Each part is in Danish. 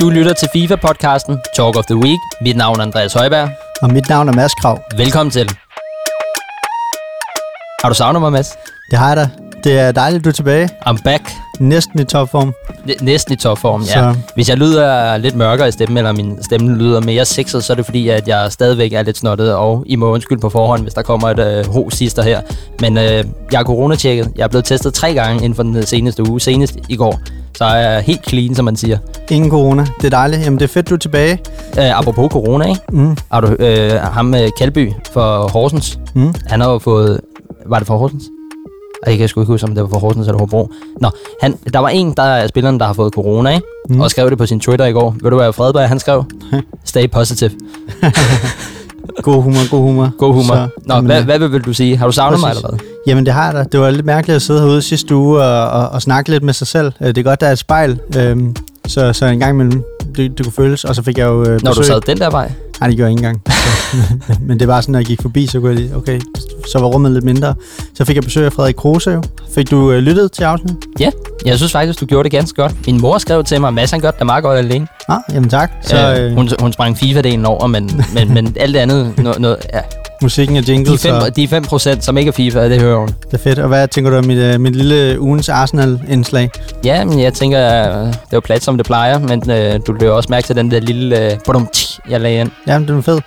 Du lytter til FIFA-podcasten Talk of the Week. Mit navn er Andreas Højberg. Og mit navn er Mads Krav. Velkommen til. Har du savnet mig, Mads? Det har jeg da. Det er dejligt, du er tilbage. I'm back. Næsten i topform. N- næsten i topform, ja. Så- Hvis jeg lyder lidt mørkere i stemmen, eller min stemme lyder mere sexet, så er det fordi, at jeg stadigvæk er lidt snottet, og I må undskylde på forhånd, hvis der kommer et øh, ho sidster her. Men øh, jeg er coronatjekket. Jeg er blevet testet tre gange inden for den seneste uge. Senest i går. Så jeg er helt clean, som man siger. Ingen corona. Det er dejligt. Jamen, det er fedt, du er tilbage. Øh, apropos corona, ikke? Mm. Har du øh, ham øh, Kalby for Horsens? Mm. Han har jo fået... Var det for Horsens? Jeg kan sgu ikke huske, om det var for Horsens eller Hobro. Nå, han, der var en der er spilleren, der har fået corona, ikke? Mm. Og skrev det på sin Twitter i går. Ved du, hvad Fredberg han skrev? Stay positive. God humor, god humor. God humor. Så, Nå, hvad, øh, hvad vil du sige? Har du savnet mig præcis. eller hvad? Jamen, det har jeg. Det var lidt mærkeligt at sidde herude sidste uge og, og, og snakke lidt med sig selv. Øh, Det er godt, der er et spejl. Øhm, så, så en gang imellem, det, det kunne føles. Og så fik jeg jo øh, Når du besøg. sad den der vej? Nej, det gjorde jeg ikke engang. Men, det var sådan, når jeg gik forbi, så kunne jeg lige, okay, så var rummet lidt mindre. Så fik jeg besøg af Frederik Kruse jo. Fik du øh, lyttet til afsnittet? Ja, jeg synes faktisk, du gjorde det gansk godt. Min mor skrev til mig, at Mads han gør det meget godt alene. Ah, jamen tak. Så Så, øh, hun, hun sprang FIFA-delen over, men, men, men alt det andet, noget, noget, ja, musikken og de, jingles, og de 5%, som ikke er FIFA, det hører hun. det er fedt. Og hvad tænker du om mit, øh, mit lille ugens Arsenal-indslag? Ja, men jeg tænker, øh, det var plat, som det plejer, men øh, du løber også mærke til den der lille øh, badum, jeg lagde ind. Jamen, det var fedt.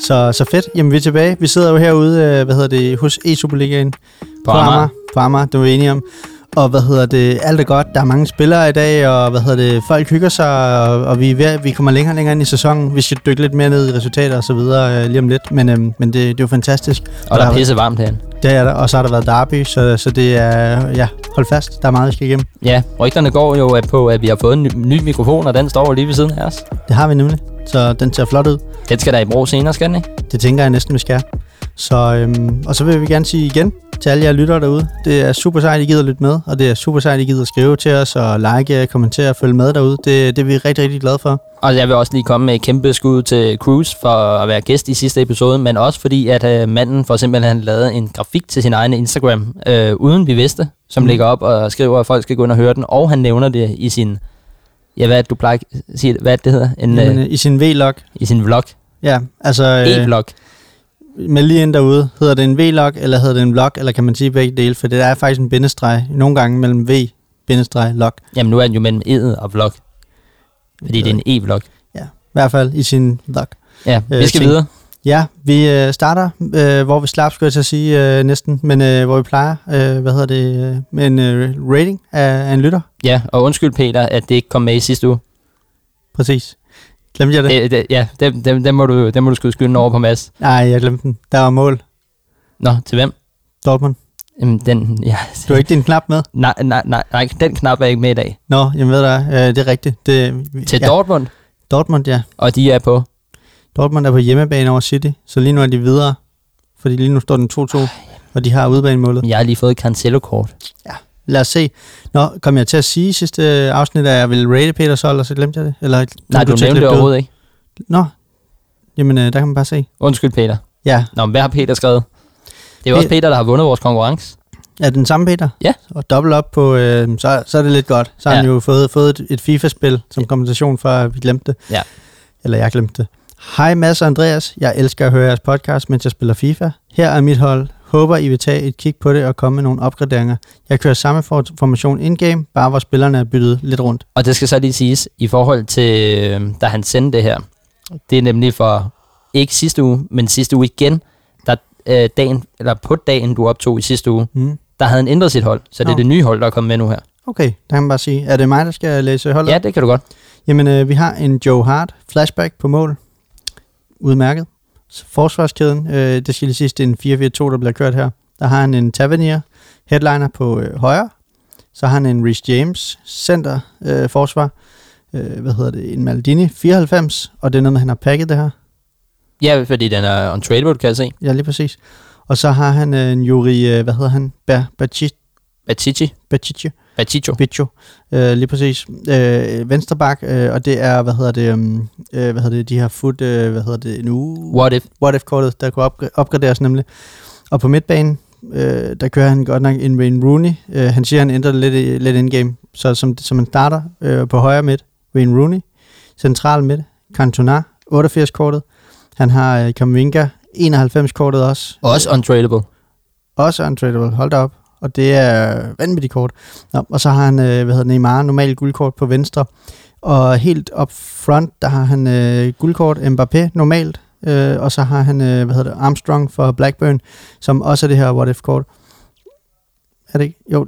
Så, så fedt. Jamen, vi er tilbage. Vi sidder jo herude, øh, hvad hedder det, hos E-Superligaen. På Amager. På Amager, det var vi enige om. Og hvad hedder det, alt er godt. Der er mange spillere i dag, og hvad hedder det, folk hygger sig, og, og vi, er ved, vi kommer længere og længere ind i sæsonen. Vi skal dykke lidt mere ned i resultater og så videre øh, lige om lidt. Men, øhm, men det, det er jo fantastisk. Og der er pisse varmt herinde. Det er der, og så har der været derby, så, så det er, ja, hold fast, der er meget, vi skal igennem. Ja, rygterne går jo øh, på, at vi har fået en ny, ny mikrofon, og den står lige ved siden af os. Det har vi nemlig, så den ser flot ud. Den skal der i brug senere, skal den ikke? Det tænker jeg næsten, vi skal. Så, øhm, og så vil vi gerne sige igen til alle jer lyttere derude. Det er super sejt, I gider lytte med, og det er super sejt, I gider skrive til os og like, kommentere og følge med derude. Det, det er vi rigtig, rigtig glade for. Og jeg vil også lige komme med et kæmpe skud til Cruise for at være gæst i sidste episode, men også fordi, at øh, manden for simpelthen lavet en grafik til sin egen Instagram, øh, uden vi vidste, som Mm. ligger op og skriver, at folk skal gå ind og høre den, og han nævner det i sin, ja, hvad det, du plejer at sige, hvad det, hedder? En, Jamen, øh, I sin V-log. I sin vlog, Ja, altså øh, e-vlog. Med lige ind derude. Hedder det en V-log, eller hedder det en vlog, eller kan man sige begge dele? For det er faktisk en bindestreg, nogle gange mellem V, bindestreg, log. Jamen nu er den jo mellem ed og vlog, fordi det er en e-vlog. I hvert fald i sin vlog. Ja, vi Øh, skal ting. videre. Ja, vi øh, starter, øh, hvor vi slap, skulle jeg til at sige øh, næsten, men øh, hvor vi plejer, øh, hvad hedder det, øh, med en øh, rating af, af en lytter. Ja, og undskyld Peter, at det ikke kom med i sidste uge. Præcis. Glemte jeg det? Det, det, ja, den, den, den, må du, den må du skyde skylden over på Mads. Nej, jeg glemte den. Der var mål. Nå, til hvem? Dortmund. Jamen, den, ja, Du har ikke din knap med? nej, nej, nej, nej, den knap er ikke med i dag. Nå, jeg ved det, øh, det er rigtigt. Det, Til ja, ja. Dortmund, Dortmund, ja. og de er på. Dortmund er på hjemmebane over City, så lige nu er de videre. Fordi lige nu står den 2-2, og de har udbanemålet. Jeg har lige fået et Cancelo-kort. Lad os se. Nå, kom jeg til at sige i sidste afsnit, at jeg ville rate Peters hold, og så glemte jeg det? Eller, Nej, du at nævnte det overhovedet ikke. Nå, jamen øh, der kan man bare se. Undskyld, Peter. Ja, Nå, men hvad har Peter skrevet? Det er jo også Pe- Peter, der har vundet vores konkurrence. er den samme Peter? Ja. Og dobbelt op på, øh, så, så er det lidt godt. Så har Ja. han jo fået, fået et, et FIFA-spil som kompensation for, at vi glemte det. Ja. Eller jeg glemte det. Hej Mads og Andreas. Jeg elsker at høre jeres podcast, mens jeg spiller FIFA. Her er mit hold. Håber, I vil tage et kig på det og komme med nogle opgraderinger. Jeg kører samme for- formation in-game, bare hvor spillerne er byttet lidt rundt. Og det skal så lige siges, i forhold til, øh, da han sendte det her, det er nemlig for, ikke sidste uge, men sidste uge igen, der øh, dagen, eller på dagen, du optog i sidste uge, Mm. der havde han ændret sit hold, så det er det nye hold, der er kommet med nu her. Okay, der kan man bare sige. Er det mig, der skal læse holdet? Ja, det kan du godt. Jamen, øh, vi har en Joe Hart flashback på mål. Udmærket. Forsvarskæden, øh, det skal lige siges, det er en 4-4-2, der bliver kørt her. Der har han en Tavernier, headliner på øh, højre. Så har han en Rhys James, center øh, forsvar. Øh, hvad hedder det? En Maldini, 94. Og det er noget han har pakket det her. Ja, fordi den er untradeable, kan jeg se. Ja, lige præcis. Og så har han øh, en Yuri, øh, hvad hedder han? Ba- Bacic, Batici. Bacic, Baticio. Bicho, øh, lige præcis. Øh, vensterbak, øh, og det er, hvad hedder det, um, øh, hvad hedder det, de har fået, øh, hvad hedder det, nu? What if? What if-kortet, der kunne opgra- opgraderes nemlig. Og på midtbanen, øh, der kører han godt nok en Wayne Rooney. Øh, han siger, han ændrer det lidt, lidt in-game, så som, som han starter øh, på højre midt, Wayne Rooney. central midt. Cantona, 88-kortet. Han har øh, Kamvinga, 91-kortet også. Også untradable. Også untradable, hold da op. Og det er vanvittigt kort. Nå, og så har han, øh, hvad hedder det, Neymar, normalt guldkort på venstre. Og helt op front, der har han øh, guldkort Mbappé normalt. Øh, og så har han, øh, hvad hedder det, Armstrong for Blackburn, som også er det her what if kort. Er det ikke? Jo,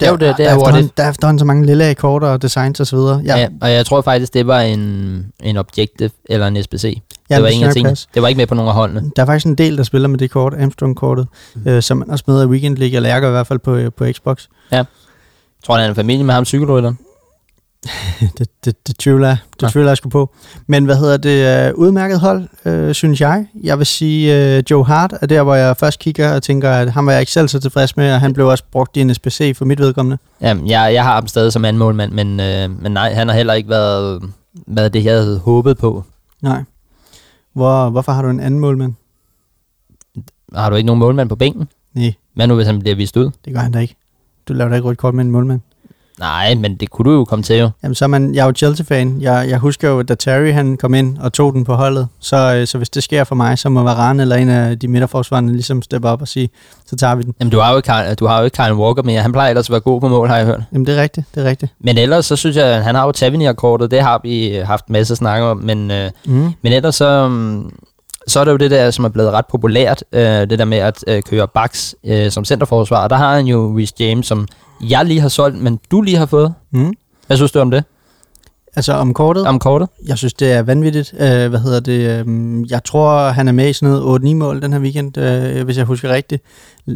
der, Jo, det- det er der, what efterhånden, if. der er efterhånden så mange lille kort og designs og så videre. Ja. ja. og jeg tror faktisk, det var en, en Objective eller en SBC. Ja, det var det ingen af tingene. Det var ikke med på nogen af holdene. Der er faktisk en del, der spiller med det kort, Armstrong-kortet, mm. øh, som man også med i Weekend League, eller jeg gør i hvert fald på, øh, på Xbox. Jeg tror, han er en familie med ham cykelrytteren. det, det, det tvivler jeg. Det Nå. tvivler jeg sgu på. Men hvad hedder det? Uh, udmærket hold, øh, synes jeg. Jeg vil sige, uh, Joe Hart er der, hvor jeg først kigger og tænker, at han var jeg ikke selv så tilfreds med, og han blev også brugt i en SPC for mit vedkommende. Jamen, jeg, jeg har ham stadig som anden målmand, men, øh, men nej, han har heller ikke været, været det, jeg havde håbet på. Nej. Hvor, hvorfor har du en anden målmand? Har du ikke nogen målmand på bænken? Nej, Hvad nu, hvis han bliver vist ud? det gør han da ikke. Du laver da ikke rødt kort med en målmand. Nej, men det kunne du jo komme til jo. Jamen, så er man, jeg er jo Chelsea-fan. Jeg, jeg husker jo, da Terry han kom ind og tog den på holdet. Så, øh, så hvis det sker for mig, så må Varane eller en af de midterforsvarende ligesom steppe op og sige, så tager vi den. Jamen, du har jo ikke, du har jo ikke Kyle Walker mere. Han plejer ellers at være god på mål, har jeg hørt. Jamen, det er rigtigt, det er rigtigt. Men ellers, så synes jeg, at han har jo Tavernier-kortet. Det har vi haft masser af snakke om. Men, øh, Mm. men ellers så, um, så er det jo det der, som er blevet ret populært. Øh, det der med at øh, køre backs øh, som centerforsvar. Der har han jo Reece James, som jeg lige har solgt, men du lige har fået. Mm. Hvad synes du om det? Altså om kortet? Om kortet? Jeg synes, det er vanvittigt. Øh, hvad hedder det? Øh, jeg tror, han er med i sådan noget 8-9 mål den her weekend, øh, hvis jeg husker rigtigt.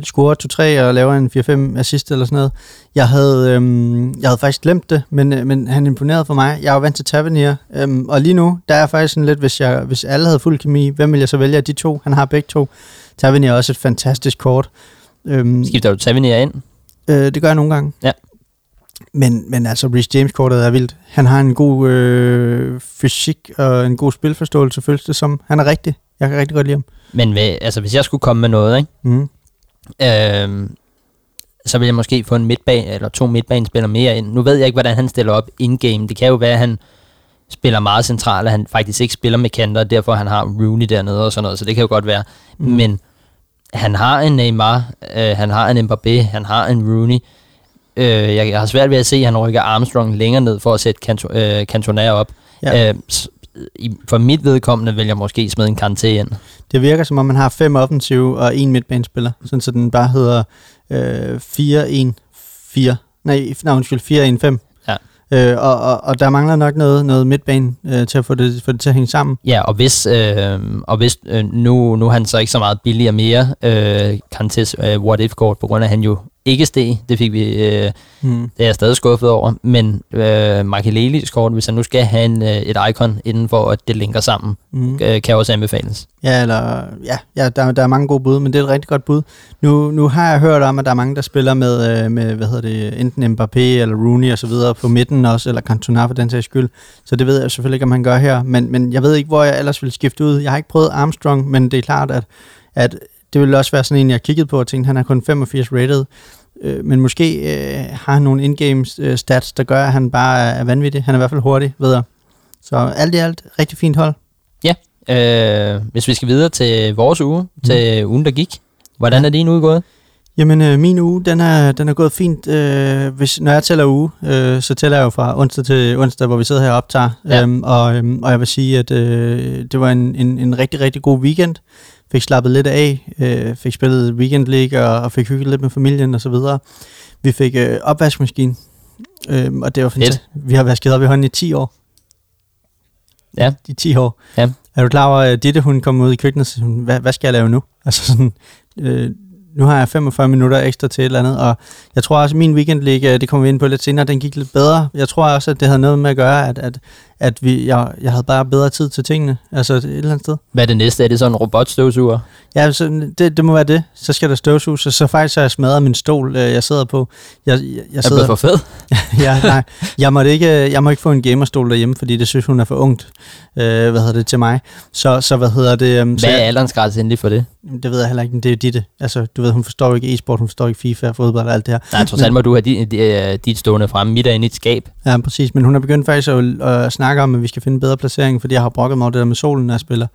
Scorer 2-3 og laver en 4-5 assist eller sådan noget. Jeg havde, øh, jeg havde faktisk glemt det, men, øh, men han imponerede for mig. Jeg er jo vant til Tavernier, øh, og lige nu, der er faktisk sådan lidt, hvis, jeg, hvis alle havde fuld kemi, hvem vil jeg så vælge af de to? Han har begge to. Tavernier er også et fantastisk kort. Øh, Skifter du Tavernier ind? Øh, det gør jeg nogle gange. Ja. Men, men altså, Rhys James-kortet er vildt. Han har en god øh, fysik og en god spilforståelse, føles det som. Han er rigtig. Jeg kan rigtig godt lide ham. Men ved, altså, hvis jeg skulle komme med noget, ikke? Mm. Øhm, så vil jeg måske få en midtbane, eller to midtbanespillere mere ind. Nu ved jeg ikke, hvordan han stiller op in-game. Det kan jo være, at han spiller meget centralt, han faktisk ikke spiller med kanter, og derfor han har Rooney dernede og sådan noget, så det kan jo godt være. Mm. Men han har en Neymar, øh, han har en Mbappé, han har en Rooney. Øh, jeg, jeg har svært ved at se, at han rykker Armstrong længere ned for at sætte Canto, øh, Cantona op. Ja. Øh, i, for mit vedkommende vil jeg måske smide en Kanté ind. Det virker som om, man har fem offensive og en midtbanespiller. Sådan så den bare hedder øh, 4-1-4. Nej, nej, undskyld, 4-1-5. Ja. Øh, og, og, og der mangler nok noget, noget midtbane øh, til at få det, få det til at hænge sammen. Ja, og hvis, øh, og hvis øh, nu, nu er han så ikke så meget billigere mere, øh, Kantes øh, what if kort, på grund af at han jo ikke steg. Det fik vi, øh, Mm. det er jeg stadig skuffet over. Men øh, Markelelis kort, hvis han nu skal have en, øh, et icon inden for, at det linker sammen, Mm. øh, kan også anbefales. Ja, eller, ja, ja der, der er mange gode bud, men det er et rigtig godt bud. Nu, nu har jeg hørt om, at der er mange, der spiller med, øh, med hvad hedder det, enten Mbappé eller Rooney og så videre på midten også, eller Cantona for den sags skyld. Så det ved jeg selvfølgelig ikke, om han gør her. Men, men jeg ved ikke, hvor jeg ellers vil skifte ud. Jeg har ikke prøvet Armstrong, men det er klart, at, at det ville også være sådan en, jeg kiggede på og tænkte, han er kun 85 rated. Øh, men måske øh, har han nogle in-game øh, stats, der gør, at han bare er, vanvittig. Han er i hvert fald hurtig, ved jeg. Så alt i alt, rigtig fint hold. Øh, hvis vi skal videre til vores uge, til ugen, der gik. Hvordan er din uge gået? Jamen, øh, min uge, den er, den er gået fint. Øh, hvis, når jeg tæller uge, øh, så tæller jeg jo fra onsdag til onsdag, hvor vi sidder her og optager. Ja. Øhm, og, øhm, og jeg vil sige, at øh, det var en, en, en rigtig, rigtig god weekend. Fik slappet lidt af, øh, fik spillet weekend league og, og fik hygget lidt med familien og så videre. Vi fik øh, opvaskemaskine, øh, og det var fantastisk. Vi har vasket op i hånden i 10 år. Ja. I 10 år. Ja. Er du klar over, at Ditte, hun kom ud i køkkenet og sagde, hvad, hvad skal jeg lave nu? Altså sådan, øh, nu har jeg 45 minutter ekstra til et eller andet, og jeg tror også, at min weekend league, det kommer vi ind på lidt senere, den gik lidt bedre. Jeg tror også, at det havde noget med at gøre, at, at, at vi, jeg, jeg havde bare bedre tid til tingene, altså et eller andet sted. Hvad er det næste? Er det sådan en robotstøvsuger? Ja, så det, det må være det. Så skal der støvsuges, og så faktisk har jeg smadret min stol, øh, jeg sidder på. Jeg, jeg, jeg Er sidder, for fed? ja, nej, jeg måtte ikke, jeg må ikke få en gamerstol derhjemme, fordi det synes hun er for ungt, øh, hvad hedder det, til mig. Så, så hvad hedder det? Um, så Hvad er aldersgrænsen endelig for det? det ved jeg heller ikke, men det er jo dit. Altså, du ved, hun forstår jo ikke e-sport, hun forstår ikke FIFA, fodbold og alt det her. Nej, trods alt må du have dit, dit, dit stående fremme midt inde i et skab. Ja, præcis. Men hun har begyndt faktisk at, at snakke snakker om, at vi skal finde en bedre placering, fordi jeg har brokket mig over det der med solen, når jeg spiller.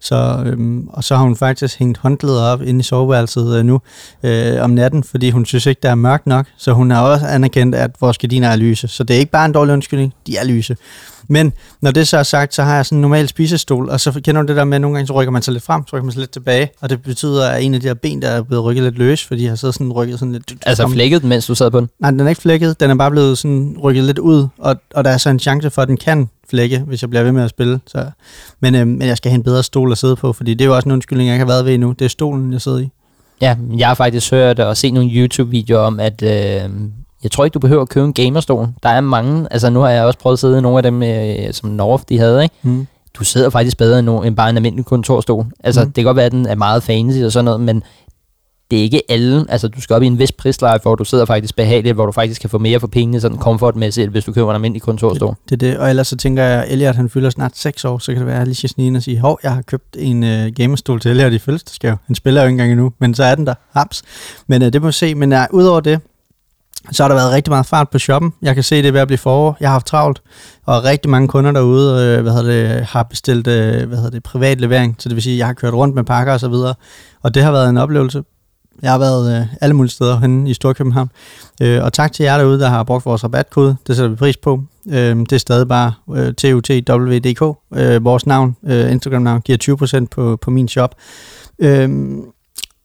Så, øhm, og så har hun faktisk hængt håndklæder op inde i soveværelset øh, nu øh, om natten, fordi hun synes ikke, der er mørkt nok. Så hun har også anerkendt, at vores gardiner er lyse. Så det er ikke bare en dårlig undskyldning, de er lyse. Men når det så er sagt, så har jeg sådan en normal spisestol, og så kender du det der med, at nogle gange så rykker man sig lidt frem, så rykker man sig lidt tilbage, og det betyder, at en af de her ben, der er blevet rykket lidt løs, fordi jeg har siddet sådan rykket sådan lidt... Altså flækket, mens du sad på den? Nej, den er ikke flækket, den er bare blevet sådan rykket lidt ud, og, og der er så en chance for, at den kan flække, hvis jeg bliver ved med at spille. Så. Men, øh, men jeg skal have en bedre stol at sidde på, fordi det er jo også en undskyldning, jeg ikke har været ved endnu. Det er stolen, jeg sidder i. Ja, jeg har faktisk hørt og set nogle YouTube-videoer om, at øh, jeg tror ikke, du behøver at købe en gamerstol. Der er mange, altså nu har jeg også prøvet at sidde i nogle af dem, øh, som North de havde, ikke? Mm. Du sidder faktisk bedre end, end bare en almindelig kontorstol. Altså, mm. det kan godt være, at den er meget fancy og sådan noget, men det er ikke alle, altså du skal op i en vis prisleje, hvor du sidder faktisk behageligt, hvor du faktisk kan få mere for pengene, sådan komfortmæssigt, hvis du køber en almindelig kontorstol. Det, det er det, og ellers så tænker jeg, at Elliot han fylder snart 6 år, så kan det være, at jeg lige skal og sige, hov, jeg har købt en øh, gamerstol til Elliot i fødselsdagsgave. Han spiller jo ikke engang endnu, men så er den der, haps. Men øh, det må vi se, men øh, udover det, så har der været rigtig meget fart på shoppen. Jeg kan se, det er ved at blive forår. Jeg har haft travlt, og rigtig mange kunder derude øh, hvad hedder det, har bestilt øh, hvad hedder det, privat levering. Så det vil sige, at jeg har kørt rundt med pakker og så videre. Og det har været en oplevelse. Jeg har været øh, alle mulige steder henne i Storkøbenhavn. Øh, og tak til jer derude, der har brugt vores rabatkode. Det sætter vi pris på. Øh, det er stadig bare øh, TUTWDK. Øh, vores navn, øh, Instagram-navn, giver 20% på, på min shop. Øh,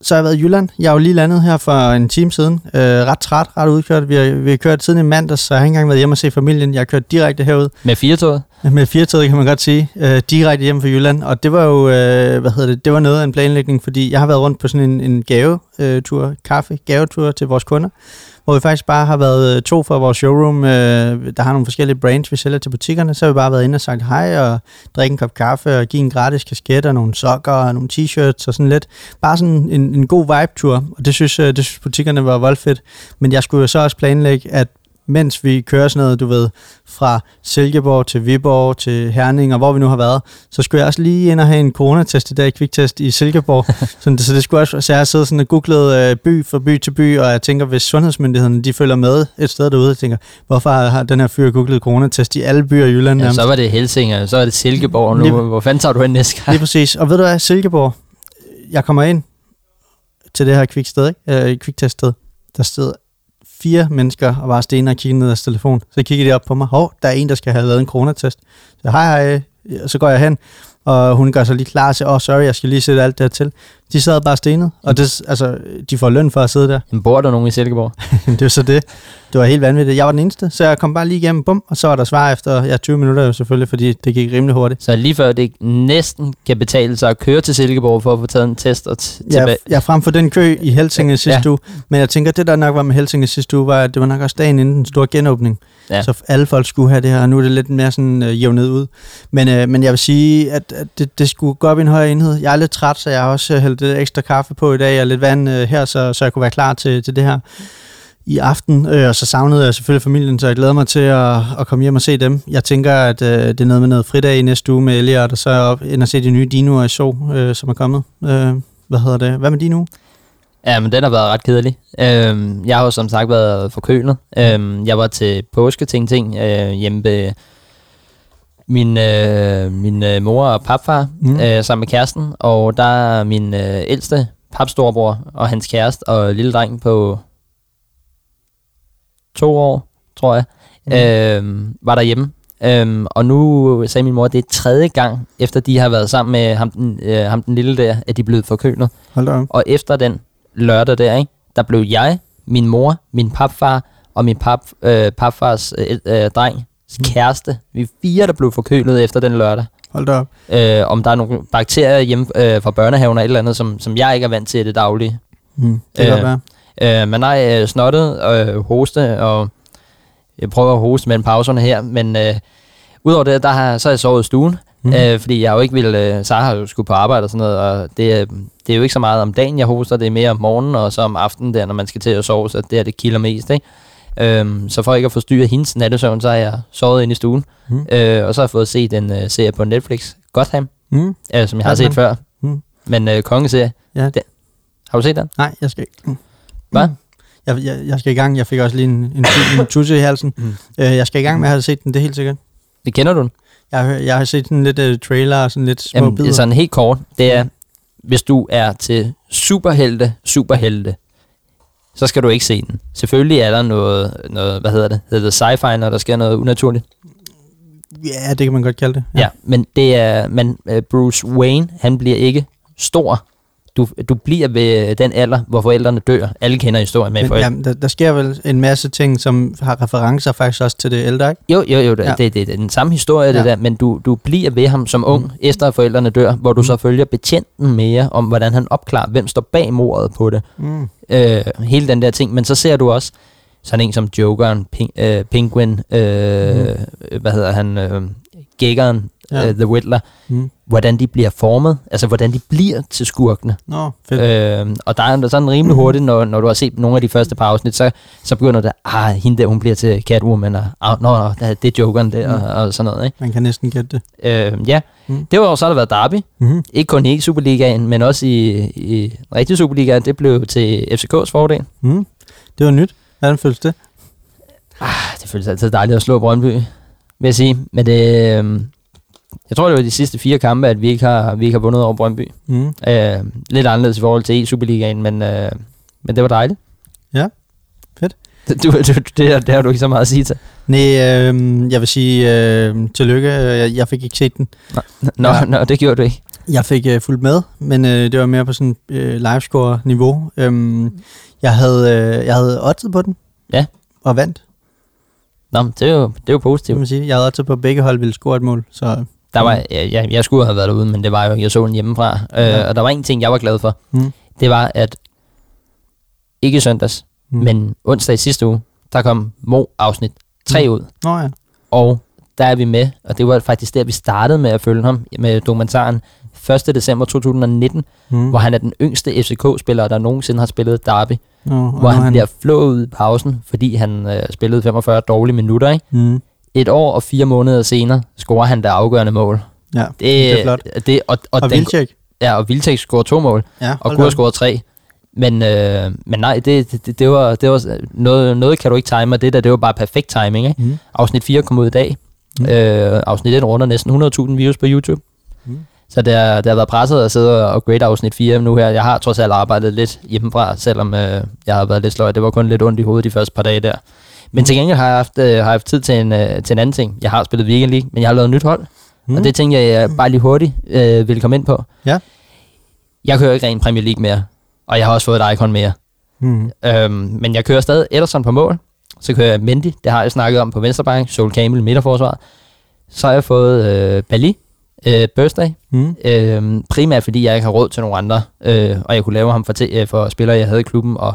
så har jeg været i Jylland. Jeg er jo lige landet her for en time siden. Øh, ret træt, ret udkørt. Vi har, vi har kørt siden i mandags, så jeg har ikke engang været hjemme og se familien. Jeg har kørt direkte herud. Med firetoget? Med firetoget, kan man godt sige. Øh, direkte hjem fra Jylland. Og det var jo, øh, hvad hedder det, det var noget af en planlægning, fordi jeg har været rundt på sådan en, en gavetur, øh, kaffe, gavetur til vores kunder hvor vi faktisk bare har været øh, to fra vores showroom, øh, der har nogle forskellige brands, vi sælger til butikkerne, så har vi bare været inde og sagt hej og drikke en kop kaffe og give en gratis kasket og nogle sokker og nogle t-shirts og sådan lidt. Bare sådan en, en god vibe-tur, og det synes, øh, det synes butikkerne var voldfedt. Men jeg skulle jo så også planlægge, at mens vi kører sådan noget, du ved, fra Silkeborg til Viborg til Herning, og hvor vi nu har været, så skulle jeg også lige ind og have en coronatest i dag, kviktest i Silkeborg. så, det, så det skulle også, så jeg har siddet sådan og googlet øh, by for by til by, og jeg tænker, hvis sundhedsmyndighederne de følger med et sted derude, jeg tænker, hvorfor har den her fyr googlet coronatest i alle byer i Jylland? Ja, så var det Helsinger, så er det Silkeborg nu. Lige, hvor fanden tager du hen næste gang? Lige præcis. Og ved du hvad, Silkeborg, jeg kommer ind til det her kviksted, ikke? Øh, kvikteststed, der stod fire mennesker og var stener og kiggede ned af telefon. Så kiggede de op på mig. Hov, der er en, der skal have lavet en coronatest. Så hej, hej. Øh, så går jeg hen, og hun gør sig lige klar til, åh, oh, sorry, jeg skal lige sætte alt det her til. De sad bare stenet, og det, altså, de får løn for at sidde der. Men bor der nogen i Silkeborg? det er så det. Det var helt vanvittigt. Jeg var den eneste, så jeg kom bare lige igennem, bum, og så var der svar efter ja, 20 minutter jo selvfølgelig, fordi det gik rimelig hurtigt. Så lige før det næsten kan betale sig at køre til Silkeborg for at få taget en test og ja, tilbage. Ja, frem for den kø i Helsinge sidste ja. uge. Men jeg tænker, det der nok var med Helsinge sidste uge, var, at det var nok også dagen inden den store genåbning. Ja. Så alle folk skulle have det her, og nu er det lidt mere sådan øh, jævnet ud. Men, øh, men jeg vil sige, at, at det, det skulle gå op i en højere enhed. Jeg er lidt træt, så jeg har også øh, hældt lidt ekstra kaffe på i dag, og lidt vand øh, her, så, så jeg kunne være klar til, til det her i aften, øh, og så savnede jeg selvfølgelig familien, så jeg glæder mig til at, at komme hjem og se dem. Jeg tænker, at øh, det er noget med noget fridag i næste uge med Elliot, og så op ind og se de nye Dinoer i så, øh, som er kommet. Øh, hvad hedder det? Hvad med Dino? Ja, men den har været ret kedelig. Øhm, jeg har jo som sagt været forkølet. Øhm, jeg var til påske ting ting øh, hjemme ved min, øh, min øh, mor og papfar mm. øh, sammen med kæresten, og der er min øh, ældste papstorbror og hans kæreste og lille dreng på to år, tror jeg, mm. øh, var derhjemme. Øhm, og nu sagde min mor, at det er tredje gang, efter de har været sammen med ham, den, øh, ham den lille der, at de er blevet forkølet. Hold Og efter den lørdag der, ikke, der blev jeg, min mor, min papfar og min pap, øh, papfars øh, øh, dreng. Kæreste, vi er fire, der blev forkølet efter den lørdag. Hold da op. Øh, om der er nogle bakterier hjemme øh, fra børnehaven eller et eller andet, som, som jeg ikke er vant til i det daglige. Mm, det kan øh, være. Øh, men nej, øh, snottet og øh, hoste, og jeg prøver at hoste mellem pauserne her, men øh, udover det, der har, så har jeg sovet i stuen, mm. øh, fordi jeg jo ikke ville, øh, Sara har jo skulle på arbejde og sådan noget, og det, det er jo ikke så meget om dagen, jeg hoster, det er mere om morgenen, og så om aftenen der, når man skal til at sove, så det er det kilder mest, ikke? Øhm, så for ikke at forstyrre hendes nattesøvn, så har jeg sovet ind i stuen. Mm. Øh, og så har jeg fået set en uh, serie på Netflix, Gotham, mm. øh, som jeg har set før. Mm. Men uh, kongeserie, ja. den, har du set den? Nej, jeg skal ikke. Mm. Hvad? Mm. Jeg, jeg, jeg skal i gang. Jeg fik også lige en, en, en tusse i halsen. Mm. Øh, jeg skal i gang med at have set den, det er helt sikkert. Det kender du den? Jeg, har- jeg har set sådan lidt uh, trailer og sådan lidt små Jamen, bidder. er sådan helt kort. Det er, hvis du er til superhelte, superhelte, så skal du ikke se den. Selvfølgelig er der noget, noget hvad hedder det, hedder det sci-fi, når der sker noget unaturligt. Ja, det kan man godt kalde det. Ja, men det er, men øh, Bruce Wayne, han bliver ikke stor. Du, du bliver ved den alder, hvor forældrene dør. Alle kender historien med Men, forældre. jamen, der, der sker vel en masse ting, som har referencer faktisk også til det ældre, ikke? Jo, jo, jo, det, Ja. det, det, det er den samme historie, ja. det der, men du, du bliver ved ham som ung, mm. efter at forældrene dør, hvor du Mm. så følger betjenten mere om, hvordan han opklarer, hvem står bag mordet på det. Mm. Øh, hele den der ting, men så ser du også sådan en som Jokeren, Ping, øh, Penguin, øh, mm. hvad hedder han, øh, Gækkeren, Ja. øh, The Whittler, Mm. hvordan de bliver formet, altså hvordan de bliver til skurkene. Nå, fedt. Øh, og der er sådan rimelig hurtigt, når, når du har set nogle af de første par afsnit, så, så begynder det, ah, hende der, hun bliver til Catwoman, og ah, nå, det er Jokeren der, Mm. og, og sådan noget, ikke? Man kan næsten gætte det. Øh, ja, Mm. mm. det var jo så, der været Derby, Mm-hmm. ikke kun i Superligaen, men også i, i den rigtige Superliga, det blev til FCK's fordel. Mm. Det var nyt. Hvordan føles det? Ah, det føles altid dejligt at slå Brøndby, vil jeg sige. Men det, øh, jeg tror, det var de sidste fire kampe, at vi ikke har, vi ikke har vundet over Brøndby. Mm. Øh, lidt anderledes i forhold til e-Superligaen, men, øh, men det var dejligt. Ja, fedt. Det, du, du, det, det har du ikke så meget at sige til. Nej, øh, jeg vil sige øh, tillykke. Jeg, jeg fik ikke set den. Nå, ja. nå det gjorde du ikke. Jeg fik øh, fulgt med, men øh, det var mere på sådan øh, livescore-niveau. Øhm, jeg havde øh, jeg havde oddset på den. Ja. Og vandt, Nå, men det er jo, det er jo positivt. man sige. Jeg havde oddset på, at begge hold ville score et mål. Så, Der var, jeg, jeg, jeg skulle have været derude, men det var jo, jeg så den hjemmefra. Øh, Ja. Og der var en ting, jeg var glad for. Mm. Det var, at ikke søndags, Mm. mm. men onsdag i sidste uge, der kom Mo afsnit 3 Mm. ud. Nå ja. Og der er vi med, og det var faktisk der, vi startede med at følge ham med dokumentaren 1. december 2019, Mm. mm. hvor han er den yngste FCK-spiller, der nogensinde har spillet derby. Og hvor han, han bliver flået ud i pausen, fordi han øh, spillede 45 dårlige minutter. Ikke? Mm. Et år og fire måneder senere scorer han det afgørende mål. Ja, Det, det er flot. Det, og, og, Og den, Vilcek. ja, og Vildtæk scorer to mål, Ja, og have scoret tre. Men, øh, men nej, det, det, det, var, det var noget, noget kan du ikke time, og det der, det var bare perfekt timing. Ikke? Mm. Afsnit 4 kom ud i dag. Mm. Øh, afsnit 1 runder næsten 100.000 views på YouTube. Mm. Så det har, det har været presset at sidde og grade afsnit 4 nu her. Jeg har trods alt arbejdet lidt hjemmefra, selvom øh, jeg har været lidt sløj. Det var kun lidt ondt i hovedet de første par dage der. Men til gengæld har jeg haft, øh, har jeg haft tid til en, øh, til en anden ting. Jeg har spillet Weekend League, men jeg har lavet et nyt hold. Mm. Og det tænker jeg, jeg bare lige hurtigt øh, vil komme ind på. Ja. Jeg kører ikke ren Premier League mere, og jeg har også fået et icon mere. Mm. Øhm, men jeg kører stadig Ederson på mål. Så kører jeg Mendy, det har jeg snakket om på venstrebank, Sol Campbell midterforsvaret. Så har jeg fået øh, Bali, øh, Birthday, Mm. øh, primært fordi jeg ikke har råd til nogle andre, øh, og jeg kunne lave ham for, te- øh, for spillere, jeg havde i klubben, og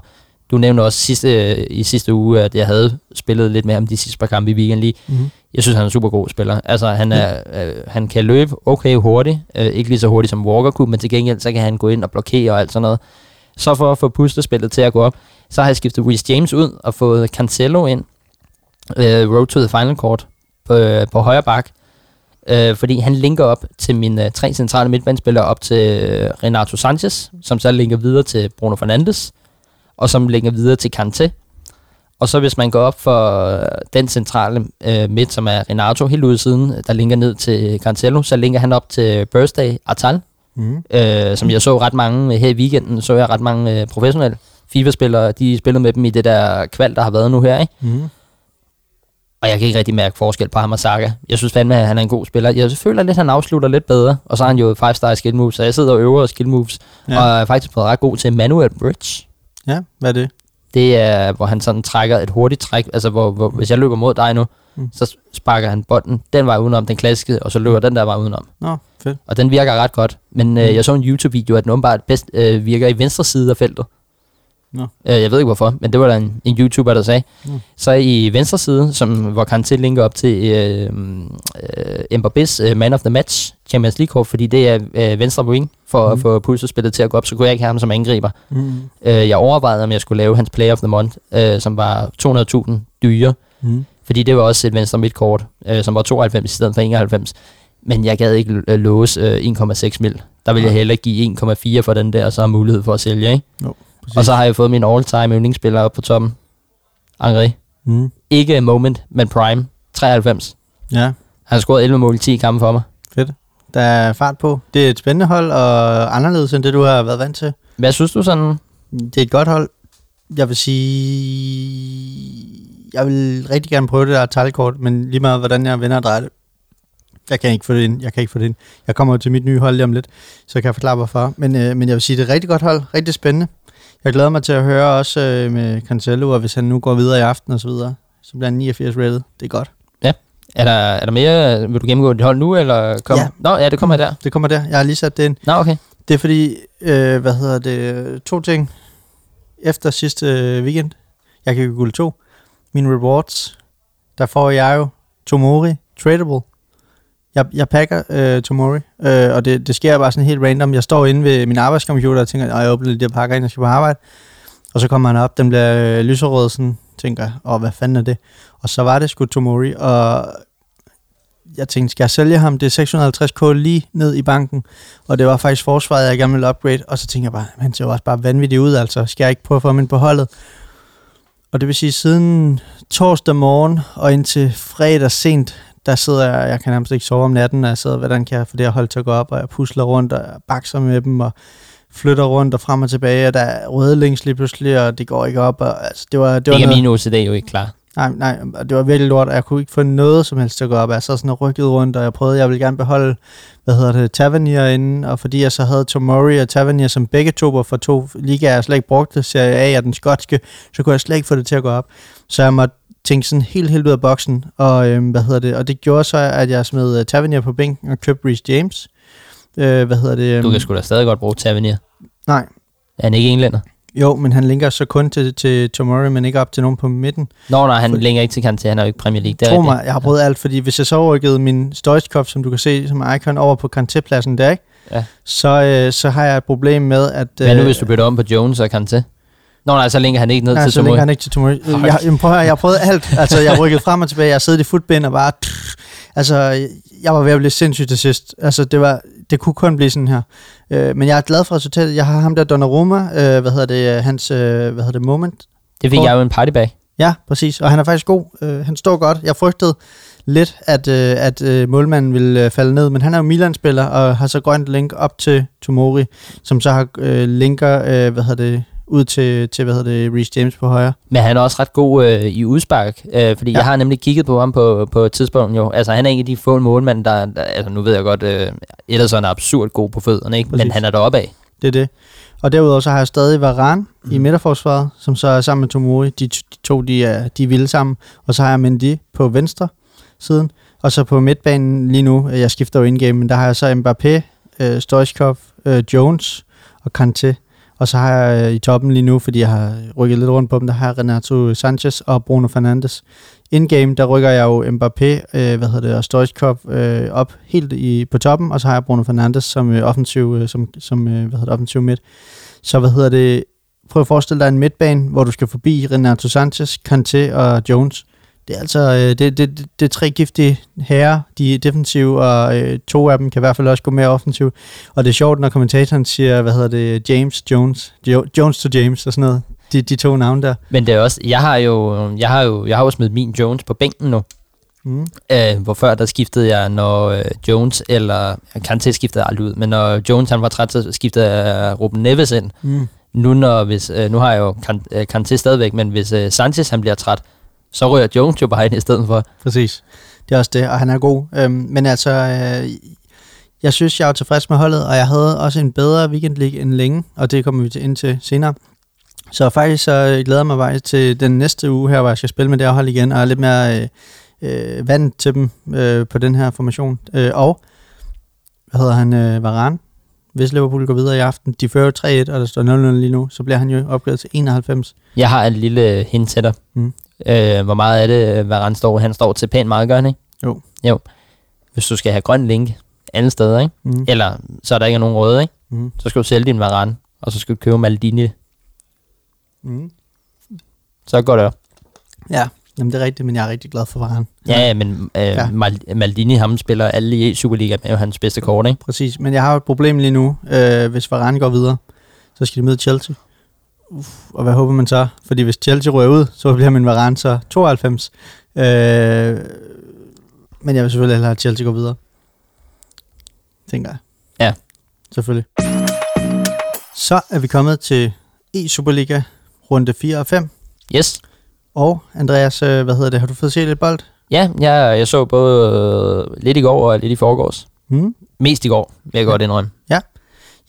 du nævnte også sidste, øh, i sidste uge, at jeg havde spillet lidt med ham de sidste par kampe i weekend lige. Mm. Jeg synes, han er en super god spiller. Altså, han, er, øh, han kan løbe okay hurtigt. Øh, ikke lige så hurtigt som Walker kunne, men til gengæld, så kan han gå ind og blokere og alt sådan noget. Så for at få puslespillet til at gå op, så har jeg skiftet Reece James ud og fået Cancelo ind. Øh, road to the final court på, øh, på højre bak. Øh, fordi han linker op til mine øh, tre centrale midtbanespillere op til øh, Renato Sanchez, som så linker videre til Bruno Fernandes, og som linker videre til Kanté. Og så hvis man går op for øh, den centrale øh, midt, som er Renato helt ude siden, der linker ned til Cancelo, så linker han op til Birthday Atal, Mm. øh, som jeg så ret mange her i weekenden, så jeg ret mange øh, professionelle FIFA-spillere, de spillede med dem i det der kval, der har været nu her, ikke? Mm. Og jeg kan ikke rigtig mærke forskel på ham og Saka. Jeg synes fandme, at han er en god spiller. Jeg føler lidt, at han afslutter lidt bedre. Og så har han jo 5-star skill moves, så jeg sidder og øver skill moves. Ja. Og er faktisk blevet ret god til Manuel Bridge. Ja, hvad er det? Det er, hvor han sådan trækker et hurtigt træk. Altså, hvor, hvor hvis jeg løber mod dig nu, Mm. så sparker han bolden den vej udenom, den klassiske, og så løber den der vej udenom. Nå, fedt. Og den virker ret godt. Men øh, Mm. jeg så en YouTube-video, at den åbenbart bedst øh, virker i venstre side af feltet. Nå. Øh, jeg ved ikke hvorfor, men det var der en, en YouTuber, der sagde. Mm. Så i venstre side, som, hvor Kanté linker op til øh, øh, Mbappé's øh, Man of the Match Champions League kort, fordi det er øh, venstre wing for mm. At få pulsespillet til at gå op, så kunne jeg ikke have ham som angriber. Mm. Øh, jeg overvejede, om jeg skulle lave hans Player of the Month, øh, som var 200.000 dyre, Mm. fordi det var også et venstre midtkort, øh, som var 92 i stedet for 91. Men jeg gad ikke låse øh, 1,6 mil. Der vil jeg Nej. hellere give 1,4 for den der, og så har mulighed for at sælge. Ikke? Præcis. Og så har jeg fået min all-time yndlingsspiller op på toppen. Henri. Mm. Ikke moment, men prime. 93. Ja, Han har scoret 11 mål i 10 kampe for mig. Fedt. Der er fart på. Det er et spændende hold, og anderledes end det, du har været vant til. Hvad synes du sådan? Det er et godt hold. Jeg vil sige... Jeg vil rigtig gerne prøve det der talkort, men lige meget hvordan jeg vender og drejer det. Jeg kan ikke få det ind. Jeg kan ikke få det ind. Jeg kommer jo til mit nye hold lige om lidt, så jeg kan forklare hvorfor. Men, øh, men jeg vil sige, det er et rigtig godt hold. Rigtig spændende. Jeg glæder mig til at høre også øh, med Cancelo, og hvis han nu går videre i aften og så videre, så bliver han 89 rated. Det er godt. Er der, er der mere? Vil du gennemgå dit hold nu, eller kom? Ja. Nå, ja, det kommer der. Det kommer der. Jeg har lige sat det ind. Nå, okay. Det er fordi, øh, hvad hedder det, to ting. Efter sidste weekend, jeg kan guld to. Mine rewards, der får jeg jo Tomori tradable. Jeg, jeg pakker øh, Tomori, øh, og det, det sker bare sådan helt random. Jeg står inde ved min arbejdscomputer og tænker, at jeg åbner lige de her pakker, ind, jeg skal på arbejde. Og så kommer han op, den bliver øh, lyserød, sådan tænker jeg, åh, hvad fanden er det? Og så var det sgu Tomori, og jeg tænkte, skal jeg sælge ham? Det er 650k lige ned i banken, og det var faktisk forsvaret, jeg gerne ville upgrade, og så tænker jeg bare, han ser jo også bare vanvittigt ud, altså skal jeg ikke prøve at få ham ind på holdet? Og det vil sige, siden torsdag morgen og indtil fredag sent, der sidder jeg, jeg kan nærmest ikke sove om natten, og jeg sidder, hvordan kan jeg få det her hold til at gå op, og jeg pusler rundt, og jeg bakser med dem, og flytter rundt og frem og tilbage, og der er røde links lige pludselig, og det går ikke op, og altså, det var, det Det var er noget, min OCD jo ikke klar. Nej, nej, det var virkelig lort, og jeg kunne ikke få noget som helst til at gå op. Jeg sad sådan og rykket rundt, og jeg prøvede, jeg ville gerne beholde, hvad hedder det, Tavernier inde, og fordi jeg så havde Tomori og Tavernier, som begge to var for to ligaer, jeg slet ikke brugte, Serie A og den skotske, så kunne jeg slet ikke få det til at gå op. Så jeg måtte tænke sådan helt, helt ud af boksen, og øhm, hvad hedder det, og det gjorde så, at jeg smed uh, Tavernier på bænken og købte Reece James. Øh, hvad hedder det? Du øhm, kan sgu da stadig godt bruge Tavernier. Nej, Er han ikke englænder? jo, men han linker så kun til, til Tomori, men ikke op til nogen på midten. Nå, nej, han For- længere ikke til Kanté. Han er jo ikke Premier League. Det Tro mig, jeg har prøvet alt, fordi hvis jeg så rykkede min Stoichkov, som du kan se som icon, over på Kanté-pladsen der, ikke? Ja. Så, øh, så har jeg et problem med, at... Hvad nu, hvis du bytter om på Jones og Kanté? Nå, nej, så længere han ikke ned Nej, til så Tomori. han ikke til Tomori. Jeg, jamen, prøv at høre, jeg har prøvet alt. Altså, jeg rykket frem og tilbage. Jeg siddet i footbind og bare... Altså, jeg var ved at blive sindssygt til sidst. Altså, det, var, det kunne kun blive sådan her. Øh, men jeg er glad for resultatet. Jeg har ham der Donnarumma, øh, hvad hedder det, hans, øh, hvad hedder det, moment. Det fik jeg jo en partybag. Ja, præcis. Og han er faktisk god. Øh, han står godt. Jeg frygtede lidt, at, øh, at øh, målmanden ville øh, falde ned, men han er jo Milan-spiller og har så grønt link op til Tomori, som så har øh, linker, øh, hvad hedder det, ud til, til hvad hedder det, Reece James på højre. Men han er også ret god øh, i udspark, øh, fordi Ja. jeg har nemlig kigget på ham på, på et tidspunkt jo. Altså han er en af de få målmænd, der, der altså nu ved jeg godt, øh, Ederson er absurd god på fødderne, ikke? Præcis. men han er deroppe af. Det er det. Og derudover så har jeg stadig Varane mm. i midterforsvaret, som så er sammen med Tomori. De, de to, de er, de er vilde sammen. Og så har jeg Mendy på venstre siden. Og så på midtbanen lige nu, øh, jeg skifter jo indgame, men der har jeg så Mbappé, øh, Stoichkov, øh, Jones og Kanté. Og så har jeg øh, i toppen lige nu, fordi jeg har rykket lidt rundt på dem, der har Renato Sanchez og Bruno Fernandes. Indgame, der rykker jeg jo Mbappé, øh, hvad hedder det, og Stoichkov øh, op helt i, på toppen, og så har jeg Bruno Fernandes som øh, offensiv, øh, som, som øh, hvad hedder det, offensiv midt. Så hvad hedder det, prøv at forestille dig en midtbane, hvor du skal forbi Renato Sanchez, Kanté og Jones. Det er altså øh, det, det, det, det er tre giftige herrer, de er defensive, og øh, to af dem kan i hvert fald også gå mere offensivt. Og det er sjovt, når kommentatoren siger, hvad hedder det, James Jones, jo, Jones to James og sådan noget. De, de to navne der. Men det er også, jeg har jo, jeg har jo, jeg har jo smidt min Jones på bænken nu. Mm. Øh, hvor før der skiftede jeg, når øh, Jones eller Kanté skiftede aldrig ud, men når Jones han var træt, så skiftede jeg Ruben Neves ind. Mm. Nu, når, hvis, øh, nu har jeg jo kan, øh, Kanté stadigvæk, men hvis øh, Sanchez han bliver træt, så rører Jones jo bare ind i stedet for. Præcis. Det er også det, og han er god. Øhm, men altså, øh, jeg synes, jeg er tilfreds med holdet, og jeg havde også en bedre weekend league end længe, og det kommer vi til ind til senere. Så faktisk så øh, glæder jeg mig til den næste uge her, hvor jeg skal spille med det her hold igen, og er lidt mere øh, øh, vant til dem øh, på den her formation. Øh, og, hvad hedder han, øh, Varane? Hvis Liverpool går videre i aften, de fører jo 3-1, og der står 0-0 lige nu, så bliver han jo opgraderet til 91. Jeg har en lille hint til dig. Mm. Øh, hvor meget er det, øh, hvad han står? Han står til pænt meget, gør han ikke? Jo. Jo. Hvis du skal have grøn link andet sted, ikke? Mm. eller så er der ikke nogen røde, ikke? Mm. så skal du sælge din Varane, og så skal du købe Maldini. Mm. Så går det op. Ja, jamen det er rigtigt, men jeg er rigtig glad for Varane. Ja, ja, men øh, Ja. Maldini, ham spiller alle i Superliga med jo hans bedste kort, ikke? Præcis, men jeg har et problem lige nu. Øh, hvis Varane går videre, så skal de møde Chelsea. Uf, og hvad håber man så? Fordi hvis Chelsea rører ud, så bliver min Varane så 92. Øh, Men jeg vil selvfølgelig hellere have Chelsea gå videre. Tænker jeg. Ja. Selvfølgelig. Så er vi kommet til E-Superliga runde 4 og 5. Yes. Og Andreas, øh, hvad hedder det? Har du fået set lidt bold? Ja, jeg, jeg så både øh, lidt i går og lidt i forgårs. Mm. Mest i går, vil jeg godt indrømme.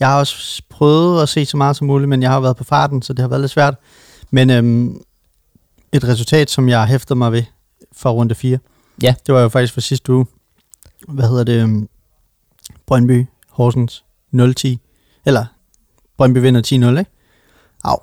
Jeg har også prøvet at se så meget som muligt, men jeg har været på farten, så det har været lidt svært. Men øhm, et resultat, som jeg hæftet mig ved fra runde 4, Ja. det var jo faktisk for sidste uge. Hvad hedder det? øhm, Brøndby, Horsens 0-10. Eller Brøndby vinder 10-0, ikke? Au.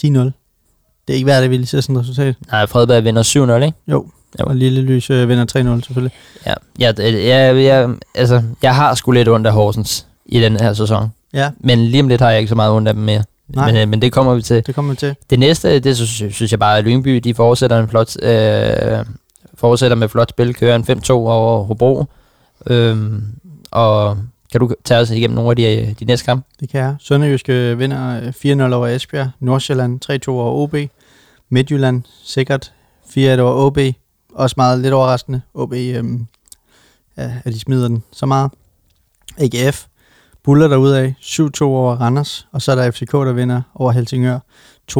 10-0. Det er ikke værd, at vi lige ser sådan et resultat. Nej, Fredberg vinder 7-0, ikke? Jo. Jo. Og Lille Lys øh, vinder 3-0 selvfølgelig. Ja, jeg, jeg, jeg, altså, jeg har sgu lidt ondt af Horsens i den her sæson. Ja, Men lige om lidt har jeg ikke så meget ondt af dem mere. Nej. Men, øh, men det kommer vi til. det kommer vi til. Det næste, det synes, synes jeg bare, at Lyngby, de fortsætter, en flot, øh, fortsætter med flot spil, kører en 5-2 over Hobro. Øhm, og kan du tage os igennem nogle af de, de næste kampe? Det kan jeg. Sønderjyske vinder øh, 4-0 over Esbjerg. Nordsjælland 3-2 over OB. Midtjylland sikkert 4-1 over OB. Også meget lidt overraskende. OB, øhm, ja, at de smider den så meget. AGF buller derudad 7-2 over Randers. Og så er der FCK, der vinder over Helsingør 2-4.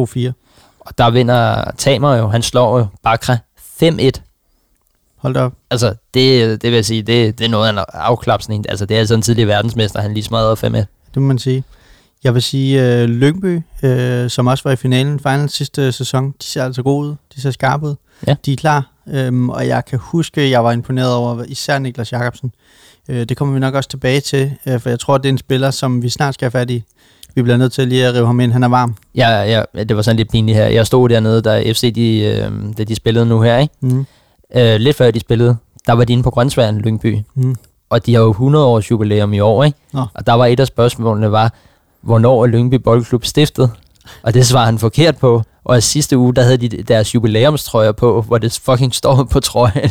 Og der vinder Tamer jo, han slår jo Bakra 5-1. Hold da op. Altså, det, det vil jeg sige, det, det er noget af en afklapsning. Altså, det er altså en tidlig verdensmester, han lige smadrede 5-1. Det må man sige. Jeg vil sige, øh, Lyngby, øh, som også var i finalen final sidste sæson, de ser altså gode ud. De ser skarpe ud. Ja. De er klar. Øhm, og jeg kan huske, jeg var imponeret over især Niklas Jakobsen. Øh, det kommer vi nok også tilbage til, øh, for jeg tror, det er en spiller, som vi snart skal have fat i. Vi bliver nødt til lige at rive ham ind. Han er varm. Ja, ja, det var sådan lidt pinligt her. Jeg stod dernede, da FC de, øh, da de spillede nu her, ikke? Mm. Øh, lidt før de spillede, der var de inde på Grønsværen, Lyngby. Mm. Og de har jo 100 års jubilæum i år, ikke? Nå. Og der var et af spørgsmålene var, hvornår er Lyngby Boldklub stiftet? Og det svarede han forkert på. Og i sidste uge, der havde de deres jubilæumstrøjer på, hvor det fucking står på trøjen.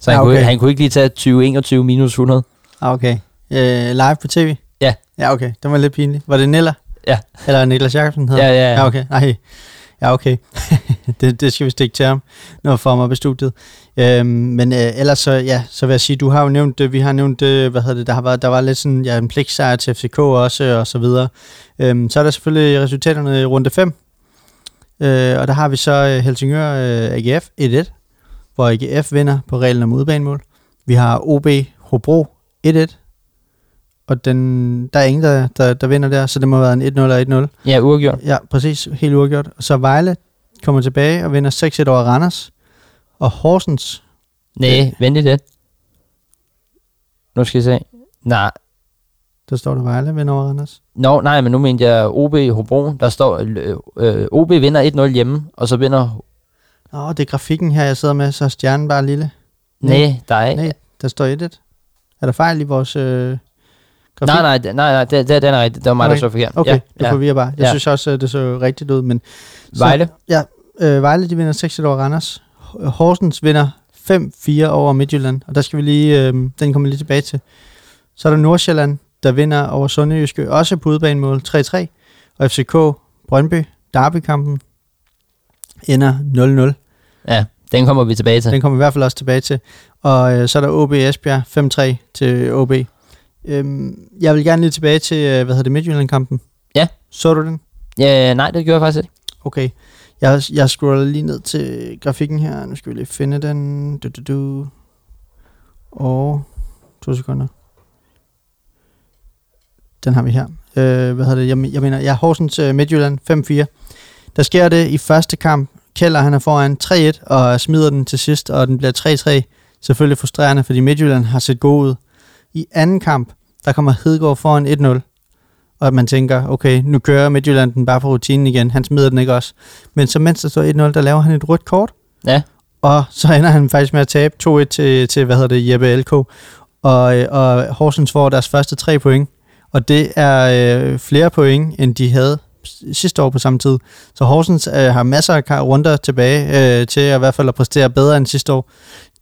Så han, Ja, kunne, okay. han kunne ikke lige tage 2021 minus 100. Ah, okay. Øh, live på tv? Ja. Ja, okay. Det var lidt pinligt. Var det Niller? Ja. Eller Niklas Jakobsen hedder Ja, ja, ja. Ja, okay. Nej. Ja, okay. det, det skal vi stikke til ham, når vi får ham op i studiet. Øhm, men øh, ellers så, ja, så vil jeg sige, du har jo nævnt, øh, vi har nævnt, øh, hvad hedder det, der har været, der var lidt sådan, ja, en pligtsejr til FCK også, og så videre. Øhm, så er der selvfølgelig resultaterne i runde 5. Øh, og der har vi så øh, Helsingør øh, AGF 1-1, hvor AGF vinder på reglen om udbanemål. Vi har OB Hobro 1-1, og den, der er ingen, der, der, der vinder der, så det må være en 1-0 og 1-0. Ja, uafgjort. Ja, præcis. Helt uafgjort. Og så Vejle kommer tilbage og vinder 6-1 over Randers. Og Horsens, Nej, vent lidt. Nu skal jeg se. Nej, der står der Vejle vinder over Randers. Nå, nej, men nu mente jeg OB i Hobro. Der står, øh, øh, OB vinder 1-0 hjemme, og så vinder... Åh, det er grafikken her, jeg sidder med, så er stjernen bare lille. Nej, der er ikke. Nej, der står 1-1. Er der fejl i vores øh, grafik? Nej, nej, nej, nej, det, det, den er rigtigt. Det var mig, der Okay. så forkert. Okay, ja, det ja. forvirrer bare. Jeg Ja. synes også, at det så rigtigt ud, men... Så- Vejle. Ja, øh, Vejle de vinder 6-1 over Randers. Horsens vinder 5-4 over Midtjylland, og der skal vi lige, øh, den kommer vi lige tilbage til. Så er der Nordsjælland, der vinder over Sønderjyske, også på udbanemål 3-3. Og FCK Brøndby, Derby-kampen, ender 0-0. Ja, den kommer vi tilbage til. Den kommer vi i hvert fald også tilbage til. Og øh, så er der OB Esbjerg 5-3 til OB. Øhm, jeg vil gerne lige tilbage til, øh, hvad hedder det, Midtjylland-kampen. Ja. Så du den? Ja, nej, det gjorde jeg faktisk ikke. Okay. Jeg, jeg scroller lige ned til grafikken her. Nu skal vi lige finde den. Du, du, du. Og to sekunder. Den har vi her. Øh, hvad hedder det? Jeg, jeg mener, ja, Horsens øh, Midtjylland 5-4. Der sker det i første kamp. Keller han er foran 3-1 og smider den til sidst, og den bliver 3-3. Selvfølgelig frustrerende, fordi Midtjylland har set god ud. I anden kamp, der kommer Hedegaard foran 1-0. Og at man tænker, okay, nu kører Midtjylland den bare for rutinen igen. Han smider den ikke også. Men så mens der står 1-0, der laver han et rødt kort. Ja. Og så ender han faktisk med at tabe 2-1 til, til hvad hedder det, Jeppe LK. Og, øh, og Horsens får deres første tre point. Og det er øh, flere point, end de havde sidste år på samme tid. Så Horsens øh, har masser af runder tilbage øh, til at i hvert fald at præstere bedre end sidste år.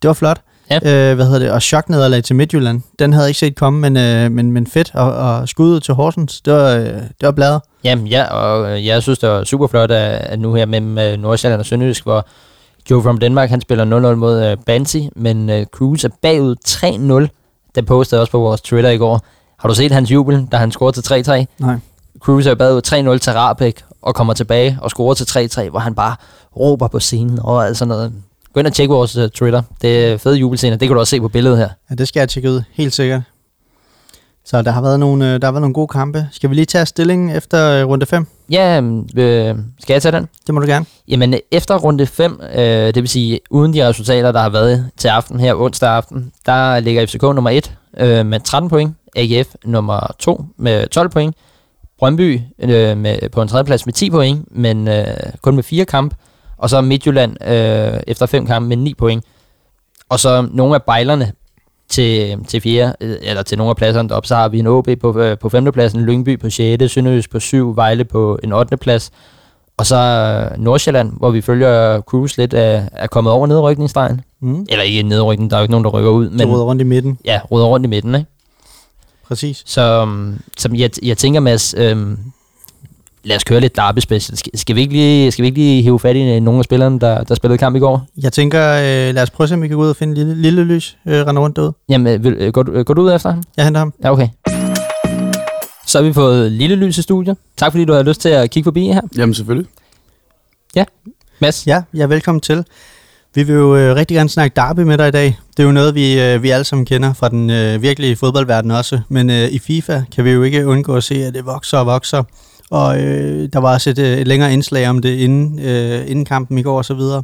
Det var flot. Ja. Øh, hvad hedder det? Og choknederlag til Midtjylland. Den havde jeg ikke set komme, men, øh, men, men fedt. Og, og skuddet til Horsens, det var, øh, det var bladet. Jamen ja, og øh, jeg synes, det var super flot, at, at nu her mellem øh, Nordsjælland og Sønderjysk, hvor Joe from Denmark, han spiller 0-0 mod uh, Bansi, men uh, Cruz er bagud 3-0. Den postede også på vores Twitter i går. Har du set hans jubel, da han scorede til 3-3? Nej. Cruz er bagud 3-0 til Rabeck og kommer tilbage og scorer til 3-3, hvor han bare råber på scenen og alt sådan noget. Gå ind og tjek vores uh, Twitter. Det er fede jubelscener. Det kan du også se på billedet her. Ja, det skal jeg tjekke ud, helt sikkert. Så der har været nogle, øh, der har været nogle gode kampe. Skal vi lige tage stillingen efter øh, runde 5? Ja, øh, skal jeg tage den? Det må du gerne. Jamen, efter runde 5, øh, det vil sige uden de resultater, der har været til aften her onsdag aften, der ligger FCK nummer 1 øh, med 13 point, AGF nummer 2 med 12 point, Brøndby øh, med, på en tredjeplads med 10 point, men øh, kun med fire kamp, og så Midtjylland øh, efter fem kampe med 9 point. Og så nogle af bejlerne til, til fjerde, øh, eller til nogle af pladserne deroppe, så har vi en OB på, øh, på femtepladsen, Lyngby på 6., Sønderjys på 7, Vejle på en 8. plads, og så øh, Nordsjælland, hvor vi følger Cruise lidt, er, er kommet over nedrykningsstregen. Mm. Eller ikke nedrykning, der er jo ikke nogen, der rykker ud, Men... men råder rundt i midten. ja, ruder rundt i midten, ikke? Præcis. Så um, som jeg, jeg tænker, Mads, øhm, lad os køre lidt derby special. Skal, vi ikke lige, skal vi ikke lige hive fat i nogle af spillerne, der, der spillede kamp i går? Jeg tænker, øh, lad os prøve at se, om vi kan gå ud og finde lille, lille lys, øh, rende rundt derude. Jamen, øh, vil, øh, går, du- øh, går du ud efter ham? Jeg henter ham. Ja, okay. Så har vi fået lille lys i studiet. Tak fordi du har lyst til at kigge forbi her. Jamen selvfølgelig. Mads? Ja, ja, velkommen til. Vi vil jo øh, rigtig gerne snakke derby med dig i dag. Det er jo noget, vi, øh, vi alle sammen kender fra den øh, virkelige fodboldverden også. Men øh, i FIFA kan vi jo ikke undgå at se, at det vokser og vokser. Og øh, der var også et, øh, et længere indslag om det inden, øh, inden kampen i går og så videre.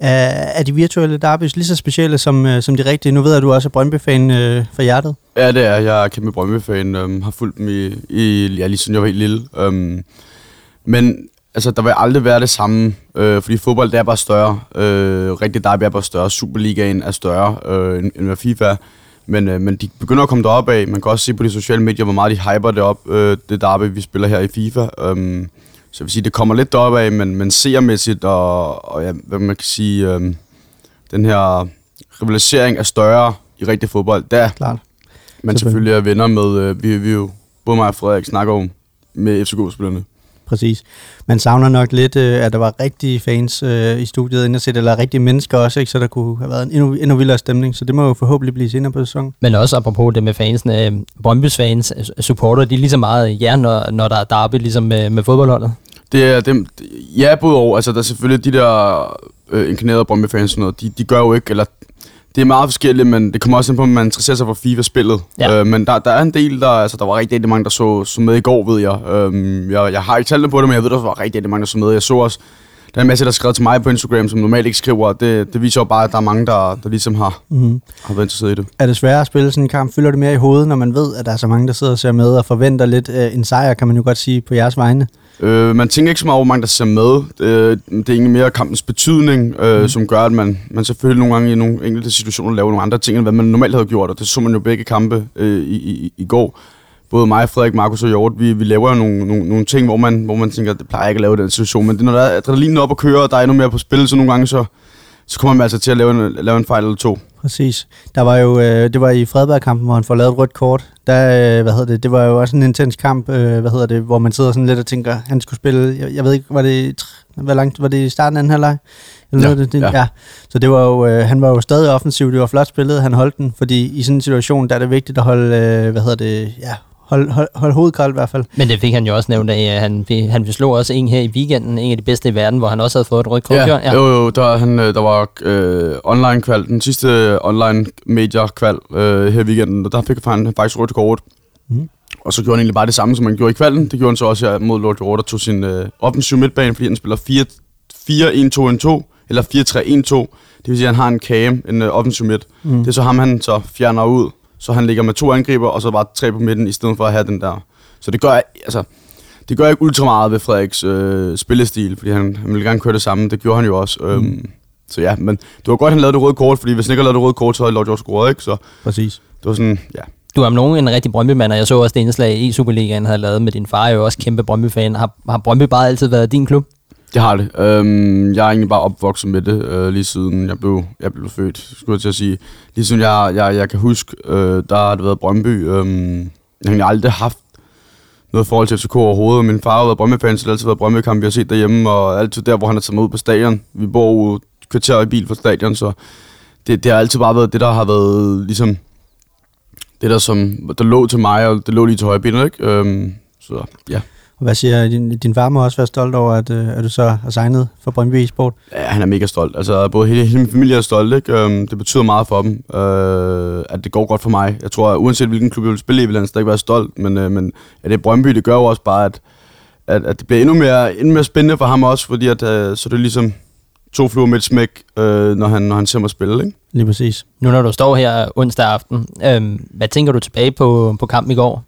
Er, er de virtuelle derbys lige så specielle som, øh, som de rigtige? Nu ved jeg, at du også er Brøndby-fan øh, for hjertet. Ja, det er. Jeg er kæmpe Brøndby-fan. Øhm, har fulgt dem i, i, ja, lige siden jeg var helt lille. Øhm, men altså, der vil aldrig være det samme, øh, fordi fodbold det er bare større. Øh, rigtig derby er bare større. Superligaen er større øh, end, end hvad FIFA er. Men, øh, men de begynder at komme derop af. Man kan også se på de sociale medier, hvor meget de hyper det op, øh, det derby, vi spiller her i FIFA. Øh, så jeg vil sige, det kommer lidt derop af, men, men seermæssigt og, og ja, hvad man kan sige, øh, den her rivalisering er større i rigtig fodbold. Der Klart. man Selvfølgelig. selvfølgelig er venner med, øh, vi, vi jo, både mig og Frederik snakker om med FCK-spillerne. Præcis. Man savner nok lidt, øh, at der var rigtige fans øh, i studiet inden at se det, eller rigtige mennesker også, ikke? så der kunne have været en endnu, endnu vildere stemning. Så det må jo forhåbentlig blive senere på sæsonen. Men også apropos det med fansene. Øh, Brøndby's fans, øh, supporter, de er lige så meget ja, når, når der er derby, ligesom med, med fodboldholdet. Det er dem, ja, både og. Altså, der er selvfølgelig de der øh, inkarnerede Brøndby-fans sådan noget, de, de gør jo ikke, eller det er meget forskelligt, men det kommer også ind på, at man interesserer sig for FIFA-spillet. Ja. Øh, men der, der er en del, der, altså der var rigtig, rigtig mange, der så, så med i går, ved jeg. Øhm, jeg. Jeg har ikke talt på det, men jeg ved, der var rigtig, rigtig mange, der så med. Jeg så også, der er en masse, der har skrevet til mig på Instagram, som normalt ikke skriver. Det, det viser jo bare, at der er mange, der, der ligesom har, Mm-hmm. har været interesseret i det. Er det sværere at spille sådan en kamp? Fylder det mere i hovedet, når man ved, at der er så mange, der sidder og ser med og forventer lidt øh, en sejr, kan man jo godt sige, på jeres vegne? Øh, man tænker ikke så meget over, hvor mange der ser med. Øh, det er egentlig mere kampens betydning, øh, mm. som gør, at man, man selvfølgelig nogle gange i nogle enkelte situationer laver nogle andre ting, end hvad man normalt havde gjort. Og det så man jo begge kampe øh, i, i, i går. Både mig, Frederik, Markus og Hjort, vi, vi laver jo nogle, nogle, nogle ting, hvor man, hvor man tænker, det plejer jeg ikke at lave i den situation. Men det, når der er adrenalinen op at køre, og der er endnu mere på spil, så nogle gange så, så kommer man altså til at lave en, lave en fejl eller to. Præcis. Der var jo, øh, det var i Fredberg-kampen, hvor han får lavet et rødt kort. Der, øh, hvad hedder det, det var jo også en intens kamp, øh, hvad hedder det, hvor man sidder sådan lidt og tænker, han skulle spille, jeg, jeg ved ikke, var det, hvor langt, var det i starten af den her leg? Eller Ja, det, det, ja. ja. Så det var jo, øh, han var jo stadig offensiv, det var flot spillet, han holdt den, fordi i sådan en situation, der er det vigtigt at holde, øh, hvad hedder det, ja, hold, hold, hold hovedet koldt i hvert fald. Men det fik han jo også nævnt at Han, fik- han slog også en her i weekenden, en af de bedste i verden, hvor han også havde fået et rødt kort. han? ja. Jo, jo, der, han, øh, der var øh, online kval, den sidste online major kval øh, her i weekenden, og der fik han faktisk rødt kort. Mhm. Og så gjorde han egentlig bare det samme, som han gjorde i kvalden. Det gjorde han så også her mod Lord Jordan, der tog sin øh, offensiv midtbane, fordi han spiller 4-1-2-1-2, eller 4-3-1-2. Det vil sige, at han har en kage, en øh, offensiv midt. Mm. Det er så ham, han så fjerner ud. Så han ligger med to angriber, og så bare tre på midten, i stedet for at have den der. Så det gør, altså, det gør ikke ultra meget ved Frederiks øh, spillestil, fordi han, han ville gerne køre det samme. Det gjorde han jo også. Øhm, Mm. så ja, men det var godt, han lavede det røde kort, fordi hvis han ikke havde lavet det røde kort, så havde Lord George scoret, ikke? Så Præcis. det var sådan, ja. Du er om nogen en rigtig Brøndby-mand, og jeg så også det indslag i Superligaen havde lavet med din far, er jo også kæmpe Brøndby-fan. Har, har Brøndby bare altid været din klub? Det har det. Øhm, jeg er egentlig bare opvokset med det, øh, lige siden jeg blev, jeg blev født, skulle jeg til at sige. Lige siden jeg, jeg, jeg kan huske, øh, der har det været Brøndby. Øh, jeg har aldrig haft noget forhold til FCK overhovedet. Min far har været Brøndby-fan, så det har altid været Brøndby-kamp, vi har set derhjemme, og altid der, hvor han har taget mig ud på stadion. Vi bor jo kvarter i bil fra stadion, så det, det har altid bare været det, der har været ligesom det, der, som, der lå til mig, og det lå lige til højbenet, ikke? Øhm, så ja. Og hvad siger din, din far må også være stolt over, at, øh, at du så har signet for Brøndby Sport? Ja, han er mega stolt. Altså, både hele, hele min familie er stolt, ikke? Øhm, det betyder meget for dem, øh, at det går godt for mig. Jeg tror, at uanset hvilken klub jeg vil spille i, vil han stadig være stolt, men, øh, men at det er Brøndby, det gør jo også bare, at, at, at det bliver endnu mere, endnu mere spændende for ham også, fordi at, øh, så det er ligesom to fluer med et smæk, øh, når, han, når han ser mig spille, ikke? Lige præcis. Nu når du står her onsdag aften, øh, hvad tænker du tilbage på, på kampen i går?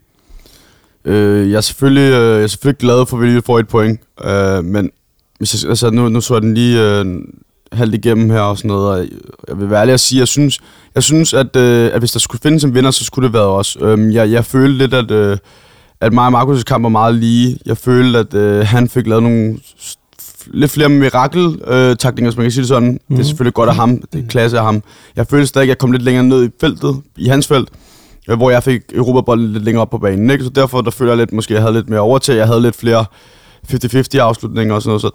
Øh, jeg, er selvfølgelig, øh, jeg er selvfølgelig glad for, at vi lige får et point, øh, men hvis jeg, altså, nu, nu så jeg den lige øh, halvt igennem her og sådan noget, og jeg vil være ærlig at sige, jeg synes, jeg synes at, øh, at hvis der skulle findes en vinder, så skulle det være os. Øh, jeg, jeg følte lidt, at, øh, at mig og Markus' kamp var meget lige. Jeg følte, at øh, han fik lavet nogle lidt flere mirakel-taktinger, øh, som man kan sige det sådan. Mm. Det er mhm. selvfølgelig godt af ham. Det er klasse af ham. Jeg følte stadig, at jeg kom lidt længere ned i feltet, i hans felt, hvor jeg fik Europabolden lidt længere op på banen. Ikke? Så derfor der føler jeg lidt, måske jeg havde lidt mere overtag. Jeg havde lidt flere 50-50 afslutninger og sådan noget. Så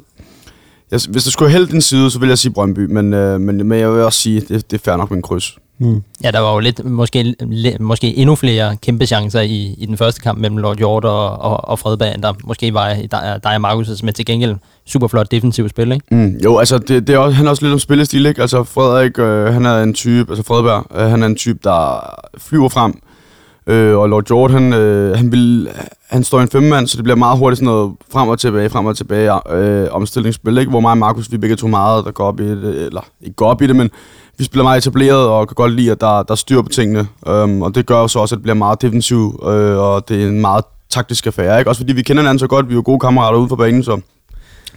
jeg, hvis der skulle hælde den side, så vil jeg sige Brøndby, men, øh, men, men jeg vil også sige, det, det er fair nok med en kryds. Mm. Ja, der var jo lidt, måske, måske endnu flere kæmpe chancer i, i den første kamp mellem Lord Hjort og, og, og Fredberg, der måske var dig, dig og Markus' med til gengæld super flot defensiv spil, ikke? Mm, jo, altså det, det er også, han er også lidt om spillestil, ikke? Altså Frederik, øh, han er en type, altså Fredberg, øh, han er en type, der flyver frem, øh, og Lord George, han, øh, han, vil, han står i en femmand, så det bliver meget hurtigt sådan noget frem og tilbage, frem og tilbage øh, omstillingsspil, ikke? Hvor mig og Markus, vi begge to meget, der går op i det, eller ikke går op i det, men vi spiller meget etableret og kan godt lide, at der, der styr på tingene. Um, og det gør jo så også, at det bliver meget defensiv, øh, og det er en meget taktisk affære. Ikke? Også fordi vi kender hinanden så godt, vi er jo gode kammerater ude på banen, så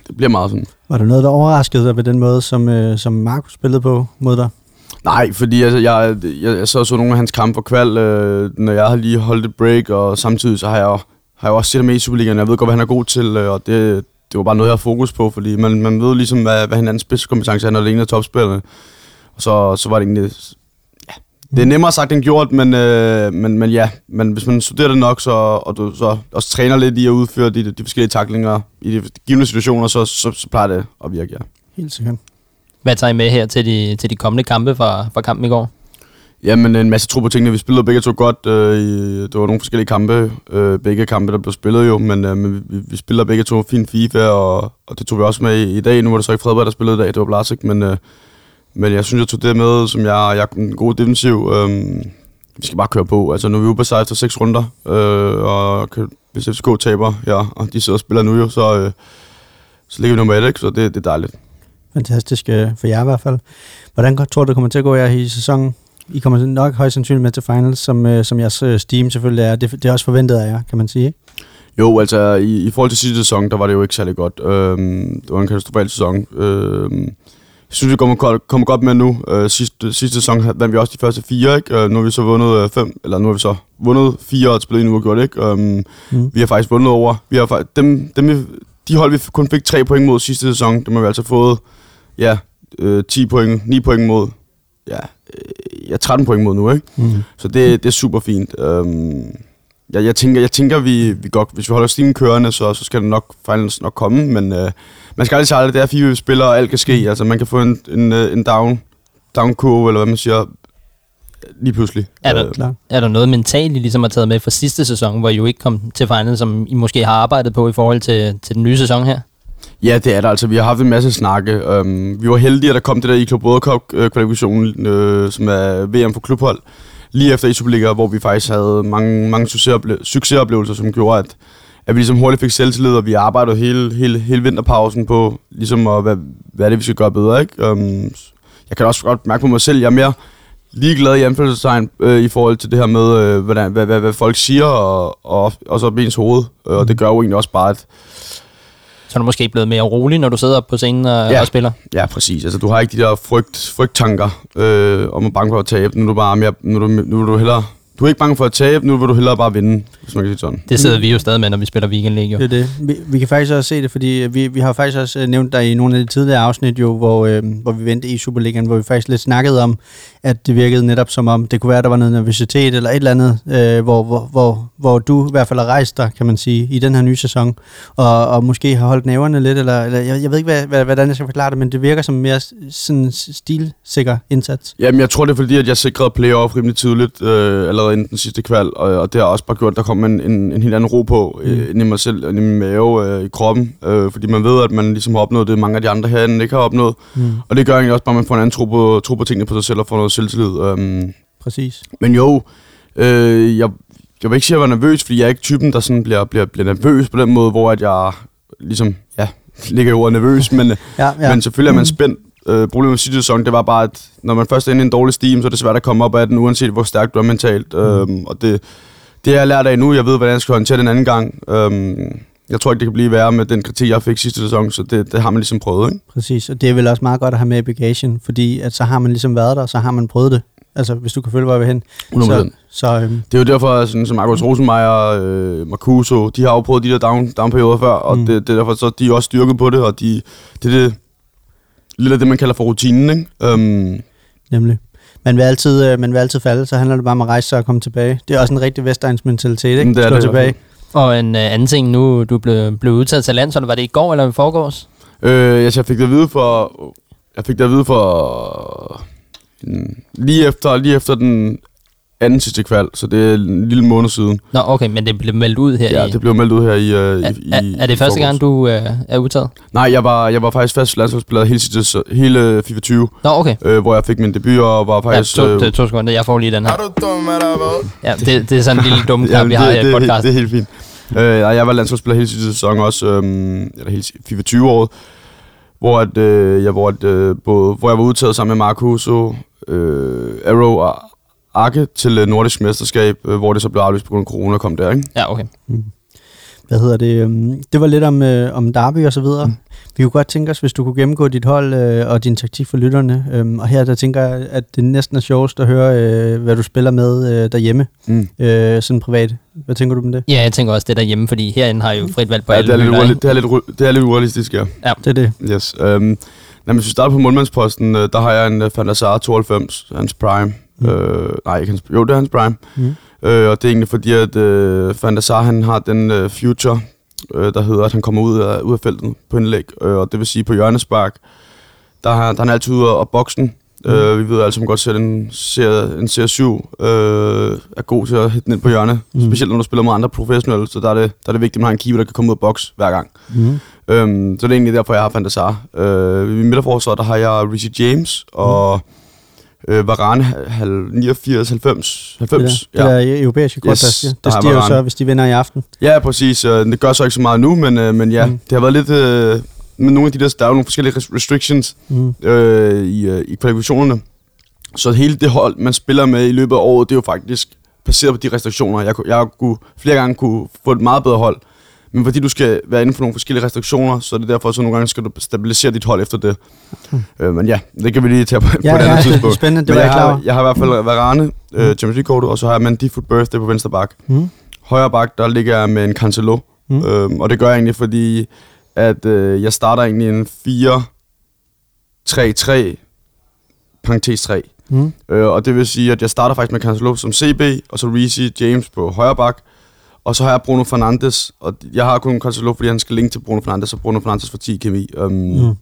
det bliver meget sådan. Var der noget, der overraskede dig ved den måde, som, øh, som Markus spillede på mod dig? Nej, fordi altså, jeg, jeg, jeg så så nogle af hans kampe for kval, øh, når jeg har lige holdt et break, og samtidig så har jeg, har jeg også set ham med i Superligaen. Jeg ved godt, hvad han er god til, øh, og det, det var bare noget, jeg har fokus på, fordi man, man ved ligesom, hvad, hvad hinandens spidskompetence er, når det er en af topspillerne. Og så, så var det egentlig... Ja, det er nemmere sagt end gjort, men, øh, men, men ja, men hvis man studerer det nok, så, og du så også træner lidt i at udføre de, de forskellige taklinger i de givende situationer, så, så, så plejer det at virke, ja. Helt sikkert. Hvad tager I med her til de, til de kommende kampe fra, fra kampen i går? Jamen en masse tro på tingene. Vi spillede begge to godt. Øh, i, det var nogle forskellige kampe. Øh, begge kampe, der blev spillet jo, men, øh, men vi, vi spiller begge to fin FIFA, og, og det tog vi også med i, i dag. Nu var det så ikke Fredberg, der spillede i dag, det var Blasik, men, øh, men jeg synes, jeg tog det med, som jeg, jeg er en god defensiv. Øh, vi skal bare køre på. Altså, nu er vi ude på sig efter seks runder, øh, og hvis FCK taber, ja, og de sidder og spiller nu jo, så, øh, så ligger vi nummer et, ikke? så det, det er dejligt. Fantastisk øh, for jer i hvert fald. Hvordan tror du, det kommer til at gå jer i sæsonen? I kommer nok højst sandsynligt med til finals, som, øh, som jeres øh, Steam selvfølgelig er. Det, det er også forventet af jer, kan man sige, ikke? Jo, altså i, i forhold til sidste sæson, der var det jo ikke særlig godt. Øhm, det var en katastrofal sæson. Øhm, jeg synes, vi kommer, kommer godt med nu. Øh, sidste, sidste sæson vandt vi også de første fire, ikke? Øh, nu har vi så vundet øh, fem, eller nu har vi så vundet fire og spillet en gjort, ikke? Um, mm. Vi har faktisk vundet over. Vi har, dem, dem, de hold, vi kun fik tre point mod sidste sæson, dem har vi altså fået, ja, øh, 10 point, 9 point mod, ja, øh, ja 13 point mod nu, ikke? Mm. Så det, det er super fint. Um, jeg, jeg tænker, jeg tænker vi, vi godt, hvis vi holder stilen kørende, så, så skal det nok finals nok komme, men øh, man skal aldrig sige det er fire spillere, og alt kan ske. Altså, man kan få en, en, øh, en down, down kurve, eller hvad man siger, lige pludselig. Er der, øh, er der noget mentalt, I ligesom har taget med fra sidste sæson, hvor I jo ikke kom til finals, som I måske har arbejdet på i forhold til, til den nye sæson her? Ja, det er der altså. Vi har haft en masse snakke. Um, vi var heldige, at der kom det der i World Cup kvalifikationen, øh, som er VM for klubhold lige efter i Superliga, hvor vi faktisk havde mange, mange succesoplevelser, som gjorde, at, at vi ligesom hurtigt fik selvtillid, og vi arbejdede hele, hele, hele vinterpausen på, ligesom at, hvad, hvad er det, vi skal gøre bedre, ikke? Um, jeg kan også godt mærke på mig selv, jeg er mere ligeglad i anfølgelsestegn øh, i forhold til det her med, øh, hvordan, hvad, hvad, hvad folk siger, og, og, og så ens hoved. Øh, og det gør jo egentlig også bare, at så er du måske blevet mere rolig, når du sidder på scenen og, ja. og spiller? Ja, præcis. Altså, du har ikke de der frygt, frygttanker øh, om at banke for at tabe. Nu er du bare mere, nu er du, nu er du hellere du er ikke bange for at tabe, nu vil du hellere bare vinde, hvis man kan sige sådan. Det sidder vi jo stadig med, når vi spiller Weekend League. Jo. Det er det. Vi, vi kan faktisk også se det, fordi vi, vi har faktisk også øh, nævnt dig i nogle af de tidligere afsnit, jo, hvor, øh, hvor vi vendte i Superligaen, hvor vi faktisk lidt snakkede om, at det virkede netop som om, det kunne være, der var noget nervøsitet eller et eller andet, øh, hvor, hvor, hvor, hvor du i hvert fald har rejst dig, kan man sige, i den her nye sæson, og, og måske har holdt næverne lidt, eller, eller jeg, jeg ved ikke, hvad, hvad, hvordan jeg skal forklare det, men det virker som mere sådan stilsikker indsats. Jamen, jeg tror, det er fordi, at jeg sikrede playoff rimelig tidligt, øh, allerede inden den sidste kval, og, og det har også bare gjort, at der kom en, en, en helt anden ro på mm. øh, i mig selv, i min mave, øh, i kroppen, øh, fordi man ved, at man ligesom har opnået det, mange af de andre herinde ikke har opnået, mm. og det gør egentlig også bare, at man får en anden tro på, tro på tingene på sig selv og får noget selvtillid. Øh. Præcis. Men jo, øh, jeg, jeg vil ikke sige, at jeg var nervøs, fordi jeg er ikke typen, der sådan bliver, bliver, bliver nervøs på den måde, hvor at jeg ligesom, ja, ligger ordet nervøs, men, ja, ja. men selvfølgelig er man mm. spændt. Øh, problemet med sidste sæson, det var bare, at når man først er inde i en dårlig steam, så er det svært at komme op af den, uanset hvor stærkt du er mentalt. Mm. Øhm, og det, det har jeg lært af nu. Jeg ved, hvordan jeg skal håndtere den anden gang. Øhm, jeg tror ikke, det kan blive værre med den kritik, jeg fik sidste sæson, så det, det har man ligesom prøvet. Ikke? Præcis, og det er vel også meget godt at have med i bagagen, fordi at så har man ligesom været der, og så har man prøvet det. Altså, hvis du kan følge, hvor jeg vil hen. Så, så, øhm. Det er jo derfor, sådan, som Marcus Rosenmeier, øh, Marcuso, de har jo prøvet de der down, down-perioder før, og mm. det, det, er derfor, så de er også styrket på det, og de, det er det, lidt af det, man kalder for rutinen. Ikke? Um, Nemlig. Man vil, altid, øh, man vil altid falde, så handler det bare om at rejse sig og komme tilbage. Det er også en rigtig Vestegns mentalitet, ikke? Det er det, tilbage. Og en uh, anden ting nu, du blev, blev udtaget til landshold, var det i går eller i forgårs? Øh, jeg fik det at vide for... Jeg fik det at vide for... Lige efter, lige efter den anden sidste kval, så det er en lille måned siden. Nå, okay, men det blev meldt ud her ja, i... det blev meldt ud her i... Uh, er, i, er, er det første gang, du uh, er udtaget? Nej, jeg var, jeg var faktisk fast landsholdsspiller hele, sidste, hele FIFA 20. Nå, okay. Øh, hvor jeg fik min debut og var faktisk... Ja, to, det er to sekunder, jeg får lige den her. Ja, det, det er sådan en lille dumme kamp, vi har i podcast. Det er helt fint. Øh, jeg var landsholdsspiller hele sidste sæson også, øhm, eller hele FIFA 20-året, hvor, at, øh, jeg, hvor, at, øh, både, hvor jeg var udtaget sammen med Mark Huso, øh, Arrow og Arke til øh, Nordisk Mesterskab, øh, hvor det så blev aflyst på grund af corona kom der, ikke? Ja, okay. Mm. Hvad hedder det? Øhm, det var lidt om, øh, om Derby og så videre. Mm. Vi kunne godt tænke os, hvis du kunne gennemgå dit hold øh, og din taktik for lytterne. Øhm, og her der tænker jeg, at det næsten er sjovest at høre, øh, hvad du spiller med øh, derhjemme, mm. øh, sådan privat. Hvad tænker du om det? Ja, jeg tænker også det derhjemme, fordi herinde har jo frit valg på ja, alle det er, lidt urealistisk, det, er lidt, det er lidt urealistisk, ja. Ja, det er det. Yes. Um, når hvis vi starter på målmandsposten, øh, der har jeg en Fantasar 92, hans prime. Mm. Øh, nej, ikke hans, jo, det er hans prime. Mm. Øh, og det er egentlig fordi, at øh, Fantasar han har den øh, future, øh, der hedder, at han kommer ud af, ud af feltet på en læg. Øh, og det vil sige, på hjørnespark, der, har, der er han altid ude af boksen. Mm. Øh, vi ved altså godt, at en, serie, en CR7 øh, er god til at hætte den ind på hjørnet. Mm. Specielt når du spiller mod andre professionelle, så der er, det, der er det vigtigt, at man har en keeper, der kan komme ud af boks hver gang. Mm. Øhm, så det er egentlig derfor, jeg har Fantasar. Øh, I midterforsvaret, der har jeg Richie James og... Mm øh, Varane 89, 90, 90. Det, ja. det er europæiske kort, yes, der, der stiger jo så, hvis de vinder i aften. Ja, præcis. Det gør så ikke så meget nu, men, øh, men ja, mm. det har været lidt... Øh, med nogle af de der, der er jo nogle forskellige restrictions mm. øh, i, øh, i kvalifikationerne. Så hele det hold, man spiller med i løbet af året, det er jo faktisk baseret på de restriktioner. Jeg, jeg kunne flere gange kunne få et meget bedre hold, men fordi du skal være inden for nogle forskellige restriktioner, så er det derfor, så nogle gange skal du stabilisere dit hold efter det. Hmm. Øh, men ja, det kan vi lige tage på, ja, på et ja, andet tidspunkt. spændende, det men var jeg, klar har, jeg har i hvert fald Varane, mm. øh, Champions League-kortet, og så har jeg Mandy Foot Birthday på venstre bak. Mm. Højre bak, der ligger jeg med en Cancelo. Mm. Øhm, og det gør jeg egentlig, fordi at øh, jeg starter egentlig en 4-3-3, parentes 3. Mm. Øh, og det vil sige, at jeg starter faktisk med Cancelo som CB, og så Reese James på højre bak, og så har jeg Bruno Fernandes, og jeg har kun Cancelo, fordi han skal linke til Bruno Fernandes, og Bruno Fernandes får 10 kemi. Um, mm.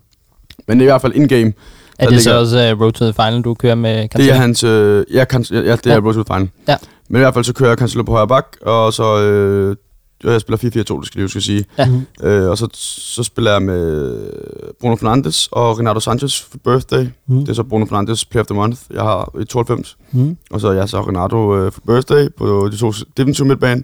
Men i hvert fald in-game. Er det så også uh, Road to the Final, du kører med Cancelo? Det er hans, uh, ja, kan, ja, det er ja. Road to the Final. Ja. Men i hvert fald så kører jeg Cancelo på højre bak, og så øh, jeg spiller 4-4-2, det skal jeg skal sige. Ja. Øh, og så, så spiller jeg med Bruno Fernandes og Renato Sanchez for birthday. Mm. Det er så Bruno Fernandes Player of the Month, jeg har i 92. Mm. Og så er jeg så Renato øh, for birthday på de to defensive midtbane.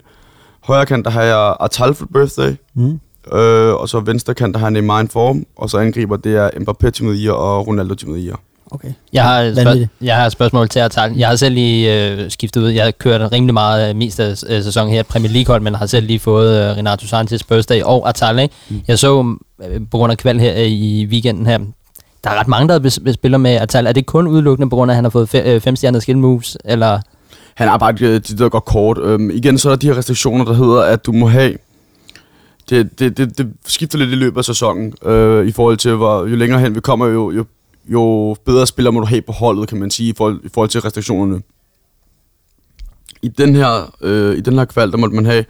Højre kant, der har jeg Atal for birthday. Mm. Øh, og så venstre kant, der har jeg Neymar form. Og så angriber, det er Mbappé til Media og Ronaldo til Media. Okay. Jeg har, spørg- jeg har et spørgsmål til Atal. Jeg har selv lige øh, skiftet ud. Jeg har kørt rimelig meget øh, mest af øh, sæsonen her Premier League hold, men har selv lige fået øh, Renato Sanchez birthday og Atal. Ikke? Mm. Jeg så øh, på grund af kval her øh, i weekenden her, der er ret mange, der spiller med Atal. Er det kun udelukkende på grund af, at han har fået fe- øh, fem stjerner skill moves, eller han øh, de der går kort. Øhm, igen, så er der de her restriktioner, der hedder, at du må have... Det, det, det, det skifter lidt i løbet af sæsonen, øh, i forhold til, hvor jo længere hen vi kommer, jo, jo, jo bedre spillere må du have på holdet, kan man sige, i forhold, i forhold til restriktionerne. I den her, øh, i den her kval, der måtte man have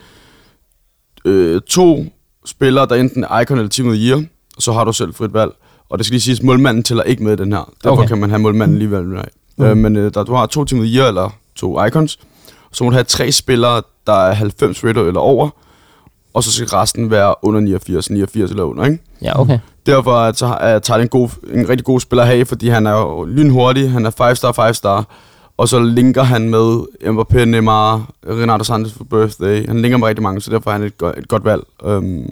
øh, to spillere, der enten er Icon eller Team of the Year, så har du selv frit valg. Og det skal lige siges, målmanden tæller ikke med i den her. Derfor okay. kan man have målmanden alligevel. Nej. Mm. Øh, men øh, der, du har to Team of the Year eller to Icons, så må du have tre spillere, der er 90 rated eller over, og så skal resten være under 89, 89 eller under, ikke? Ja, okay. Derfor er, så er Tyler en, god, en rigtig god spiller at have, fordi han er jo lynhurtig, han er 5-star, 5-star, og så linker han med Mbappé, Neymar, Renato Santos for birthday. Han linker med rigtig mange, så derfor er han et, go- et godt valg. Um,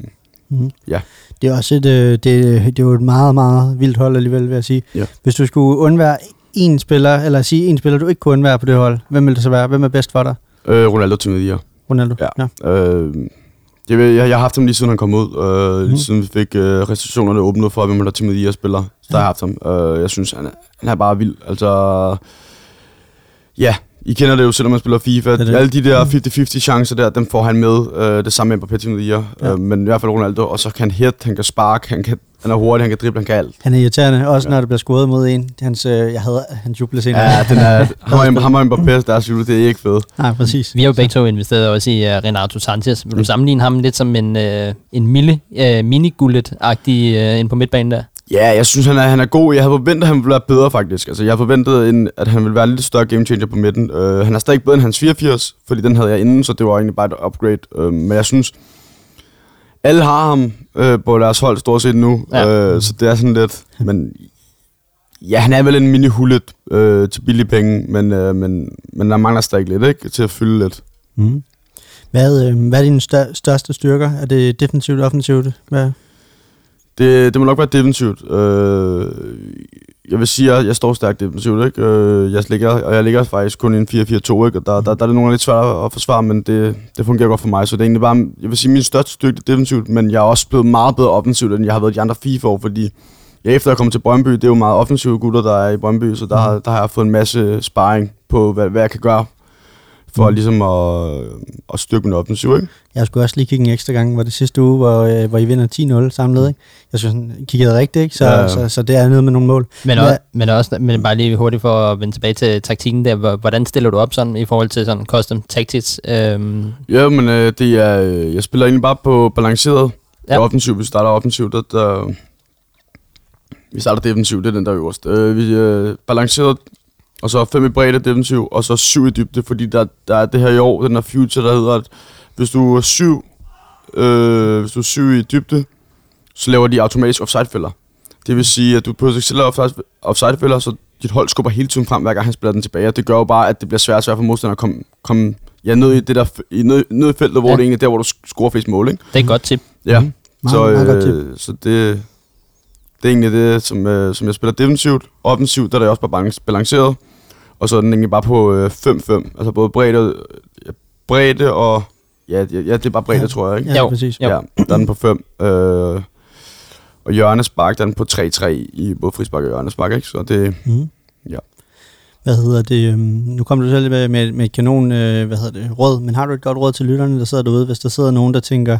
Mhm. Ja. Det er også et, øh, det, det er jo et meget, meget vildt hold alligevel, vil jeg sige. Ja. Hvis du skulle undvære en spiller, eller sige en spiller, du ikke kunne undvære på det hold, hvem vil det så være? Hvem er bedst for dig? øh, Ronaldo til med Ronaldo? Ja. Øh, jeg, jeg, jeg har haft ham lige siden han kom ud, øh, Mhm. lige siden vi fik øh, restriktionerne åbnet for, hvem der til med spiller. Så der har jeg haft ham. Øh, jeg synes, han er, han er bare vild. Altså, ja, I kender det jo, selvom man spiller FIFA. Det det. Alle de der 50-50 chancer der, dem får han med. Øh, det samme med Mbappé til med Ja. øh, Men i hvert fald Ronaldo. Og så kan han hit, han kan spark, han, kan, han er hurtig, han kan drible, han kan alt. Han er irriterende, også Ja. når det bliver scoret mod en. Hans, øh, jeg havde hans jublescene. Ja, den er, ham, og- ham og Mbappé, der er slut, det er ikke fedt. Nej, præcis. Vi har jo begge to investeret også i uh, Renato Sanchez. Vil du sammenligne ham lidt som en, uh, en mini, uh, mini-gullet-agtig uh, ind på midtbanen der? Ja, jeg synes, han er, han er god. Jeg havde forventet, at han ville være bedre, faktisk. Altså, jeg havde forventet, en, at han ville være en lidt større game changer på midten. Uh, han er stadig bedre end hans 84, fordi den havde jeg inden, så det var egentlig bare et upgrade. Uh, men jeg synes, alle har ham uh, på deres hold stort set nu, Ja. uh, så det er sådan lidt... Men ja, han er vel en mini-hullet uh, til billige penge, men, uh, men, men der mangler stadig lidt, ikke? Til at fylde lidt. Mm. Hvad, øh, hvad er dine stør- største styrker? Er det defensivt, offensivt? Hvad? Det, det må nok være defensivt. Øh, jeg vil sige, at jeg står stærkt defensivt. Ikke? Øh, jeg ligger, og jeg ligger faktisk kun i en 4-4-2, ikke? og der, der, der er det nogle gange lidt svært at forsvare, men det, det fungerer godt for mig. Så det er egentlig bare, jeg vil sige, min største styrke defensivt, men jeg er også blevet meget bedre offensivt, end jeg har været de andre FIFA-år, fordi jeg efter jeg kom til Brøndby, det er jo meget offensive gutter, der er i Brøndby, så der, har, der har jeg fået en masse sparring på, hvad, hvad jeg kan gøre for Mm. ligesom at, at styrke min offensiv. Ikke? Jeg skulle også lige kigge en ekstra gang, var det sidste uge, hvor, øh, hvor I vinder 10-0 samlet, ikke? Jeg synes, I kiggede rigtigt, ikke? Så, Ja, ja, ja. ja. Så, så, det er noget med nogle mål. Men, også, men, også, men bare lige hurtigt for at vende tilbage til taktikken der. Hvor- Hvordan stiller du op sådan i forhold til sådan custom tactics? Øhm, Ja, men øh, det er, øh, jeg spiller egentlig bare på balanceret. Ja. Ja. Det er offensivt, vi starter offensivt. Der, der, vi starter defensivt, det er den der øverst. Øh, vi øh, balanceret, og så fem i bredde defensiv, og så syv i dybde, fordi der, der er det her i år, den der future, der hedder, at hvis du er syv, øh, hvis du er syv i dybde, så laver de automatisk offside-fælder. Det vil sige, at du potentielt offside, offside-fælder, så dit hold skubber hele tiden frem, hver gang han spiller den tilbage. Og det gør jo bare, at det bliver svært og svært for modstanderen at komme, komme ja, ned i det der, i, ned, ned i feltet, hvor Ja. det egentlig er der, hvor du scorer flest mål, ikke? det er et godt tip. Ja. Meget, så, meget øh, så det, det er egentlig det, som, øh, som jeg spiller defensivt. Offensivt, der er det også bare balance- balanceret. Og så er den egentlig bare på øh, 5-5. Altså både bredde, ja, bredde og... Ja, ja, ja, det er bare bredde, Ja. tror jeg, ikke? Ja, Jo. præcis. Jo. Ja, der er den på 5. Øh, og hjørnespark, der er den på 3-3 i både frispark og hjørnespark, ikke? Så det... Mm. Ja. Hvad hedder det? øhm, Nu kommer du selv med, med, med et kanon, øh, hvad hedder det, råd, men har du et godt råd til lytterne, der sidder derude, hvis der sidder nogen, der tænker,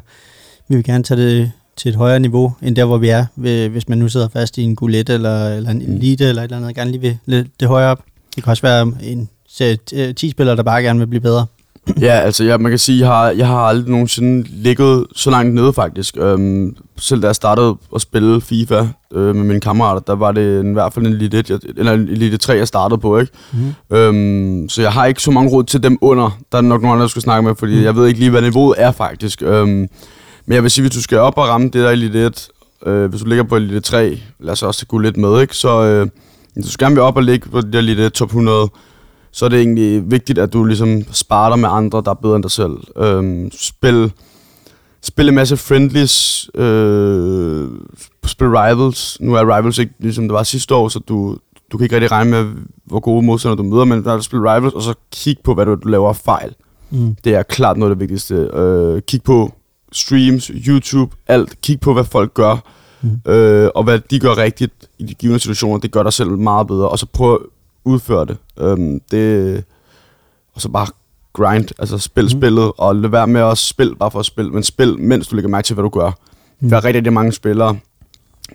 vi vil gerne tage det til et højere niveau, end der, hvor vi er, hvis man nu sidder fast i en gullet eller, eller en Mm. elite eller et eller andet, gerne lige vil lidt det højere op. Det kan også være en serie 10 spillere, der bare gerne vil blive bedre. Ja, altså ja, man kan sige, jeg har, jeg har aldrig nogensinde ligget så langt nede faktisk. Øhm, selv da jeg startede at spille FIFA øh, med mine kammerater, der var det i hvert fald en Elite, 1, jeg, eller en Elite 3, jeg startede på, ikke? Mm. Øhm, så jeg har ikke så mange råd til dem under. Der er nok nogen andre, der skal snakke med, fordi Mm. jeg ved ikke lige, hvad niveauet er faktisk. Øhm, men jeg vil sige, hvis du skal op og ramme det der Elite 1, øh, hvis du ligger på Elite 3, lad os også gå lidt med, ikke? Så øh, du skal gerne vil op og ligge på det der 1 top 100, så er det egentlig vigtigt, at du ligesom sparer dig med andre, der er bedre end dig selv. Øhm, spil, spil en masse friendlies, øh, spil rivals. Nu er rivals ikke ligesom det var sidste år, så du, du kan ikke rigtig regne med, hvor gode modstandere du møder, men der er spil rivals, og så kig på, hvad du, du laver fejl. Mm. Det er klart noget af det vigtigste. Øh, kig på streams, YouTube, alt. Kig på, hvad folk gør, Mm. øh, og hvad de gør rigtigt i de givende situationer. Det gør dig selv meget bedre, og så prøv at udføre det. Øhm, det og så bare grind, altså spil mm. spillet, og lad være med at spille bare for at spille, men spil, mens du lægger mærke til, hvad du gør. Mm. Der er rigtig, rigtig mange spillere,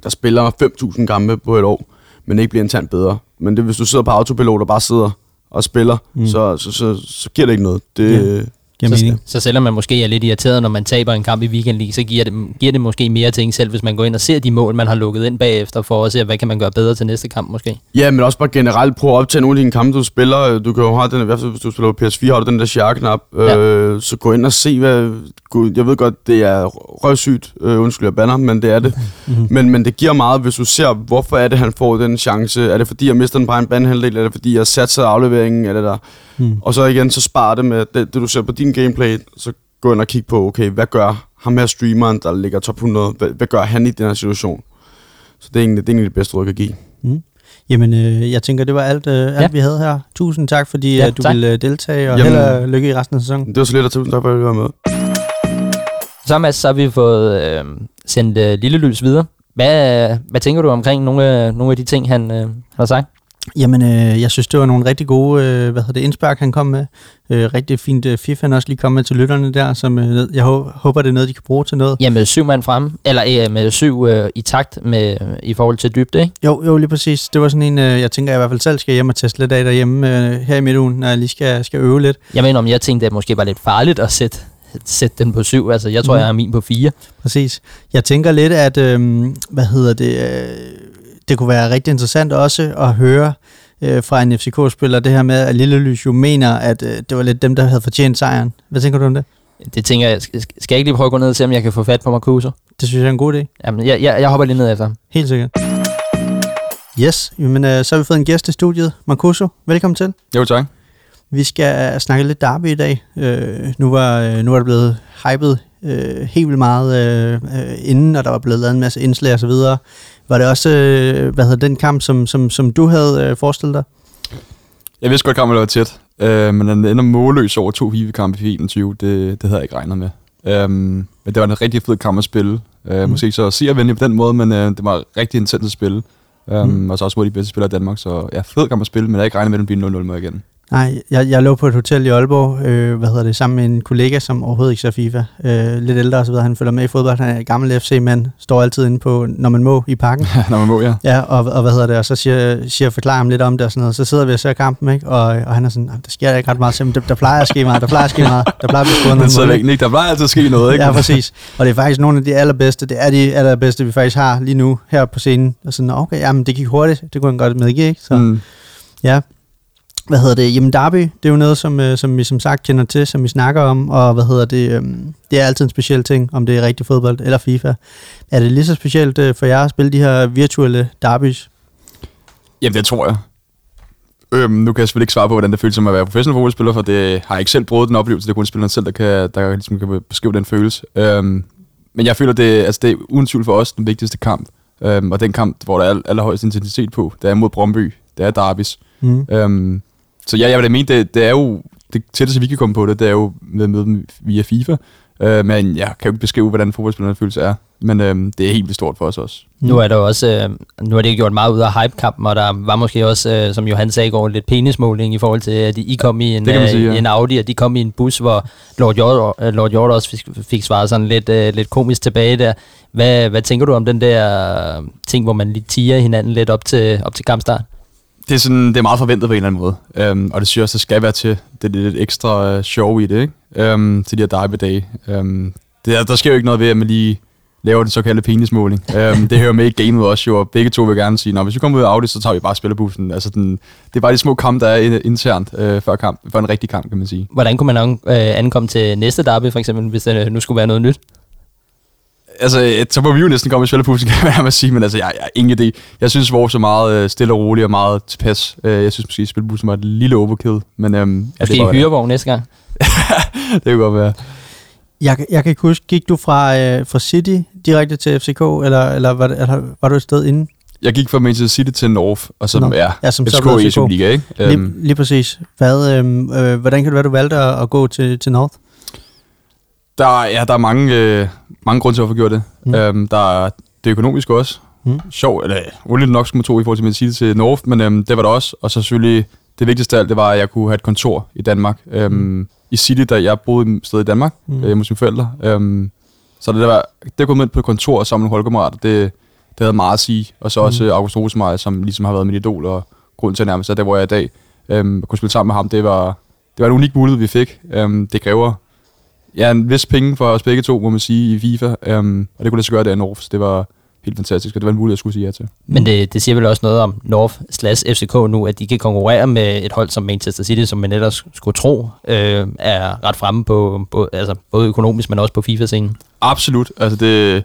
der spiller 5.000 kampe på et år, men ikke bliver en tand bedre. Men det, hvis du sidder på autopilot og bare sidder og spiller, mm. så, så, så, så giver det ikke noget. Det, Ja. Giver Så, mening. så selvom man måske er lidt irriteret, når man taber en kamp i Weekend League, så giver det, giver det måske mere til en selv, hvis man går ind og ser de mål, man har lukket ind bagefter, for at se, hvad kan man gøre bedre til næste kamp måske. Ja, men også bare generelt prøve at optage nogle af dine kampe, du spiller. Du kan jo have den, i hvert fald hvis du spiller på PS4, har du den der share-knap. Ja. Øh, så gå ind og se, hvad... Jeg ved godt, det er røvsygt, øh, undskyld, jeg banner, men det er det. Men, men det giver meget, hvis du ser, hvorfor er det, han får den chance. Er det fordi, jeg mister den på en bandhandel, er det fordi, jeg satser afleveringen, eller der... Mm. Og så igen, så sparer det med det, det, du ser på din gameplay, så gå ind og kig på, okay, hvad gør ham her streameren, der ligger top 100, hvad, hvad gør han i den her situation? Så det er egentlig det, er egentlig det bedste råd, jeg kan give. Mm. Jamen, øh, jeg tænker, det var alt, øh, alt Ja. vi havde her. Tusind tak, fordi Ja, ja, du tak. ville øh, deltage, og Jamen- held og lykke i resten af sæsonen. Det var så lidt, og tusind tak for, at du var med. Så Mads, så har vi fået øh, sendt øh, Lille Lys videre. Hvad, hvad tænker du omkring nogle, af- nogle af de ting, han øh, har sagt? Jamen, øh, jeg synes, det var nogle rigtig gode øh, hvad hedder det, indspark, han kom med. Øh, rigtig fint øh, fif, han også lige kom med til lytterne der, som øh, jeg hå- håber, det er noget, de kan bruge til noget. Ja, med syv mand frem, eller øh, med syv øh, i takt med, i forhold til dybde, ikke? Jo, jo, lige præcis. Det var sådan en, øh, jeg tænker, jeg i hvert fald selv skal hjem og teste lidt af derhjemme øh, her i midtugen, når jeg lige skal, skal øve lidt. Jeg mener, om jeg tænkte, at det måske var lidt farligt at sætte, sætte den på syv. Altså, jeg tror, Mhm. jeg har min på fire. Præcis. Jeg tænker lidt, at øh, hvad hedder det, øh, det kunne være rigtig interessant også at høre øh, fra en FCK-spiller, det her med, at Lille Lys jo mener, at øh, det var lidt dem, der havde fortjent sejren. Hvad tænker du om det? Det tænker jeg, skal jeg ikke lige prøve at gå ned og se, om jeg kan få fat på Marcuso? Det synes jeg er en god idé. Jamen, jeg, jeg, jeg hopper lige ned efter ham. Helt sikkert. Yes, jamen, øh, så har vi fået en gæst i studiet. Marcuso, velkommen til. Jo, tak. Vi skal snakke lidt derby i dag. Øh, nu, var, øh, nu er der blevet hypet øh, helt vildt meget øh, øh, inden, og der var blevet lavet en masse indslag og så videre. Var det også øh, hvad hedder den kamp, som, som, som du havde øh, forestillet dig? Jeg vidste godt, at kampen var tæt, øh, men den ender målløs over to hivekampe i 21. Det, det havde jeg ikke regnet med. Um, men det var en rigtig fed kamp at spille. Uh, mm. Måske ikke så seervenlig på den måde, men uh, det var rigtig intens at spille. Um, Mm. Og så også mod de bedste spillere i Danmark, så ja, fed kamp at spille, men jeg havde ikke regnet med, at den bliver 0-0 med igen. Nej, jeg, jeg lå på et hotel i Aalborg, øh, hvad hedder det, sammen med en kollega, som overhovedet ikke ser FIFA. Øh, lidt ældre og så videre. Han følger med i fodbold. Han er en gammel FC-mand. Står altid inde på, når man må, i parken. Når man må, ja. Ja, og, og hvad hedder det, og så siger, siger forklarer ham lidt om det og sådan noget. Så sidder vi og ser kampen, ikke? Og, og han er sådan, "Jamen, der sker ikke ret meget. Så, "Men Der, der plejer at ske meget, der plejer at ske meget. Der plejer at blive sidder mål, væk, ikke? ikke? Der plejer altid at ske noget, ikke? Ja, præcis. Og det er faktisk nogle af de allerbedste, det er de allerbedste, vi faktisk har lige nu her på scenen. Og sådan, okay, jamen det gik hurtigt, det kunne han godt medgive, ikke? Så, Mm. ja. Hvad hedder det? Jamen Derby, det er jo noget, som, øh, som vi som sagt kender til, som vi snakker om, og hvad hedder det? øhm, det er altid en speciel ting, om det er rigtig fodbold eller FIFA. Er det lige så specielt øh, for jer at spille de her virtuelle derbys? Jamen, det tror jeg. Øhm, nu kan jeg selvfølgelig ikke svare på, hvordan det føles som at være professionel fodboldspiller, for det har jeg ikke selv prøvet den oplevelse. Det er kun spilleren selv, der kan, der ligesom kan beskrive den følelse. Øhm, men jeg føler, det, altså, det er uden tvivl for os den vigtigste kamp. Øhm, og den kamp, hvor der er allerhøjst intensitet på, det er mod Brøndby. Det er derbys. Mm. Øhm, så ja, jeg vil da mene, det, det er jo det tætteste, vi kan komme på det, det er jo med at møde dem via FIFA. Øh, men jeg kan jo ikke beskrive, hvordan fodboldspillernes følelse er. Men øhm, det er helt vildt stort for os også. Mm. Nu er der også, øh, nu har det gjort meget ud af hype-kampen, og der var måske også, øh, som Johan sagde i går, lidt penismåling i forhold til, at I kom i en, øh, sige, ja. en Audi, og de kom i en bus, hvor Lord Hjort, øh, Lord Hjort også fik, fik svaret sådan lidt, øh, lidt komisk tilbage der. Hvad, hvad tænker du om den der øh, ting, hvor man lige tiger hinanden lidt op til, op til kampstart? Det er, sådan, det er meget forventet på en eller anden måde. Øhm, og det synes jeg også, det skal være til. Det er lidt ekstra øh, sjov i det, ikke? Øhm, til de her derby-dage. Øhm, det der sker jo ikke noget ved, at man lige laver den såkaldte penismåling. øhm, det hører med i gamet også jo, og begge to vil gerne sige, at hvis vi kommer ud af Audi, så tager vi bare spillerbussen. Altså, den, det er bare de små kampe, der er internt øh, før, kamp, før en rigtig kamp, kan man sige. Hvordan kunne man an, øh, ankomme til næste derby, for eksempel, hvis det nu skulle være noget nyt? Altså, øh, så må vi jo næsten komme i spillerbussen, kan jeg sige, men altså, jeg, jeg ingen idé. Jeg synes, vores er meget øh, stille og rolig og meget tilpas. Øh, jeg synes måske, at spillerbussen var et lille overkill, men øhm, ja, Måske det, i var, hyrevogn næste gang? det kan godt være. Jeg, jeg kan ikke huske, gik du fra, øh, fra City direkte til FCK, eller, eller, var, det, eller var du et sted inden? Jeg gik fra Manchester City til North, og så Nå. ja, Ja, som så FCK i FCK. Superliga, ikke? Lige, Øhm, lige præcis. Hvad, øhm, øh, hvordan kan det være, du valgte at, at gå til, til North? Der, er- ja, der er mange, øh, mange grunde til, at få gjort det. Mm. Øhm, der er det økonomiske også. Mm. Sjov, eller uligt nok skulle man tro i forhold til City til North, men øhm, det var der også. Og så selvfølgelig det vigtigste af alt, det var, at jeg kunne have et kontor i Danmark. Øhm, mm. I City, da jeg boede et sted i Danmark, mm. hjemme hos mine forældre. Øhm, så det, der var, det gå med på et kontor og samle holdkammerater, det, det havde meget at sige. Og så også mm. August Rosemeier, som ligesom har været mit idol, og grund til nærmest, at der hvor jeg er i dag. Øhm, kunne spille sammen med ham, det var, det var en unik mulighed, vi fik. Øhm, det kræver ja, en vis penge for os begge to, må man sige, i FIFA. Øhm, og det kunne lade sig gøre det år, så det var helt fantastisk, og det var en mulighed, jeg skulle sige ja til. Men det, det siger vel også noget om North slash FCK nu, at de kan konkurrere med et hold som Manchester City, som man ellers skulle tro øh, er ret fremme på, på altså både økonomisk, men også på FIFA-scenen. Absolut. Altså det,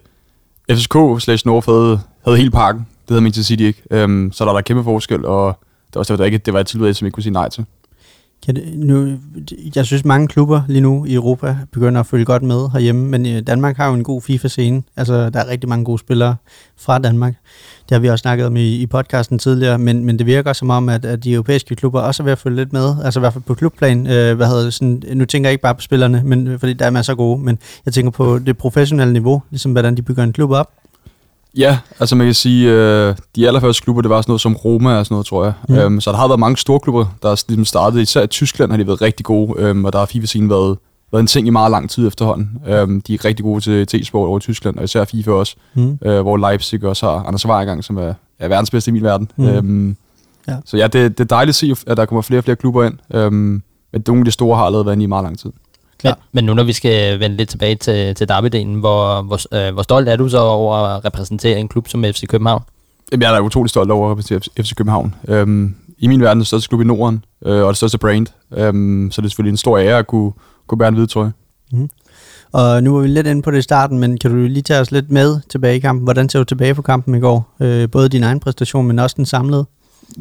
FCK slash North havde, havde hele pakken. Det havde Manchester City ikke. Øhm, så der er der kæmpe forskel, og det var også der ikke, det var et tilbud, som ikke kunne sige nej til. Kan det, nu, jeg synes, mange klubber lige nu i Europa begynder at følge godt med herhjemme, men øh, Danmark har jo en god FIFA-scene. Altså, der er rigtig mange gode spillere fra Danmark. Det har vi også snakket om i, i podcasten tidligere, men, men det virker som om, at, at de europæiske klubber også er ved at følge lidt med. Altså i hvert fald på klubplan. Øh, hvad hedder det, sådan, nu tænker jeg ikke bare på spillerne, men, øh, fordi der er masser af gode, men jeg tænker på det professionelle niveau, ligesom hvordan de bygger en klub op. Ja, altså man kan sige, øh, de allerførste klubber, det var sådan noget som Roma og sådan noget, tror jeg. Mm. Øhm, så der har været mange store klubber, der er ligesom startet. Især i Tyskland har de været rigtig gode, øhm, og der har FIFA-scenen været, været en ting i meget lang tid efterhånden. Øhm, de er rigtig gode til T-sport over i Tyskland, og især FIFA også, mm. øh, hvor Leipzig også har Anders Weiergang, som er, er verdens bedste i min verden. Mm. Øhm, ja. Så ja, det, det er dejligt at se, at der kommer flere og flere klubber ind. Øhm, men nogle af de store har allerede været i meget lang tid. Men, men nu når vi skal vende lidt tilbage til, til derbydelen, hvor, hvor, øh, hvor stolt er du så over at repræsentere en klub som FC København? Jamen, jeg er da utrolig stolt over at repræsentere FC København. Øhm, I min verden er det største klub i Norden, øh, og det største brand. Øhm, så det er selvfølgelig en stor ære at kunne, kunne bære en hvide trøje. Mm. Og nu var vi lidt inde på det i starten, men kan du lige tage os lidt med tilbage i kampen? Hvordan ser du tilbage på kampen i går? Øh, både din egen præstation, men også den samlede?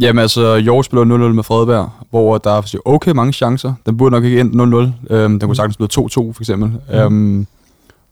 Jamen altså, Jorg spiller 0-0 med Fredberg, hvor der er okay mange chancer. Den burde nok ikke ind 0-0. Øhm, den kunne sagtens blive 2-2 for eksempel. Mm. Øhm,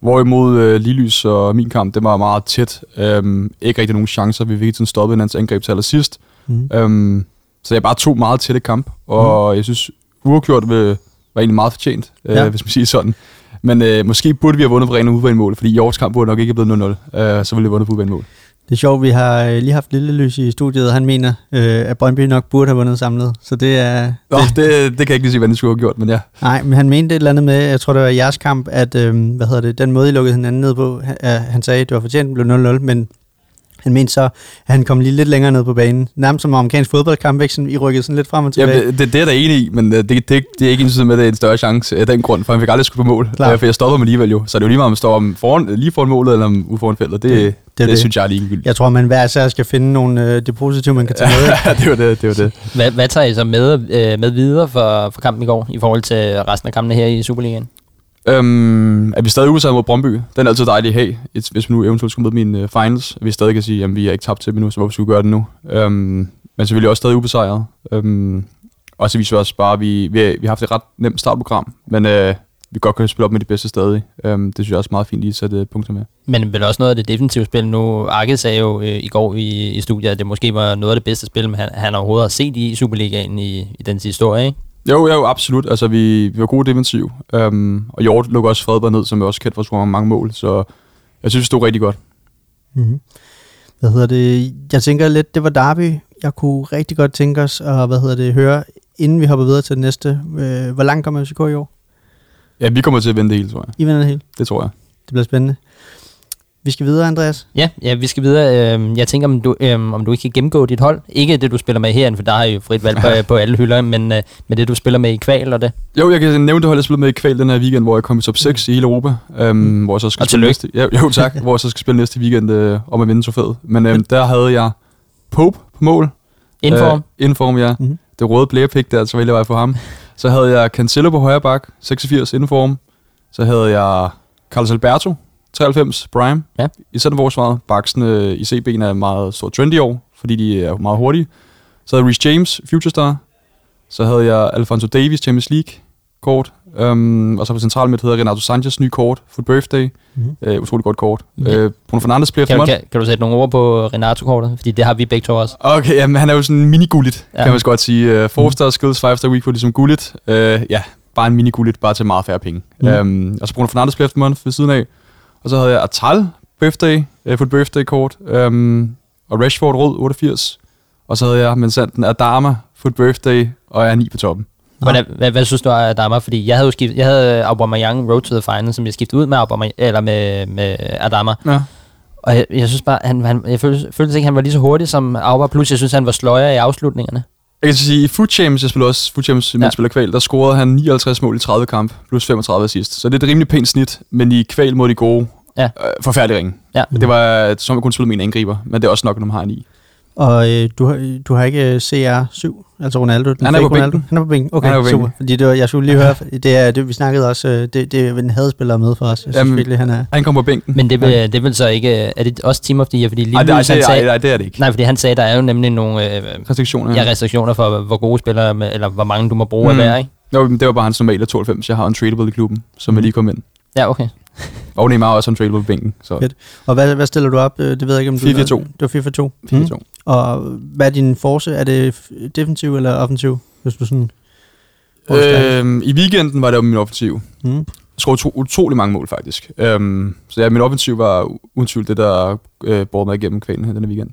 hvorimod øh, Lilys og min kamp, det var meget tæt. Øhm, ikke rigtig nogen chancer. Vi fik sådan stoppet hinandens angreb til allersidst. Mm. Øhm, så jeg bare to meget tætte kamp, og mm. jeg synes, uafgjort var egentlig meget fortjent, øh, ja. hvis man siger sådan. Men øh, måske burde vi have vundet på rene mål, fordi Jorgs kamp burde nok ikke have blevet 0-0. Øh, så ville vi have vundet på mål. Det er sjovt, vi har øh, lige haft Lille Lys i studiet, og han mener, øh, at Brøndby nok burde have vundet samlet. Så det er... Nå, det, det, det kan jeg ikke lige sige, hvad det skulle have gjort, men ja. Nej, men han mente et eller andet med, jeg tror det var jeres kamp, at øh, hvad hedder det, den måde, I lukkede hinanden ned på, han, han sagde, at det var fortjent, blev 0-0, men han mente så, at han kom lige lidt længere ned på banen. Nærmest som amerikansk fodboldkamp, ikke? Sådan, I rykkede sådan lidt frem og tilbage. Ja, det, det, det er der enig i, men øh, det, det, det er ikke en med, at det er en større chance af den grund, for han fik aldrig skudt på mål. Klar. For jeg stopper mig alligevel jo. Så det er jo lige meget, om man står foran, lige foran målet eller ude foran feltet. Det, det, det, det, det, synes jeg er ligegyldigt. Jeg tror, man hver især skal finde nogle øh, det positive, man kan tage med. ja, det var det. det, var det. Hvad, hvad tager I så med, øh, med videre for, for kampen i går, i forhold til resten af kampene her i Superligaen? Øhm, er vi stadig udsat mod Brøndby. Den er altid dejlig at have, hvis vi nu eventuelt skulle med min uh, finals. At vi stadig kan sige, at vi er ikke tabt til dem nu, så hvorfor skulle vi gøre det nu? Øhm, men selvfølgelig også stadig ubesejret. Øhm, og så viser vi også bare, at vi, vi, vi har haft et ret nemt startprogram, men øh, vi godt kan spille op med de bedste stadig. Øhm, det synes jeg også er meget fint lige at sætte øh, punkter med. Men vel også noget af det definitive spil nu. Arke sagde jo øh, i går i, i studiet, at det måske var noget af det bedste spil, han, han overhovedet har set i Superligaen i, i den historie, ikke? Jo, jo, absolut. Altså, vi, vi var gode defensiv. Um, og Hjort lukker også Fredberg ned, som er også kendt for at score mange mål. Så jeg synes, det stod rigtig godt. Mm-hmm. Hvad hedder det? Jeg tænker lidt, det var Derby. Jeg kunne rigtig godt tænke os at hvad hedder det, høre, inden vi hopper videre til det næste. Øh, hvor langt kommer FCK i år? Ja, vi kommer til at vende det hele, tror jeg. I vender det hele? Det tror jeg. Det bliver spændende. Vi skal videre, Andreas. Ja, ja vi skal videre. Øhm, jeg tænker, om du, øhm, om du ikke kan gennemgå dit hold. Ikke det, du spiller med herinde, for der har jo frit valg på, på alle hylder, men øh, med det, du spiller med i kval og det. Jo, jeg kan nævne det hold, jeg spiller med i kval den her weekend, hvor jeg kom i top 6 i hele Europa. Øhm, mm. hvor jeg så skal og spille næste, ja, jo, tak. hvor jeg så skal spille næste weekend øh, om at vinde trofæet. Men øhm, der havde jeg Pope på mål. Inform. Øh, inform, ja. Mm-hmm. Det røde playerpick der, så vælger jeg for ham. Så havde jeg Cancelo på højre bak, 86 inform. Så havde jeg Carlos Alberto 93 Prime ja. i centerforsvaret. Baksene i CB'en er meget stor trend i år, fordi de er meget hurtige. Så havde Rhys James, Future Star. Så havde jeg Alfonso Davis, Champions League kort. Um, og så på central midt hedder Renato Sanchez, ny kort, for birthday. Mm-hmm. Uh, utrolig godt kort. Ja. Uh, Bruno Fernandes player kan, kan, kan, du sætte nogle ord på Renato-kortet? Fordi det har vi begge to også. Okay, jamen, han er jo sådan mini-gulligt, ja. kan man godt sige. Uh, Four star skills, five star week for ligesom gulligt. Uh, ja, bare en mini-gulligt, bare til meget færre penge. Mm. Um, og så Bruno Fernandes player month ved siden af. Og så havde jeg Atal birthday, uh, for et birthday kort, um, og Rashford rød 88. Og så havde jeg, men sandt, den Adama, Foot Birthday, og jeg er 9 på toppen. Hvordan, hvad, hvad, synes du af Adama? Fordi jeg havde jo skiftet, jeg havde Aubameyang Road to the Final, som jeg skiftede ud med, Aubameyang, eller med, med Adama. Ja. Og jeg, jeg synes bare, han, han, jeg følte, følte ikke, han var lige så hurtig som Auba, plus jeg synes, han var sløjere i afslutningerne. Jeg kan sige, i Foot Champions, jeg spiller også Foot Champions. Ja. spiller kval, der scorede han 59 mål i 30 kamp, plus 35 sidst. Så det er et rimelig pænt snit, men i kval mod de gode, Ja. øh, forfærdelig ringe. Ja. Det var, som jeg kun spillede med en angriber, men det er også nok, når man har en i. Og øh, du, har, du har ikke øh, CR7, altså Ronaldo? Den Han er på Ronaldo? bænken. Han er på bænken. Okay, Han er på super. Fordi det var, jeg skulle lige høre, det er, det, vi snakkede også, øh, det, det er en hadespiller med for os. Jeg synes Jamen, virkelig, han er... Han kom på bænken. Men det vil, det vil så ikke... Er det også Team of the Year? Fordi lige Ej, det, han sagde, ej, det er det ikke. Nej, fordi han sagde, der er jo nemlig nogle øh, Restriktioner. ja, restriktioner for, hvor gode spillere, med, eller hvor mange du må bruge. Mm. af hver, ikke? Jo, men det var bare hans normale 92. Jeg har en tradable i klubben, som Mm. er lige kom ind. Ja, okay. Og Neymar er også en tradable på bænken. Så Fedt. Og hvad, hvad stiller du op? Øh, Det ved jeg ikke, om du... 4-4-2. Det var 4-4-2. 4 Mm. 2 Og hvad er din force? Er det defensiv eller offensiv? Hvis du sådan... Øh, øhm, I weekenden var det jo min offensiv. mm. Jeg skrev to, utrolig mange mål, faktisk. Øhm, så ja, min offensiv var uden tvivl det, der øh, bor mig igennem kvalen her denne weekend.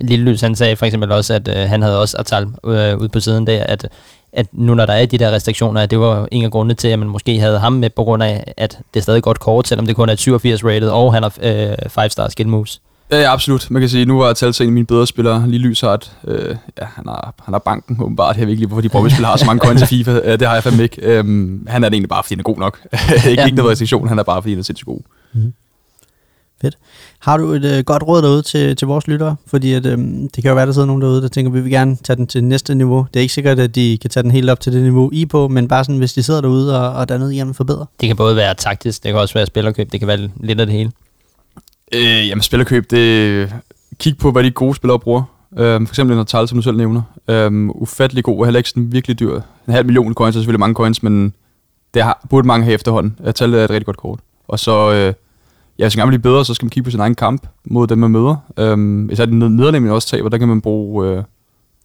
Lille Lys, han sagde for eksempel også, at øh, han havde også Atal øh, ude på siden der, at, at nu når der er de der restriktioner, at det var en af grundene til, at man måske havde ham med, på grund af, at det er stadig godt kort, selvom det kun er et 87 rated, og han har øh, 5-star skill moves. Ja, ja, absolut. Man kan sige, nu var Talsa en af mine bedre spillere, lige Lysart. Øh, ja, han har, han har banken åbenbart. Jeg ved ikke lige, hvorfor de Brøndby-spillere har så mange coins i FIFA. Øh, det har jeg fandme ikke. Øhm, han er det egentlig bare, fordi han er god nok. ikke, Ja. ikke noget restriktion, han er bare, fordi han er sindssygt god. Har du et øh, godt råd derude til, til vores lyttere? Fordi at, øh, det kan jo være, der sidder nogen derude, der tænker, vi vil gerne tage den til næste niveau. Det er ikke sikkert, at de kan tage den helt op til det niveau, I på, men bare sådan, hvis de sidder derude og, og der er noget, I gerne vil forbedre. Det kan både være taktisk, det kan også være spillerkøb, det kan være lidt af det hele. Øh, jamen, spillerkøb, det... Kig på, hvad de gode spillere bruger. Øhm, for eksempel en Tal, som du selv nævner. Øhm, ufattelig god, og heller ikke sådan virkelig dyr. En halv million coins er selvfølgelig mange coins, men det har, burde mange have efterhånden. At Tal er et rigtig godt kort. Og så, øh, ja, hvis man gerne vil blive bedre, så skal man kigge på sin egen kamp mod dem, man møder. Øhm, især den nederlag, man også taber, der kan man bruge, øh,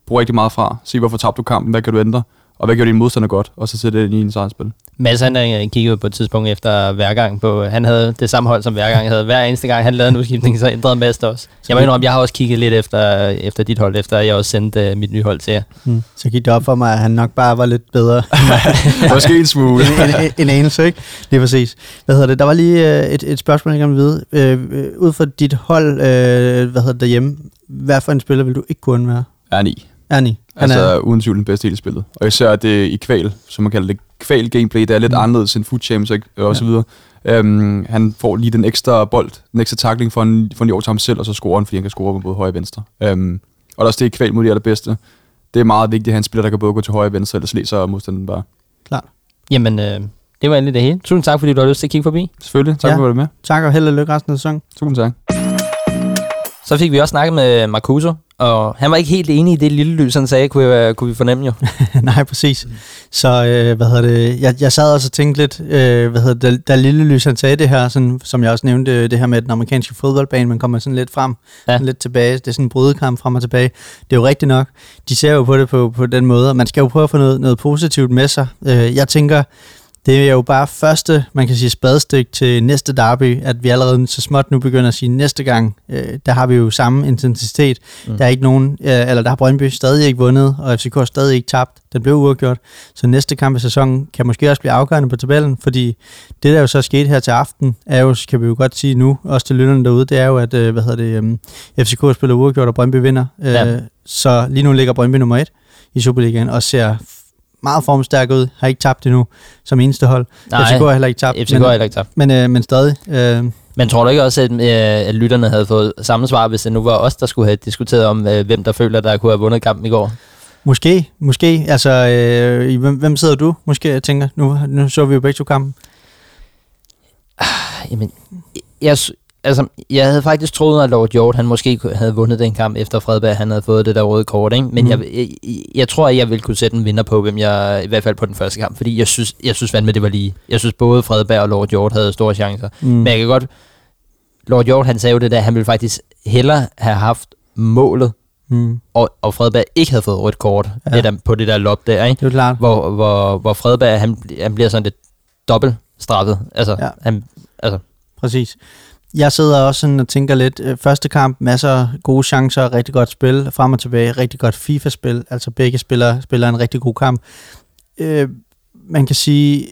bruge rigtig meget fra. Se, hvorfor tabte du kampen, hvad kan du ændre, og hvad gør din modstander godt, og så sætte det ind i en egen spil. Mads han øh, kiggede på et tidspunkt efter hver gang på, han havde det samme hold som hver gang havde. Hver eneste gang han lavede en udskiftning, så ændrede Mads det også. Jeg må indrømme, jeg har også kigget lidt efter, efter dit hold, efter jeg også sendte uh, mit nye hold til jer. Hmm. Så gik det op for mig, at han nok bare var lidt bedre Måske en smule. en, en, en anelse, ikke? Lige præcis. Hvad hedder det? Der var lige øh, et, et spørgsmål, jeg gerne vil vide. Øh, øh, ud fra dit hold, øh, hvad hedder det derhjemme, hvad for en spiller vil du ikke kunne? Ja, 9. Ernie. Han Altså er, uden tvivl den bedste del af spillet. Og især det i kval, som man kalder det, kval gameplay, det er lidt Mm. anderledes end food champs og, og så videre. Um, han får lige den ekstra bold, den ekstra tackling for en, for en år til ham selv, og så scorer han, fordi han kan score med både højre og venstre. Um, og der er også det i kval mod de allerbedste. Det er meget vigtigt, at han spiller, der kan både gå til højre og venstre, ellers læser modstanderen bare. klart. Jamen, øh, det var endelig det hele. Tusind tak, fordi du har lyst til at kigge forbi. Selvfølgelig. Tak Ja. ja. for at du var med. Tak og held og lykke resten af sæsonen. Tusind tak. Så fik vi også snakket med Marcuso, og han var ikke helt enig i det lille lys, han sagde, kunne, jeg, kunne vi fornemme jo. Nej, præcis. Så øh, hvad hedder det? Jeg, jeg sad også og tænkte lidt, øh, hvad hedder det, da, da Lille Lys han sagde det her, sådan, som jeg også nævnte, det her med den amerikanske fodboldbane, man kommer sådan lidt frem, Ja. ja. lidt tilbage. Det er sådan en brydekamp frem og tilbage. Det er jo rigtigt nok. De ser jo på det på, på den måde, og man skal jo prøve at få noget, noget positivt med sig. Øh, jeg tænker, det er jo bare første, man kan sige, spadestik til næste derby, at vi allerede så småt nu begynder at sige, næste gang, øh, der har vi jo samme intensitet. Mm. Der er ikke nogen, øh, eller der har Brøndby stadig ikke vundet, og FCK har stadig ikke tabt. Den blev uafgjort. Så næste kamp i sæsonen kan måske også blive afgørende på tabellen, fordi det, der jo så skete her til aften, er jo, kan vi jo godt sige nu, også til lytterne derude, det er jo, at øh, hvad hedder det, um, FCK spiller uafgjort, og Brøndby vinder. Ja. Øh, så lige nu ligger Brøndby nummer et i Superligaen, og ser meget formstærk ud, har ikke tabt endnu som eneste hold. Nej, FCK har heller ikke tabt, FCK har men, heller ikke tabt. men, øh, men stadig. Øh, Men tror du ikke også, at, øh, at lytterne havde fået samme svar, hvis det nu var os, der skulle have diskuteret om, øh, hvem der føler, der kunne have vundet kampen i går? Måske, måske. Altså, øh, hvem, hvem sidder du? Måske, jeg tænker, nu, nu så vi jo begge to kampen. Jamen, jeg, altså, jeg havde faktisk troet, at Lord Hjort, han måske havde vundet den kamp, efter Fredberg han havde fået det der røde kort, ikke? Men Mhm. mm. jeg, jeg, jeg, tror, at jeg ville kunne sætte en vinder på, hvem jeg, i hvert fald på den første kamp, fordi jeg synes, jeg synes fandme, det var lige. Jeg synes både Fredberg og Lord Hjort havde store chancer. Mm. Men jeg kan godt... Lord Hjort, han sagde jo det der, han ville faktisk hellere have haft målet, Mm. og, og Fredberg ikke havde fået rødt kort Ja. det der, på det der lop der, ikke? Det er klart. Hvor, hvor, hvor Fredberg, han, han bliver sådan lidt dobbelt straffet. Altså, ja. han, altså Præcis. Jeg sidder også sådan og tænker lidt, øh, første kamp, masser af gode chancer, rigtig godt spil, frem og tilbage, rigtig godt FIFA-spil, altså begge spillere spiller en rigtig god kamp. Øh, man kan sige,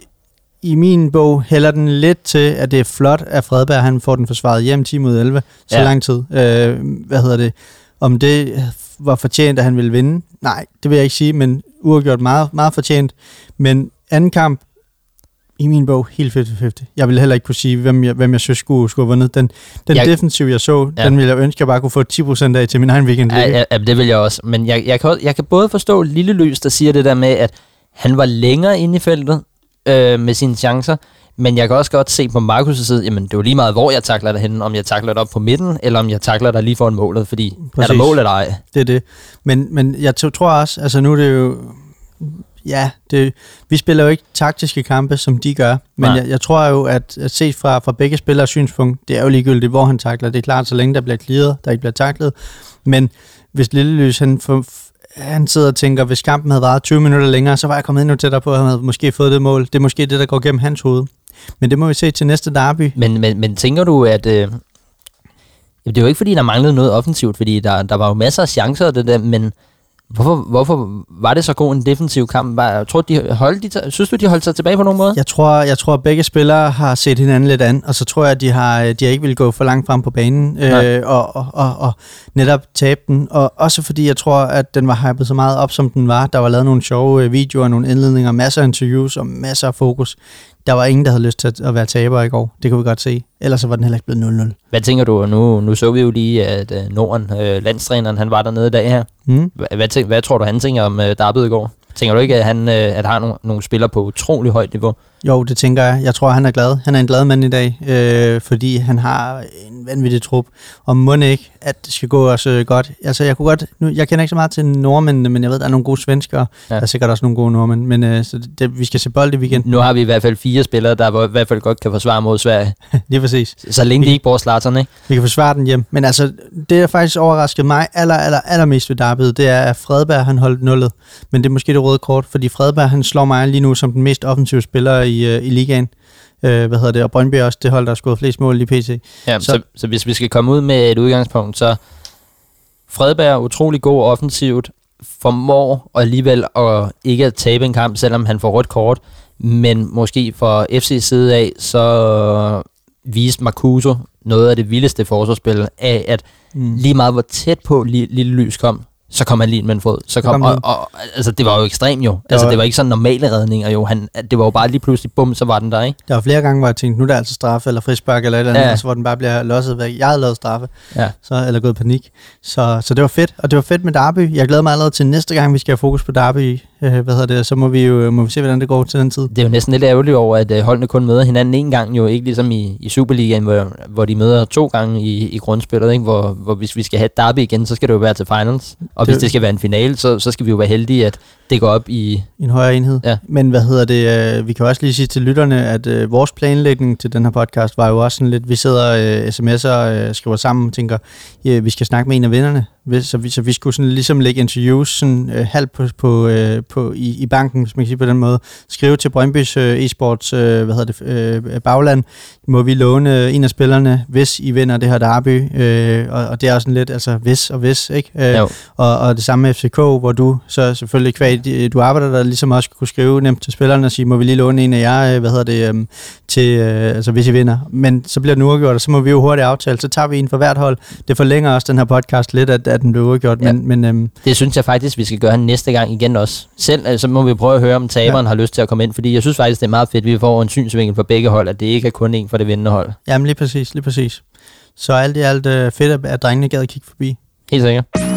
i min bog hælder den lidt til, at det er flot, at Fredberg han får den forsvaret hjem 10 mod 11, så Ja. lang tid. Øh, hvad hedder det? Om det var fortjent, at han ville vinde? Nej, det vil jeg ikke sige, men uafgjort meget, meget fortjent. Men anden kamp, i min bog, helt 50-50. Jeg vil heller ikke kunne sige, hvem jeg, hvem jeg synes skulle, skulle have vundet. Den, den Jeg- defensiv, jeg så, Ja. den ville jeg ønske, jeg bare kunne få 10% af til min egen weekend. Ja, ja, ja, det vil jeg også. Men jeg, jeg, kan, jeg kan både forstå Lille Løs, der siger det der med, at han var længere inde i feltet øh, med sine chancer, men jeg kan også godt se på Markus' side, jamen det er jo lige meget, hvor jeg takler dig henne, om jeg takler dig op på midten, eller om jeg takler dig lige foran målet, fordi Præcis. er der mål eller ej? Det er det. Men, men jeg tror også, altså nu er det jo... Ja, det, vi spiller jo ikke taktiske kampe, som de gør. Men Nej. jeg, jeg tror jo, at, at set fra, fra begge spillers synspunkt, det er jo ligegyldigt, hvor han takler. Det er klart, så længe der bliver clearet, der ikke bliver taklet. Men hvis Lilleløs, han, han sidder og tænker, hvis kampen havde varet 20 minutter længere, så var jeg kommet endnu tættere på, at han havde måske fået det mål. Det er måske det, der går gennem hans hoved. Men det må vi se til næste derby. Men, men, men tænker du, at... Øh, det er jo ikke, fordi der manglede noget offensivt, fordi der, der var jo masser af chancer og det der, men hvorfor, hvorfor var det så god en defensiv kamp? Var, jeg tror, de holdt, de, synes du, de holdt sig tilbage på nogen måde? Jeg tror, jeg tror, at begge spillere har set hinanden lidt an, og så tror jeg, at de har, de har ikke vil gå for langt frem på banen Nej. øh, og, og, og, og netop tabe den. Og også fordi jeg tror, at den var hypet så meget op, som den var. Der var lavet nogle sjove øh, videoer, nogle indledninger, masser af interviews og masser af fokus. Der var ingen, der havde lyst til at- at være taber i går. Det kunne vi godt se. Ellers så var den heller ikke blevet 0-0. Hvad tænker du? Nu, nu så vi jo lige, at øh, Norden, øh, landstræneren, han var dernede i dag her. Mm. Hvad, hvad, tænk, hvad tror du, han tænker om øh, derbyet i går? Tænker du ikke, at han øh, at har nogle, nogle spillere på utrolig højt niveau? Jo, det tænker jeg. Jeg tror, han er glad. Han er en glad mand i dag, øh, fordi han har en vanvittig trup. Og må ikke, at det skal gå os øh, godt. Altså, jeg kunne godt... Nu, jeg kender ikke så meget til nordmændene, men jeg ved, der er nogle gode svenskere. Ja. Der er sikkert også nogle gode nordmænd. Men øh, så det, vi skal se bold i weekenden. Nu har vi i hvert fald fire spillere, der i hvert fald godt kan forsvare mod Sverige. Lige præcis. Så længe de ikke bruger Zlatan, ikke? Vi kan forsvare den hjem. Men altså, det der faktisk overraskede mig aller, aller, allermest ved derbyet, det er, at Fredberg han holdt nullet. Men det er måske det røde kort, fordi Fredberg han slår mig lige nu som den mest offensive spiller i, øh, i ligaen. Øh, hvad hedder det? Og Brøndby er også det hold, der har skåret flest mål i PC. Ja, så, Så- så, hvis vi skal komme ud med et udgangspunkt, så Fredberg er utrolig god offensivt, formår alligevel at ikke at tabe en kamp, selvom han får rødt kort, men måske fra FC's side af, så viste Marcuso noget af det vildeste forsvarsspil af, at Mm. lige meget hvor tæt på li- Lille Lys kom, så kom han lige ind med en fod. Så kom, og, og, altså, det var jo ekstremt jo. Altså, var- det var ikke sådan normale redninger jo. Han, det var jo bare lige pludselig, bum, så var den der, ikke? Der var flere gange, hvor jeg tænkte, nu er der altså straffe eller frispark eller et eller andet, Ja. ja. og så hvor den bare bliver losset væk. Jeg havde lavet straffe, Ja. så, eller gået i panik. Så, så det var fedt, og det var fedt med Derby. Jeg glæder mig allerede til næste gang, vi skal have fokus på Derby. Øh, hvad hedder det? Så må vi jo må vi se, hvordan det går til den tid. Det er jo næsten lidt ærgerligt over, at øh, holdene kun møder hinanden en gang, jo ikke ligesom i, i Superligaen, hvor, hvor de møder to gange i, i grundspillet, ikke? Hvor, hvor hvis vi skal have et derby igen, så skal det jo være til finals. Og Det- hvis det skal være en finale, så, så skal vi jo være heldige, at det går op i... en højere enhed. Ja. Men hvad hedder det, øh, vi kan også lige sige til lytterne, at øh, vores planlægning til den her podcast var jo også sådan lidt, vi sidder øh, sms'er og øh, skriver sammen og tænker, ja, vi skal snakke med en af vinderne. Hvis- Så vi, så vi skulle sådan ligesom lægge interviews sådan, øh, halvt på, på, øh, på, i, i banken, hvis man kan sige på den måde. Skrive til Brøndbys øh, e-sports øh, hvad hedder det, øh, bagland, må vi låne øh, en af spillerne, hvis I vinder det her derby. Øh, og, og det er også sådan lidt, altså hvis og hvis, ikke? Øh, Jo. og, og det samme med FCK, hvor du så selvfølgelig kvad, du arbejder der ligesom også kunne skrive nemt til spillerne og sige, må vi lige låne en af jer, øh, hvad hedder det, øhm, til, øh, altså hvis I vinder. Men så bliver den uafgjort, og så må vi jo hurtigt aftale, så tager vi en for hvert hold. Det forlænger også den her podcast lidt, at, at den bliver uafgjort, Ja. men, men øhm, Det synes jeg faktisk, vi skal gøre næste gang igen også. Selv altså, må vi prøve at høre, om taberen ja. har lyst til at komme ind, fordi jeg synes faktisk, det er meget fedt, at vi får en synsvinkel for begge hold, at det ikke er kun en for det vindende hold. jamen lige præcis, lige præcis. Så alt i alt øh, fedt, at drengene gad at kigge forbi. Helt sikkert.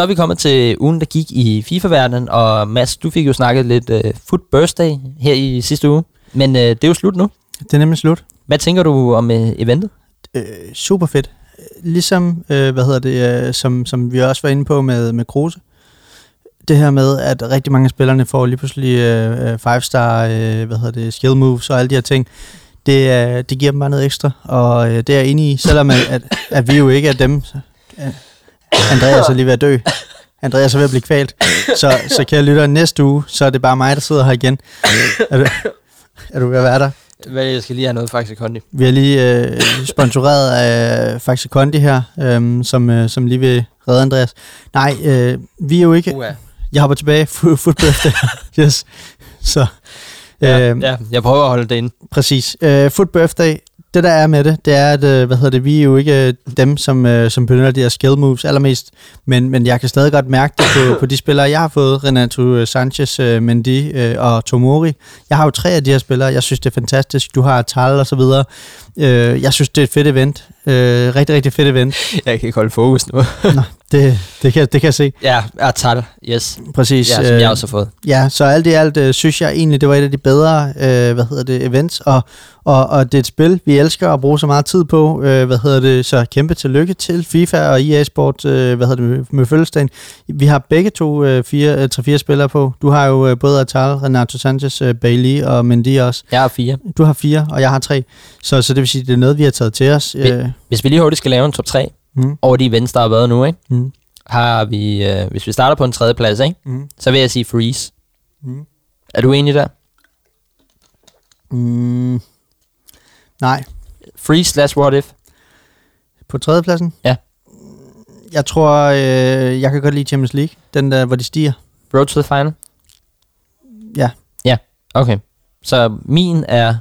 Så er vi kommet til ugen, der gik i FIFA-verdenen, og Mads, du fik jo snakket lidt uh, Foot Birthday her i sidste uge, men uh, det er jo slut nu. Det er nemlig slut. Hvad tænker du om uh, eventet? øh, super fedt. Ligesom, øh, hvad hedder det, øh, som, som vi også var inde på med, med Kruse. Det her med, at rigtig mange af spillerne får lige pludselig øh, øh, five star, øh, hvad hedder det, skill moves og alle de her ting. Det, øh, det giver dem bare noget ekstra, og øh, det er jeg enig i, selvom at, at, at vi jo ikke er dem. Så, øh, Andreas er lige ved at dø. Andreas er ved at blive kvalt. Så, så kan jeg lytte næste uge, så er det bare mig, der sidder her igen. Er du, er du ved at være der? Hvad, jeg skal lige have noget Faxe Kondi. Vi er lige øh, sponsoreret af Faxe Kondi her, øh, som, øh, som lige vil redde Andreas. Nej, øh, vi er jo ikke... Uha. Jeg hopper tilbage. Fu- Foot birthday. yes. Så, Ja, øh, ja, jeg prøver at holde det inde. Præcis. Øh, foot birthday, det der er med det, det er, at øh, hvad hedder det, vi er jo ikke øh, dem, som, øh, som benytter de her skill moves allermest, men, men jeg kan stadig godt mærke det på, på de spillere, jeg har fået, Renato Sanchez, Mendy og Tomori. Jeg har jo tre af de her spillere, jeg synes, det er fantastisk. Du har Tal og så videre. Øh, jeg synes, det er et fedt event. Øh, rigtig, rigtig fedt event. Jeg kan ikke holde fokus nu. Nå, det, det, kan, det kan jeg se. ja, Artal, yes. Præcis. Ja, som øh, jeg også har fået. Ja, så alt i alt øh, synes jeg egentlig, det var et af de bedre øh, hvad hedder det, events, og, og, og det er et spil, vi elsker at bruge så meget tid på. Øh, hvad hedder det, så kæmpe tillykke til FIFA og EA Sport øh, hvad hedder det, med, med fødselsdagen. Vi har begge to øh, fire, øh, tre-fire spillere på. Du har jo øh, både Atal, Renato Sanchez, øh, Bailey og Mendy også. Jeg har fire. Du har fire, og jeg har tre. Så, så det vil sige, det er noget, vi har taget til os. Øh, Hvis vi lige hurtigt skal lave en top 3 mm, over de events, der har været nu, ikke? mm, har vi, øh, hvis vi starter på en tredje plads, ikke? mm, så vil jeg sige Freeze. mm. Er du enig der? Mm, nej. Freeze slash what if? På tredjepladsen? Ja. Jeg tror, øh, jeg kan godt lide Champions League. Den der, hvor de stiger. Road to the final? Ja. Okay. Så min er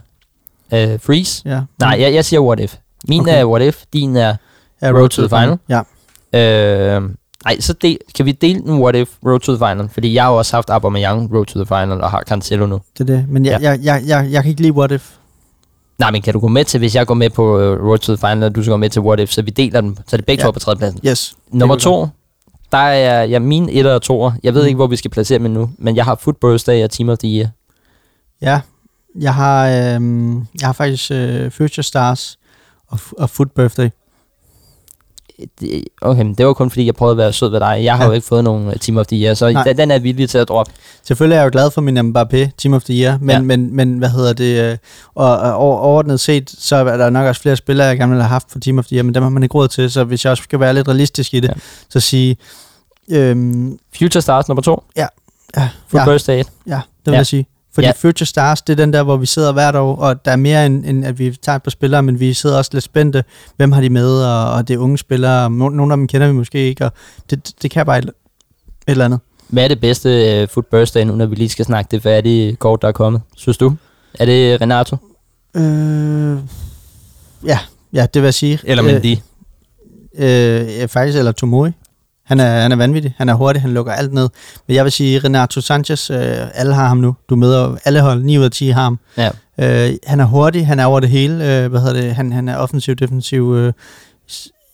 øh, Freeze. Ja. Nej, jeg, jeg siger what if. Min Okay. er what if, din er... ja, Road to the Final. Ja. Øh, nej, så del, kan vi dele den what if Road to the final? Fordi jeg har jo også haft Aubameyang Road to the final og har Cancelo nu. Det er det. Men jeg, Ja. jeg, jeg, jeg, jeg kan ikke lide What If. Nej, men kan du gå med til, hvis jeg går med på uh, Road to the final, og du skal gå med til what if, så vi deler dem, så er det begge Ja. ja. to på tredjepladsen. Yes. Nummer to, der er jeg min etter og toer. Jeg ved Mm. ikke, hvor vi skal placere dem nu, men jeg har Foot Birthday og Team of the Year. Ja. Jeg har, øhm, jeg har faktisk øh, Future Stars og, og Foot Birthday. Det- Okay, men det var kun fordi, jeg prøvede at være sød ved dig. Jeg har Ja. jo ikke fået nogen uh, Team of the Year, så Nej. den, den er villig til at droppe. Selvfølgelig er jeg jo glad for min Mbappé Team of the Year, men, ja. Ja. men, men hvad hedder det, øh, og, og over- overordnet set, så er der nok også flere spillere, jeg gerne ville have haft for Team of the Year, men dem har man ikke råd til, så hvis jeg også skal være lidt realistisk i det, ja. Ja. så sige, øhm, Future Stars nummer to. ja, Foot ja, Birthday 1. ja, det vil Ja. jeg sige. Fordi Ja. Future Stars, det er den der, hvor vi sidder hvert år, og der er mere end, end at vi tager par spillere, men vi sidder også lidt spændte. Hvem har de med, og, og det er unge spillere, og no- nogle af dem kender vi måske ikke, og det, det, kan bare et, et eller andet. Hvad er det bedste uh, Foot Birthday nu, når vi lige skal snakke det færdige kort, der er kommet? Synes du? Er det Renato? Øh, ja, ja, det vil jeg sige. Eller Mendy? Øh, øh, faktisk, eller Tomori. Han er, han er vanvittig, han er hurtig, han lukker alt ned. Men jeg vil sige, Renato Sanchez, øh, alle har ham nu. Du møder alle hold, 9 ud af 10 har ham. Ja. Øh, han er hurtig, han er over det hele. Øh, hvad hedder det? Han, han er offensiv, defensiv. Øh,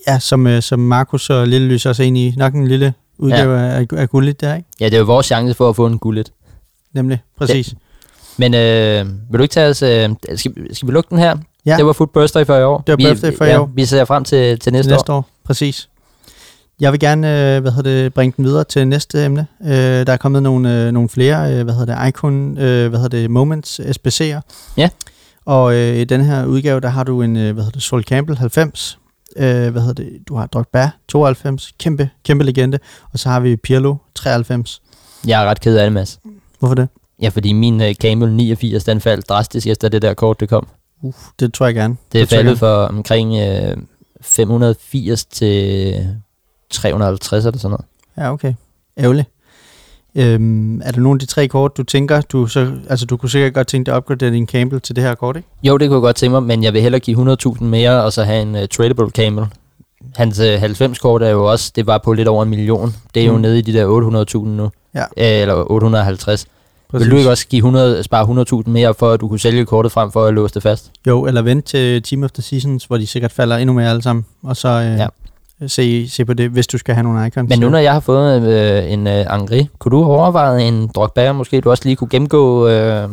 ja, som, øh, som Markus og Lille Lys også er inde i. Nok en lille udgave ja. af, af gulligt der, ikke? Ja, det er jo vores chance for at få en gullet. Nemlig, præcis. Men øh, vil du ikke tage os... Øh, skal, skal vi lukke den her? Ja. Det var Foot Birthday for i år. Det var vi, birthday for i ja, år. Vi ser frem til, til næste, næste år. Præcis. Jeg vil gerne øh, hvad hedder det, bringe den videre til næste emne. Øh, der er kommet nogle, øh, nogle flere øh, hvad hedder det, Icon øh, hvad hedder det, Moments SBC'er. Ja. Og øh, i den her udgave, der har du en øh, hvad hedder det, Sol Campbell 90. Øh, hvad hedder det, du har Drogba 92, kæmpe, kæmpe legende. Og så har vi Pirlo 93. Jeg er ret ked af det, Mads. Hvorfor det? Ja, fordi min uh, Camel 89, den faldt drastisk efter det der kort, det kom. Uf, det tror jeg gerne. Det er jeg faldet fra omkring øh, 580 til 350 eller sådan noget. Ja, okay. Ærgerligt. Øhm, er der nogle af de tre kort, du tænker, du, så, altså, du kunne sikkert godt tænke dig at opgradere din Campbell til det her kort, ikke? Jo, det kunne jeg godt tænke mig, men jeg vil hellere give 100.000 mere, og så have en uh, tradable Camel. Hans uh, 90-kort er jo også, det var på lidt over en million. Det er jo Mm. nede i de der 800.000 nu. Ja. Øh, eller 850. Vil du ikke også give 100, spare 100.000 mere, for at du kunne sælge kortet frem for at låse det fast? Jo, eller vent til Team of the Seasons, hvor de sikkert falder endnu mere alle sammen, og så øh, ja. Ja. se, se på det, hvis du skal have nogle icons. Men nu når jeg har fået øh, en øh, Angri, kunne du have overvejet en Drogba? Måske du også lige kunne gennemgå, øh,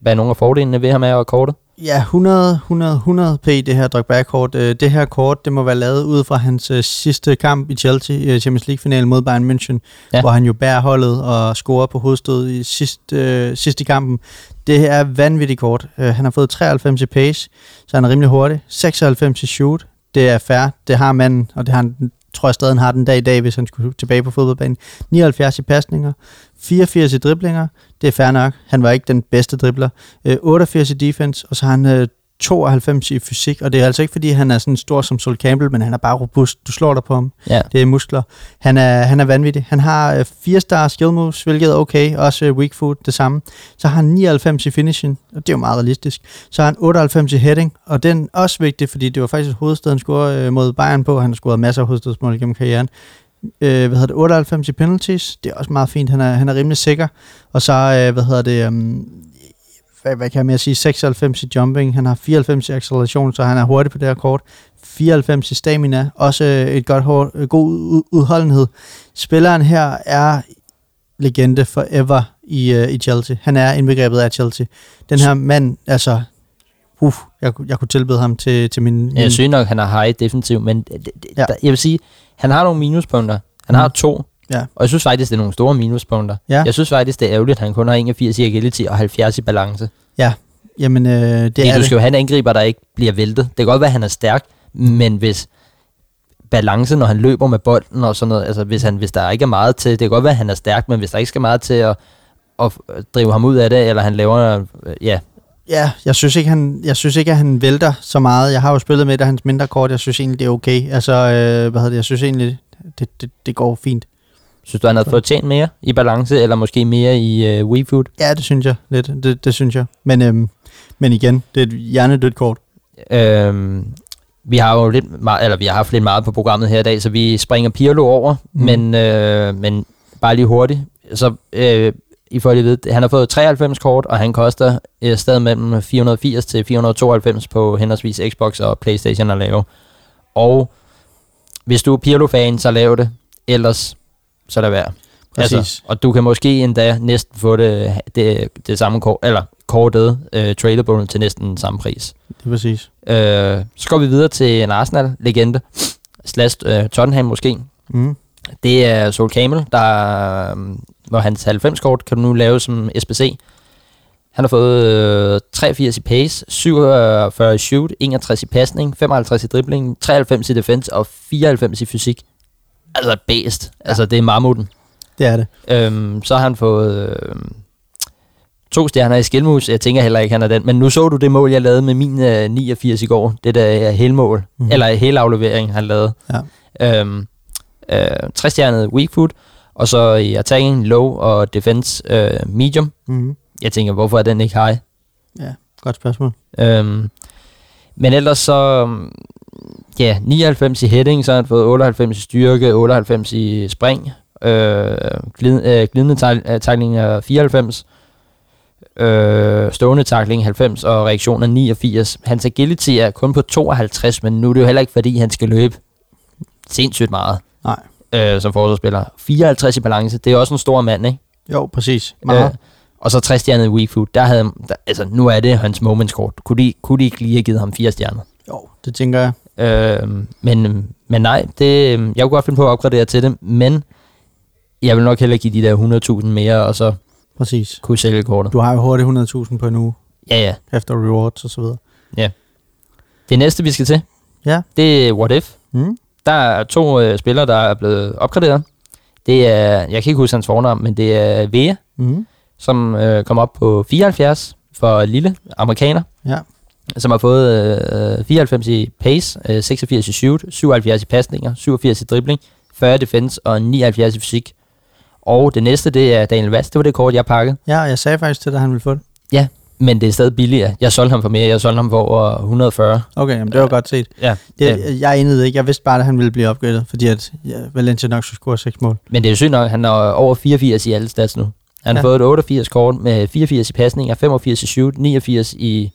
hvad nogle af fordelene ved ham er og kortet? Ja, 100, 100, 100 p, det her Drogba-kort. Øh, det her kort, det må være lavet ud fra hans øh, sidste kamp i Chelsea, øh, Champions League-finalen mod Bayern München, ja. Hvor han jo bærer holdet og scorer på hovedstød i sidst, øh, sidst i kampen. Det er vanvittigt kort. Øh, han har fået 93 i pace, så han er rimelig hurtig. 96 i shoot, det er fair. Det har manden, og det har han tror jeg stadig, han har den dag i dag, hvis han skulle tilbage på fodboldbanen. 79 i pasninger, 84 i driblinger, det er fair nok. Han var ikke den bedste dribler. Øh, 88 i defense, og så har han øh, 92 i fysik, og det er altså ikke, fordi han er sådan stor som Sol Campbell, men han er bare robust. Du slår dig på ham. Ja. Det er muskler. Han er, han er vanvittig. Han har øh, 4 star skill moves, hvilket er okay. Også øh, weak foot, det samme. Så har han 99 i finishing, og det er jo meget realistisk. Så har han 98 i heading, og den er også vigtig, fordi det var faktisk hovedstaden score øh, mod Bayern på. Han har scoret masser af hovedstadsmål gennem karrieren. Øh, hvad hedder det, 98 i penalties, det er også meget fint. Han er, han er rimelig sikker. Og så, øh, hvad hedder det, um, hvad, hvad kan jeg mere sige, 96 i jumping, han har 94 i acceleration, så han er hurtig på det her kort. 94 i stamina, også øh, et godt hår, øh, god ud- udholdenhed. Spilleren her er legende forever i, uh, i Chelsea. Han er indbegrebet af Chelsea. Den her mand, altså, uff, jeg, kunne- jeg kunne tilbyde ham til, til min... min Jeg synes nok, han har high defensiv, men det, det, Ja. jeg vil sige, han har nogle minuspunkter. Han har Mhm. to, Ja. og jeg synes faktisk, det er nogle store minuspunkter. Ja. Jeg synes faktisk, det er ærgerligt, at han kun har 81 i agility og 70 i balance. Jamen, øh, det Fordi er du det. skal jo have en angriber, der ikke bliver væltet. Det kan godt være, at han er stærk, men hvis balance, når han løber med bolden og sådan noget, altså hvis, han, hvis der ikke er meget til, det kan godt være, at han er stærk, men hvis der ikke skal meget til at, at drive ham ud af det, eller han laver, øh, ja, Ja, jeg synes, ikke, han, jeg synes ikke, at han vælter så meget. Jeg har jo spillet med et af hans mindre kort. Jeg synes egentlig, det er okay. Altså, øh, hvad hedder det? Jeg synes egentlig, det, det, det går fint. Synes du, han havde fået tjent mere i balance, eller måske mere i uh, WeFood? Ja, det synes jeg lidt. Det, det synes jeg. Men, øhm, men igen, det er et hjernedødt kort. Øhm, vi har jo lidt meget, eller vi har haft lidt meget på programmet her i dag, så vi springer Pirlo over, Mm. men, øh, men bare lige hurtigt. Så øh, I får lige vide, han har fået 93 kort, og han koster øh, stadig mellem 480 til 492 på henholdsvis Xbox og Playstation at lave. Og hvis du er Pirlo-fan, så lav det. Ellers, så lad være. Præcis. Altså, og du kan måske endda næsten få det, det, det samme kort, eller kortet, øh, tradable til næsten samme pris. Det er præcis. Øh, så går vi videre til en Arsenal-legende, slash øh, Tottenham måske. Mm. Det er Sol Campbell, der, øh, hvor hans 90-kort kan du nu lave som SBC. Han har fået øh, 83 i pace, 47 i shoot, 61 i pasning, 55 i dribling, 93 i defense og 94 i fysik. Altså et bæst. Altså det er mammuten. Det er det. Øhm, så har han fået øh, to stjerner i skilmus. Jeg tænker heller ikke, han er den. Men nu så du det mål, jeg lavede med min øh, 89 i går. Det der helmål. Mhm. Mm-hmm. Eller helaflevering, han lavede. Ja. Øhm, øh, tre stjernet weak foot. Og så i attacking, low og defense øh, medium. Mm. Jeg tænker, hvorfor er den ikke high? Ja, godt spørgsmål. Øhm, men ellers så, ja, 99 i heading, så har han fået 98 i styrke, 98 i spring, øh, glid, øh, glidende øh, tackling er 94, øh, stående tackling 90 og reaktion er 89. Hans agility er kun på 52, men nu er det jo heller ikke, fordi han skal løbe sindssygt meget Nej. øh, som forsvarsspiller. 54 i balance, det er også en stor mand, ikke? Jo, præcis. Meget. Øh, og så 60 stjernet i weak foot. Der havde, der, altså, nu er det hans moments kort. Kunne de, kunne de ikke lige have givet ham fire stjerner? Jo, det tænker jeg. Øh, men, men nej, det, jeg kunne godt finde på at opgradere til det, men jeg vil nok hellere give de der 100.000 mere, og så Præcis. kunne sælge kortet. Du har jo hurtigt 100.000 på en uge, Ja, ja. efter rewards og så videre. Det næste, vi skal til, Ja. det er What If. Mm. Der er to øh, spillere, der er blevet opgraderet. Det er, jeg kan ikke huske hans fornavn, men det er Vea, Mm. som øh, kom op på 74 for lille amerikaner. Ja. Som har fået øh, 94 i pace, øh, 86 i shoot, 77 i pasninger, 87 i dribling, 40 defense og 79 i fysik. Og det næste, det er Daniel Vast. Det var det kort, jeg pakkede. Ja, jeg sagde faktisk til dig, at han ville få det. Men det er stadig billigere. Jeg solgte ham for mere. Jeg solgte ham for over 140. Okay, jamen, det var godt set. Ja, Det, jeg enede ikke. Jeg vidste bare, at han ville blive opgraderet, fordi at ja, Valencia nok skulle score 6 mål. Men det er jo sygt nok, han er over 84 i alle stats nu. Han har Ja. fået et 88 kort med 84 i pasninger, 85 i shoot, 89 i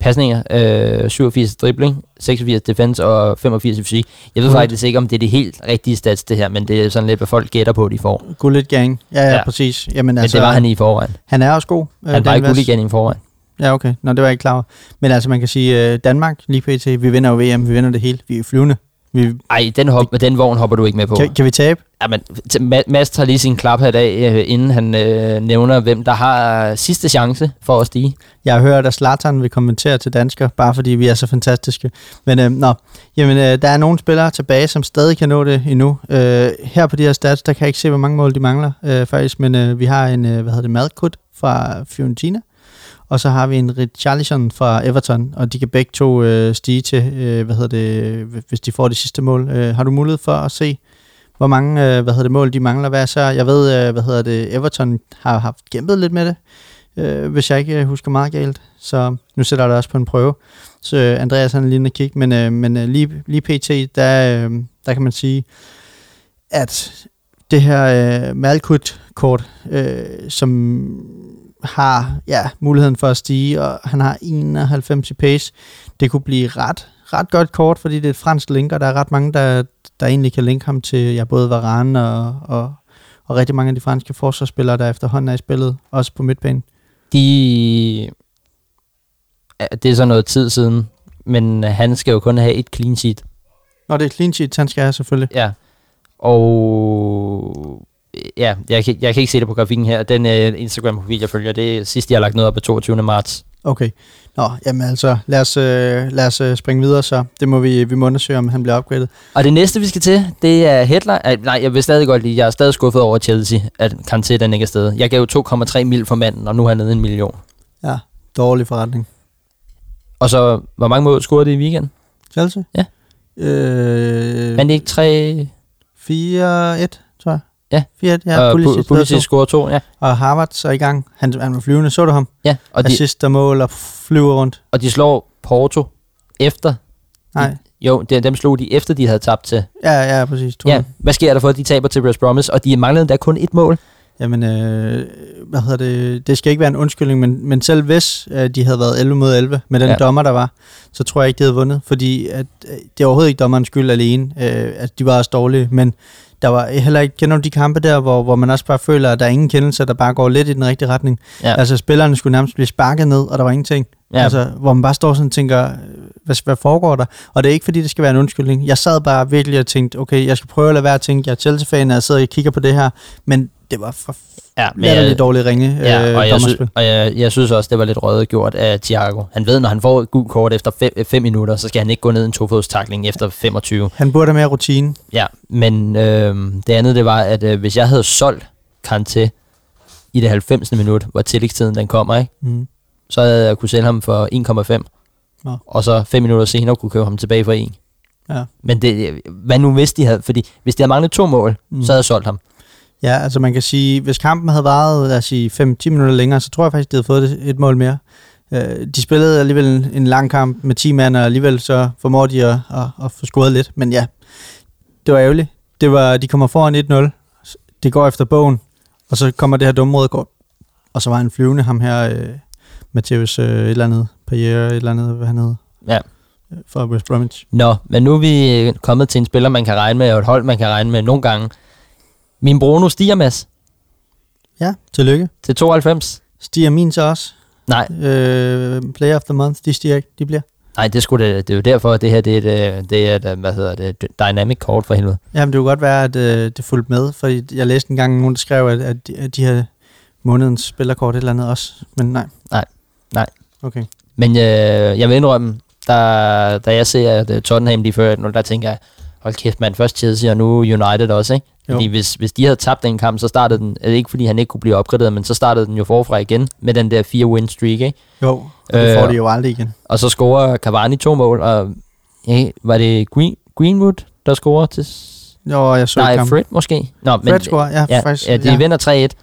pasninger, øh, 87 i dribling, 86 defense og 85 i fysik. Jeg ved Mhm. faktisk ikke, om det er det helt rigtige stats, det her, men det er sådan lidt, hvad folk gætter på, de får. Gullit gang. Ja, ja, Ja. præcis. Jamen, Men altså, det var han i forvejen. han er også god. øh, Han var ikke guld igen i forvejen. Ja, okay. Nå, det var jeg ikke klar over. Men altså, man kan sige, øh, Danmark lige pt. Vi vinder jo VM, vi vinder det hele. Vi er flyvende Vi, Ej, den, hop, den vogn hopper du ikke med på. kan, kan vi tabe? Ja, men Mads tager lige sin klap her i dag, øh, inden han øh, nævner, hvem der har sidste chance for at stige. Jeg har hørt, at Zlatan vil kommentere til dansker, bare fordi vi er så fantastiske. Men øh, nå, jamen, øh, der er nogle spillere tilbage, som stadig kan nå det endnu. Øh, her på de her stats, der kan jeg ikke se, hvor mange mål de mangler øh, faktisk, men øh, vi har en, øh, hvad hedder det, Madkut fra Fiorentina, og så har vi en Richarlison fra Everton, og de kan begge to øh, stige til, øh, hvad hedder det, hvis de får det sidste mål. Øh, har du mulighed for at se, hvor mange øh, hvad hedder det, mål de mangler hver så? Jeg ved, øh, hvad hedder det, Everton har haft kæmpet lidt med det, øh, hvis jeg ikke øh, husker meget galt. Så nu sætter jeg det også på en prøve. Så øh, Andreas han er lige kigge, men, øh, men øh, lige, lige pt, der, øh, der kan man sige, at det her øh, Malkut-kort, øh, som har ja, muligheden for at stige, og han har 91 i pace, det kunne blive ret, ret godt kort, fordi det er et fransk link, og der er ret mange, der, der egentlig kan linke ham til ja, både Varane og, og, og rigtig mange af de franske forsvarsspillere, der efterhånden er i spillet, også på midtbanen. De... Ja, det er så noget tid siden, men han skal jo kun have et clean sheet. Nå, det er clean sheet, han skal have selvfølgelig. Ja. Og ja, jeg kan, jeg kan ikke se det på grafikken her. Den uh, Instagram-profil, jeg følger, det er sidst, jeg har lagt noget op af 22. marts. Okay. Nå, jamen altså, lad os, øh, lad os øh, springe videre så. Det må vi, vi må undersøge, om han bliver upgraded. Og det næste, vi skal til, det er headline. Ej, nej, jeg vil stadig godt lide, jeg er stadig skuffet over Chelsea, at Kanté den ikke er sted. Jeg gav 2,3 mil for manden, og nu er han nede en million. Ja, dårlig forretning. Og så, hvor mange mål scorede det i weekenden? Chelsea? Ja. Øh, Men det ikke 3... 4-1, tror jeg. Ja. 4-1, ja. og Pulisic, Pu- Pulisic. Scorede to, ja. Og Harvard er i gang. Han, han var flyvende, så du ham? ja. Og, de, Assist og mål og flyver rundt. og de slår Porto efter. Nej. Jo, det, dem slog de efter, de havde tabt til. Ja, ja, præcis. Ja, hvad sker der for, at de taber til West Bromwich, og de manglede endda kun et mål? Jamen, øh, hvad hedder det? Det skal ikke være en undskyldning, men, men selv hvis øh, de havde været 11 mod 11 med den ja. dommer, der var, så tror jeg ikke, de havde vundet, fordi at, øh, det er overhovedet ikke dommerens skyld alene, øh, at de var også dårlige, men der var heller ikke, kender de kampe der, hvor, hvor man også bare føler, at der er ingen kendelse, der bare går lidt i den rigtige retning. Ja. Altså, spillerne skulle nærmest blive sparket ned, og der var ingenting. Ja. Altså, hvor man bare står sådan og tænker, hvad, hvad foregår der? Og det er ikke, fordi det skal være en undskyldning. Jeg sad bare virkelig og tænkte, okay, jeg skal prøve at lade være at tænke, jeg er Chelsea-fan, og jeg sidder og kigger på det her, men det var for Ja, latterligt dårligt ringe Ja, øh, og, jeg, sy- dommerspil. og jeg, jeg synes også, det var lidt røget gjort af Thiago. Han ved, når han får et gult kort efter 5 minutter, så skal han ikke gå ned i en tofodstakling efter 25. Han burde have mere rutine. Ja, men øh, det andet, det var, at øh, hvis jeg havde solgt Kanté i det 90. minut, hvor tillægstiden den kommer, ikke? Mm. så havde jeg kunne sælge ham for 1,5. Nå. Og så 5 minutter senere kunne købe ham tilbage for 1. Ja. Men det, hvad nu hvis de havde, fordi hvis de havde manglet to mål. Mm. så havde jeg solgt ham. Ja, altså man kan sige, hvis kampen havde varet, lad os sige, 5-10 minutter længere, så tror jeg faktisk, de havde fået et mål mere. Øh, de spillede alligevel en, en lang kamp med 10 mand, og alligevel så formår de at, at, at få scoret lidt. Men ja, det var ærgerligt. Det var, de kommer foran 1-0. Det går efter bogen, og så kommer det her dumme røde kort. Og så var han flyvende, ham her, øh, Mathias øh, et eller andet, Payere, et eller andet, hvad han hed. Ja. Øh, For West Bromwich. Nå, men nu er vi kommet til en spiller, man kan regne med, og et hold, man kan regne med nogle gange. Min Bruno stiger, Mads, Ja, tillykke. til 92. Stiger min så også? Nej, Øh, player of the month, de stiger ikke, de bliver. nej, det, skulle det, det er jo derfor, at det her det er et, øh, det er et, øh, hvad hedder det, dynamic kort for helvede. Jamen, det kunne godt være, at øh, det fulgte med, fordi jeg læste engang nogen, der skrev, at, at, de, at de her månedens spillerkort et eller andet også, men nej. Nej, nej. Okay. Men øh, jeg vil indrømme, da, da jeg ser, at Tottenham lige før, der tænker jeg, hold kæft mand, først Chelsea og nu United også, ikke? Jo. Fordi hvis, hvis de havde tabt den kamp, så startede den, er det ikke fordi han ikke kunne blive opgraderet, men så startede den jo forfra igen med den der fire win streak, ikke? Jo, og det Øh, får de jo aldrig igen. Og så scorer Cavani to mål, og ja, var det Green, Greenwood, der scorer til... Jo, jeg så Nej, Fred måske. Nå, Fred scorer, ja, ja, faktisk. ja, de ja. vinder 3-1.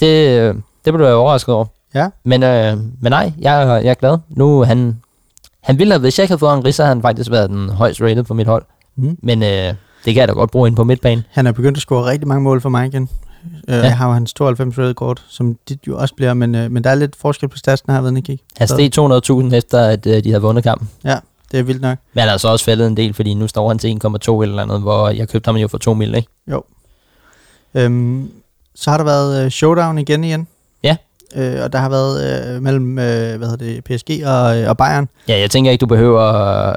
Det, øh, det blev jeg overrasket over. Ja. Men, øh, men nej, jeg, jeg er glad. Nu han, han ville have, hvis jeg ikke havde fået en så havde han faktisk været den højst rated på mit hold. Mm. Men øh, det kan jeg da godt bruge ind på midtbanen. Han er begyndt at score rigtig mange mål for mig igen. Øh, Ja. Jeg har jo hans 92 rated kort, som dit jo også bliver, men, øh, men der er lidt forskel på statsen, har jeg været kigge. Han steg 200.000 efter, at øh, de havde vundet kampen. Det er vildt nok. Men han har så også faldet en del, fordi nu står han til 1,2 eller andet, hvor jeg købte ham jo for 2 mil, ikke? Øhm, så har der været øh, showdown igen igen. Øh, og der har været øh, mellem øh, hvad hedder det, PSG og, øh, og Bayern. Ja, jeg tænker ikke, du behøver...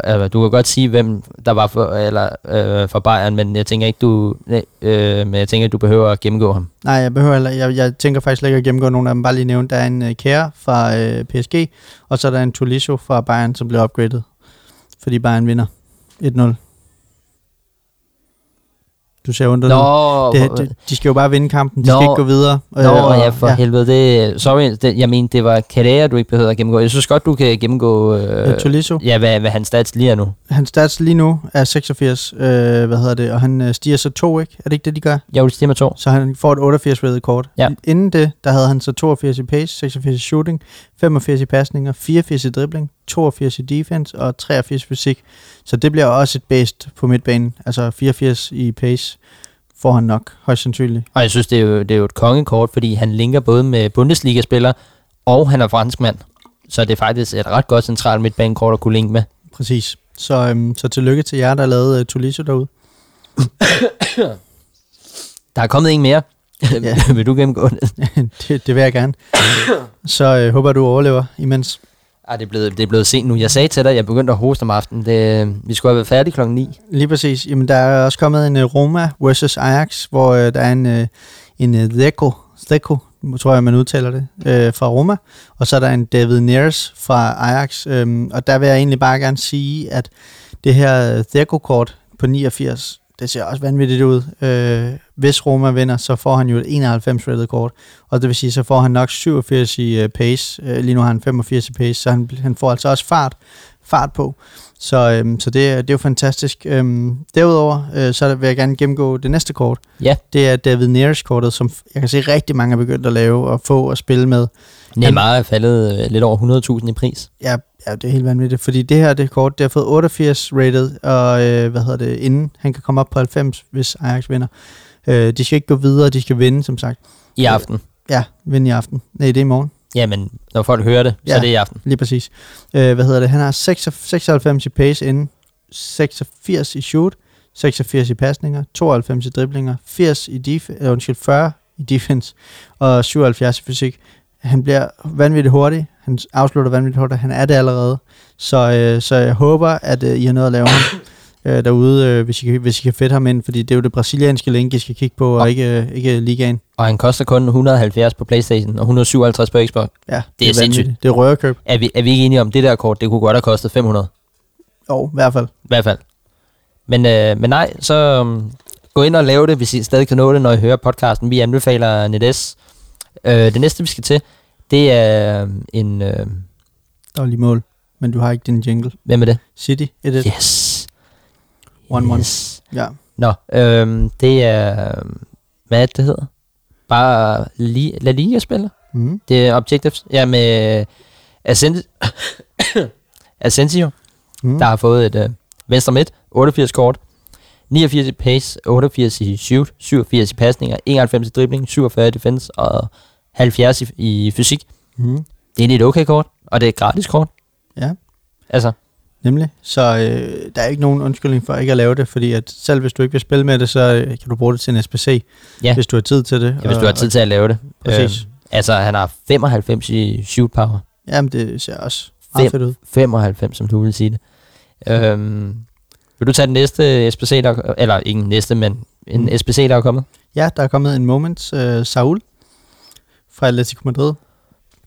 Altså, du kan godt sige, hvem der var for, eller, øh, for Bayern, men jeg tænker ikke, du, øh, men jeg tænker, du behøver at gennemgå ham. Nej, jeg behøver heller, jeg, jeg tænker faktisk ikke at gennemgå nogen af dem. Bare lige nævne, der er en uh, Kjær fra øh, PSG, og så er der en Tolisso fra Bayern, som bliver upgradet, fordi Bayern vinder 1-0. Du ser under Nå, det, det, de skal jo bare vinde kampen, de Nå. skal ikke gå videre. Nå, øh, ja, for ja. helvede. Det, sorry, det, jeg mener, det var Kadea, du ikke behøver at gennemgå. Jeg synes godt, du kan gennemgå... Øh, Øh, Tolisso. ja, hvad, hvad hans stats lige er nu. Hans stats lige nu er 86, øh, hvad hedder det, og han øh, stiger så to, ikke? Er det ikke det, de gør? Jeg vil stemme to. Så han får et 88 rated kort. Ja. Inden det, der havde han så 82 i pace, 86 i shooting, 85 i pasninger, 84 i dribling, 82 i defense og 83 i fysik. Så det bliver også et based på midtbanen. Altså 84 i pace får han nok, højst sandsynligt. Og jeg synes, det er, jo, det er jo et kongekort, fordi han linker både med Bundesliga-spillere, og han er franskmand. Så det er faktisk et ret godt centralt midtbanekort at kunne linke med. Præcis. Så, øhm, så tillykke til jer, der lavede uh, Tolisso derude. Der er kommet en mere. Ja. vil du gennemgå det? det, det vil jeg gerne. Så øh, håber du overlever imens. Ah, det er, blevet, det er blevet sent nu. Jeg sagde til dig, at jeg begyndte at hoste om aftenen. Det, vi skulle have været færdige klokken 9. Lige præcis. Jamen, der er også kommet en øh, Roma versus Ajax, hvor øh, der er en, øh, en øh, Deco, Deco, tror jeg, man udtaler det, øh, fra Roma. Og så er der en David Neres fra Ajax. Øh, og der vil jeg egentlig bare gerne sige, at det her øh, Deco-kort på 89, det ser også vanvittigt ud. Uh, hvis Roma vinder, så får han jo et 91 rated kort. Og det vil sige, så får han nok 87 i uh, pace. Uh, lige nu har han 85 i pace, så han, han får altså også fart, fart på. Så, øhm, så det, er- det er jo fantastisk. Øhm, derudover øh, så vil jeg gerne gennemgå det næste kort. Ja. Det er David Neres-kortet, som f- jeg kan se rigtig mange er begyndt at lave og få og spille med. Neymar er faldet øh, lidt over 100.000 i pris. Ja, ja, det er helt vanvittigt, fordi det her det kort, det har fået 88 rated, og øh, hvad hedder det, inden han kan komme op på 90, hvis Ajax vinder. Øh, de skal ikke gå videre, de skal vinde, som sagt. I aften. Ja, vinde i aften. Nej, det er i morgen. Jamen, når folk hører det, så Ja. er det i aften. Lige præcis. Øh, hvad hedder det? Han har 96 96 i pace inden, 86 i shoot, 86 i pasninger, 92 i driblinger, 80 i def- øh, undskyld, 40 i defense og 77 i fysik. Han bliver vanvittigt hurtig. Han afslutter vanvittigt hurtigt. Han er det allerede. Så, øh, så jeg håber, at øh, I har noget at lave ham øh, derude, øh, hvis, I, kan- hvis I kan fedt ham ind, fordi det er jo det brasilianske link, I skal kigge på, og ikke, øh, ikke ligaen. Og han koster kun 170 på Playstation og 157 på Xbox. Ja, Det er sindssygt. vanvittigt. Det er rørkøb. Er vi, er vi ikke enige om, det der kort, det kunne godt have kostet 500? Jo, i hvert fald. I hvert fald. Men, øh, men nej, så um, gå ind og lave det, hvis I stadig kan nå det, når I hører podcasten. Vi anbefaler Nedes. Øh, det næste, vi skal til, det er øh, en... Øh, Der var lige mål, men du har ikke din jingle. hvem er det? City 1-1. Yes. 1-1. Yes. Ja. Nå, øh, det er... øh, Hvad er det, det hedder? Bare li- La Liga-spiller? Mm. Det er Objectives. Ja, med Ascens- Asensio, Mm. der har fået et øh, venstre midt, 88 kort, 89 i pace, 88 i shoot, 87 i pasninger, 91 i dribling, 47 i defense og 70 i, i fysik. Mm. Det er et okay kort, og det er et gratis kort. Ja, Altså, nemlig. Så øh, der er ikke nogen undskyldning for ikke at lave det, fordi at selv hvis du ikke vil spille med det, så øh, kan du bruge det til en SPC, Ja. hvis du har tid til det. ja, hvis du har tid til at lave det. Præcis. Øhm, altså, han har 95 i shoot power. Jamen, det ser også meget fedt ud. 95, som du vil sige det. Øhm, vil du tage den næste SPC, der, eller ikke næste, men en Mm. SPC, der er kommet? Ja, der er kommet en Moments øh, Saul fra Atletico Madrid.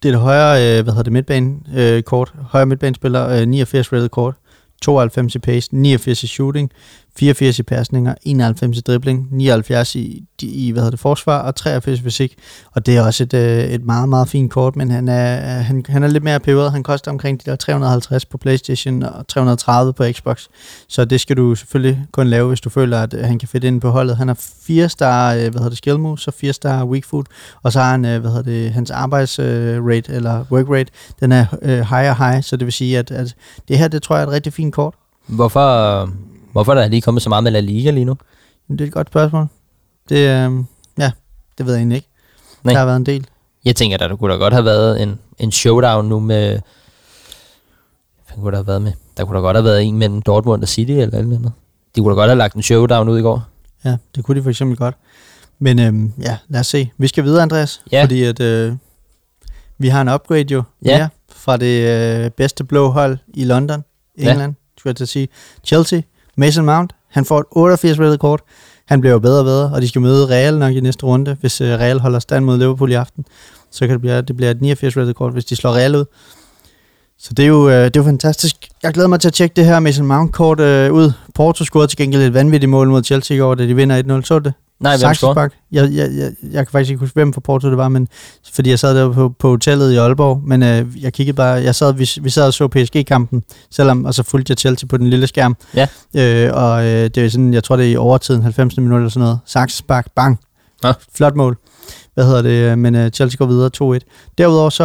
Det er det højre, øh, hvad hedder det, midtbane øh, kort. Højre midtbanespiller, øh, 89 rated kort. 92 i pace, 89 i shooting, 84 i pasninger, 91 i dribling, 79 i, i hvad hedder det, forsvar og 83 i fysik. Og det er også et, øh, et meget, meget fint kort, men han er, øh, han, han er lidt mere peberet. Han koster omkring de der 350 på Playstation og 330 på Xbox. Så det skal du selvfølgelig kun lave, hvis du føler, at øh, han kan fitte ind på holdet. Han har 4 star, øh, hvad hedder det, skill moves og 4 star weak foot. Og så har han, øh, hvad hedder det, hans arbejdsrate, øh, rate, eller work rate, den er øh, high og high, så det vil sige, at, at det her, det tror jeg er et rigtig fint kort. Hvorfor, hvorfor er der lige kommet så meget med La Liga lige nu? Det er et godt spørgsmål. Det, øh, ja, det ved jeg egentlig ikke. Nej. Der har været en del. Jeg tænker, der kunne da godt have været en, en showdown nu med... Hvad kunne der have været med? Der kunne da godt have været en mellem Dortmund og City eller eller andet. De kunne da godt have lagt en showdown ud i går. Ja, det kunne de for eksempel godt. Men øhm, ja, lad os se. Vi skal videre, Andreas. Ja. Fordi at, øh, Vi har en upgrade jo. Ja. mere fra det øh, bedste blå hold i London, Ja. England, skulle jeg til at sige. Chelsea, Mason Mount, han får et 88 rated kort. Han bliver jo bedre og bedre, og de skal møde Real nok i næste runde, hvis øh, Real holder stand mod Liverpool i aften. Så kan det blive, det bliver et 89 rated kort, hvis de slår Real ud. Så det er jo, øh, det er jo fantastisk. Jeg glæder mig til at tjekke det her Mason Mount-kort øh, ud. Porto scorede til gengæld et vanvittigt mål mod Chelsea i går, da de vinder 1-0. Så det? Nej, hvem. Jeg, jeg, jeg, jeg kan faktisk ikke huske, hvem for Porto det var, men fordi jeg sad der på, på hotellet i Aalborg, men øh, jeg kiggede bare, jeg sad, vi, vi sad og så PSG-kampen, selvom, og så fulgte jeg Chelsea på den lille skærm. Ja. Øh, og øh, det er sådan, jeg tror det er i overtiden, 90 minutter eller sådan noget. Saxespark, bang. Ja. Flot mål. Hvad hedder det? Men øh, Chelsea går videre 2-1. Derudover så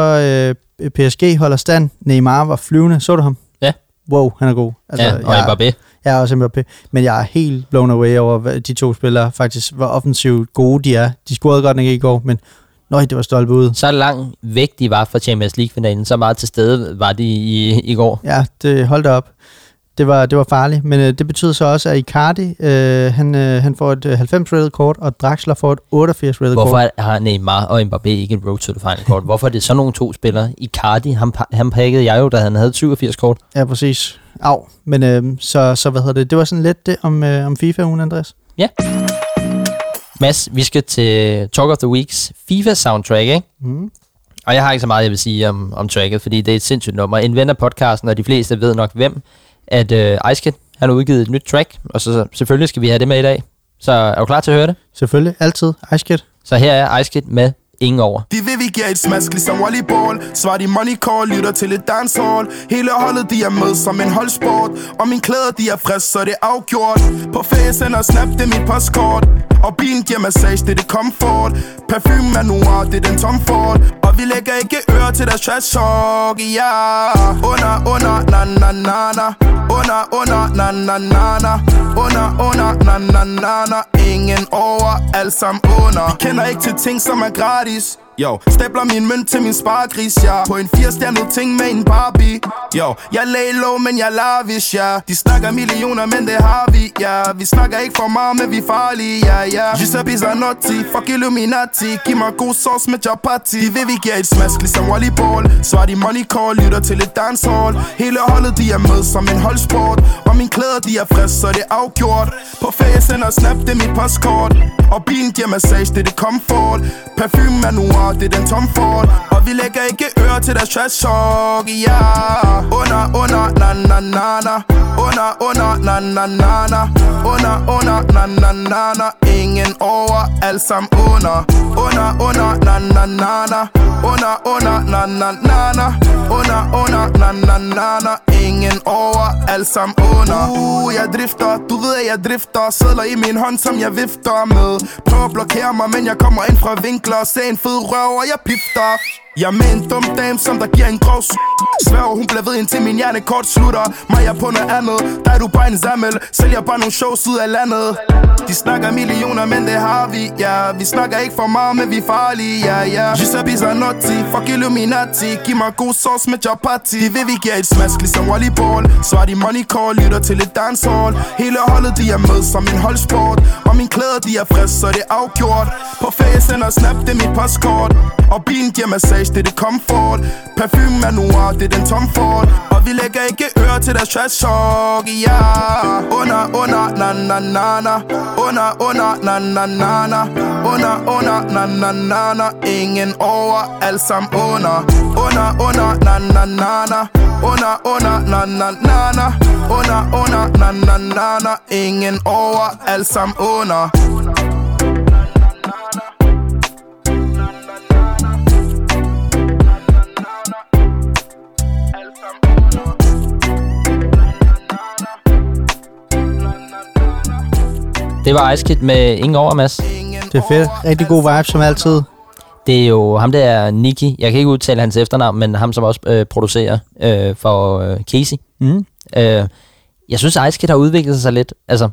øh, PSG holder stand. Neymar var flyvende. Så du ham? Ja. Wow, han er god. Altså, ja, og jeg- Mbappé. Jeg er også Mbappé, men jeg er helt blown away over, hvad de to spillere faktisk, hvor offensivt gode de er. De scorede godt nok ikke i går, men nøj, det var stolpe ud. Så langt væk de var fra Champions League-finalen, så meget til stede var de i, i går. Ja, det holdt op. Det var, det var farligt, men øh, det betyder så også, at Icardi, øh, han, øh, han får et øh, 90 rated kort, og Draxler får et 88 rated Hvorfor kort. har Neymar og Mbappé ikke et road to the final kort? Hvorfor er det sådan nogle to spillere? Icardi, ham, pa- ham pakkede jeg jo, da han havde et 87 kort. Ja, præcis. Au. Men øh, så, så hvad hedder det? Det var sådan lidt det om, øh, om FIFA-ugen, Andreas. Mads, vi skal til Talk of the Weeks FIFA-soundtrack, ikke? Mm. Og jeg har ikke så meget, jeg vil sige om, om tracket, fordi det er et sindssygt nummer. En ven af podcasten, og de fleste ved nok hvem, at øh, Icekid, han har udgivet et nyt track, og så selvfølgelig skal vi have det med i dag. Så er du klar til at høre det? Selvfølgelig. Altid. Ice Kid. Så her er Icekid med Ingen over. De vil vi giver et smask ligesom volleyball. Svar de money call, lytter til et dancehall. Hele holdet de er med som en holdsport. Og mine klæder de er frisk, så det er afgjort. På facen og snap, det er mit postkort. Og bilen giver massage, det er det comfort. Parfume er noir, det er den Tom Ford. Og vi lægger ikke øre til deres trash talk, ja. Under, under, na na na na. Under, under, na na na na. Under, under, na na na na. Ingen over, alt sammen under. Vi kender ikke til ting, som er gratis. Yo, stabler min mønt til min spargris, ja. På en 80 ting med en Barbie. Yo, jeg lay low, men jeg lavish, ja. De snakker millioner, men det har vi, ja. Vi snakker ikke for meget, men vi er farlige, ja, ja. Giuseppe Zanotti, fuck Illuminati. Giv mig god sauce med chapati. De vil vi giver et smask, ligesom volleyball. Er de money call, lytter til et dancehall. Hele holdet, de er med som en holdsport. Og mine klæder, de er frisk, så det er afgjort. På ferie sender snap, det er mit postkort. Og bilen giver massage, det er det comfort. Parfume er noir, det er den Tom Ford Og vi lægger ikke ører til deres trash talk, ja yeah. Under, under, na na na na Under, under, na na na na Under, under, na na na na Ingen over, alt sammen under Under, under, na na na na Under, under, na na na na Under, under, na na na na Ingen over, alt sammen under. Uh, jeg drifter, du ved at jeg drifter. Sædler i min hånd, som jeg vifter med. Prøv at blokere mig, men jeg kommer ind fra vinkler. Se en fed røv, og jeg pifter jeg er med en dum dame, som der giver en grov s- Svær, hun bliver ved indtil min hjernekort slutter. Mig er på noget andet, der er du bare en zammel. Sælger bare nogle shows ud af landet. De snakker millioner, men det har vi, ja Vi snakker ikke for meget, men vi er farlige, ja, ja. Giuseppe Zanotti, fuck Illuminati. Giv mig god sauce med chapati. De vil vi giver et smask, ligesom volleyball. Er de money call, lytter til et dancehall. Hele holdet, de er med som en holdsport. Og mine klæder, de er frisk, så det er afgjort. På ferie sender snap, det er mit postkort. Og bilen giver massage, det er det comfort Parfume er noir, det er den Tom Ford Og vi lægger ikke ører til deres trash talk, ja yeah. Under, under, na na na na Under, under, na na na na Under, under, na na na na Ingen over, alt sammen under Under, under, na na na na Under, under, na na na na Under, under, na na na na Ingen over, alt sammen under Det var Icekid med Ingen over, Mads. Det er fedt. Rigtig god vibe, som altid. Det er jo ham, der er Nicky. Jeg kan ikke udtale hans efternavn, men ham, som også øh, producerer øh, for øh, Casey. Mm. Øh, jeg synes, Icekid har udviklet sig lidt. Altså,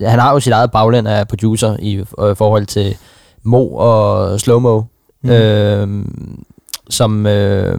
han har jo sit eget bagland af producer i øh, forhold til Mo og Slowmo, mm. øh, som... Øh,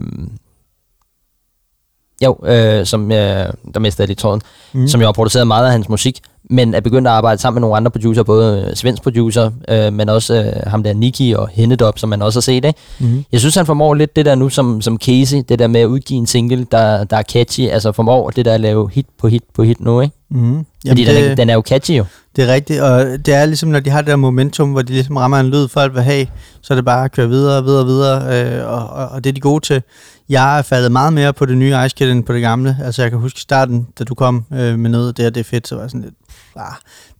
jo, øh, som, øh, der mistede jeg lidt tråden, mm. som jo har produceret meget af hans musik. Men er begyndt at arbejde sammen med nogle andre producer, både øh, svensk producer, øh, men også øh, ham der Nicky og Hennedop, som man også har set. Ikke? Mm-hmm. Jeg synes, han formår lidt det der nu som, som Casey, det der med at udgive en single, der, der er catchy, altså formår det der at lave hit på hit på hit nu, ikke? Mm-hmm. Fordi den, er, den er jo catchy jo. Det er rigtigt, og det er ligesom, når de har det der momentum, hvor de ligesom rammer en lyd, folk vil have, så er det bare at køre videre, videre, videre, øh, og, og, og det er de gode til. Jeg er faldet meget mere på det nye Ice Kid end på det gamle. Altså jeg kan huske starten, da du kom øh, med noget, det her, det er fedt, så var jeg sådan lidt, ah,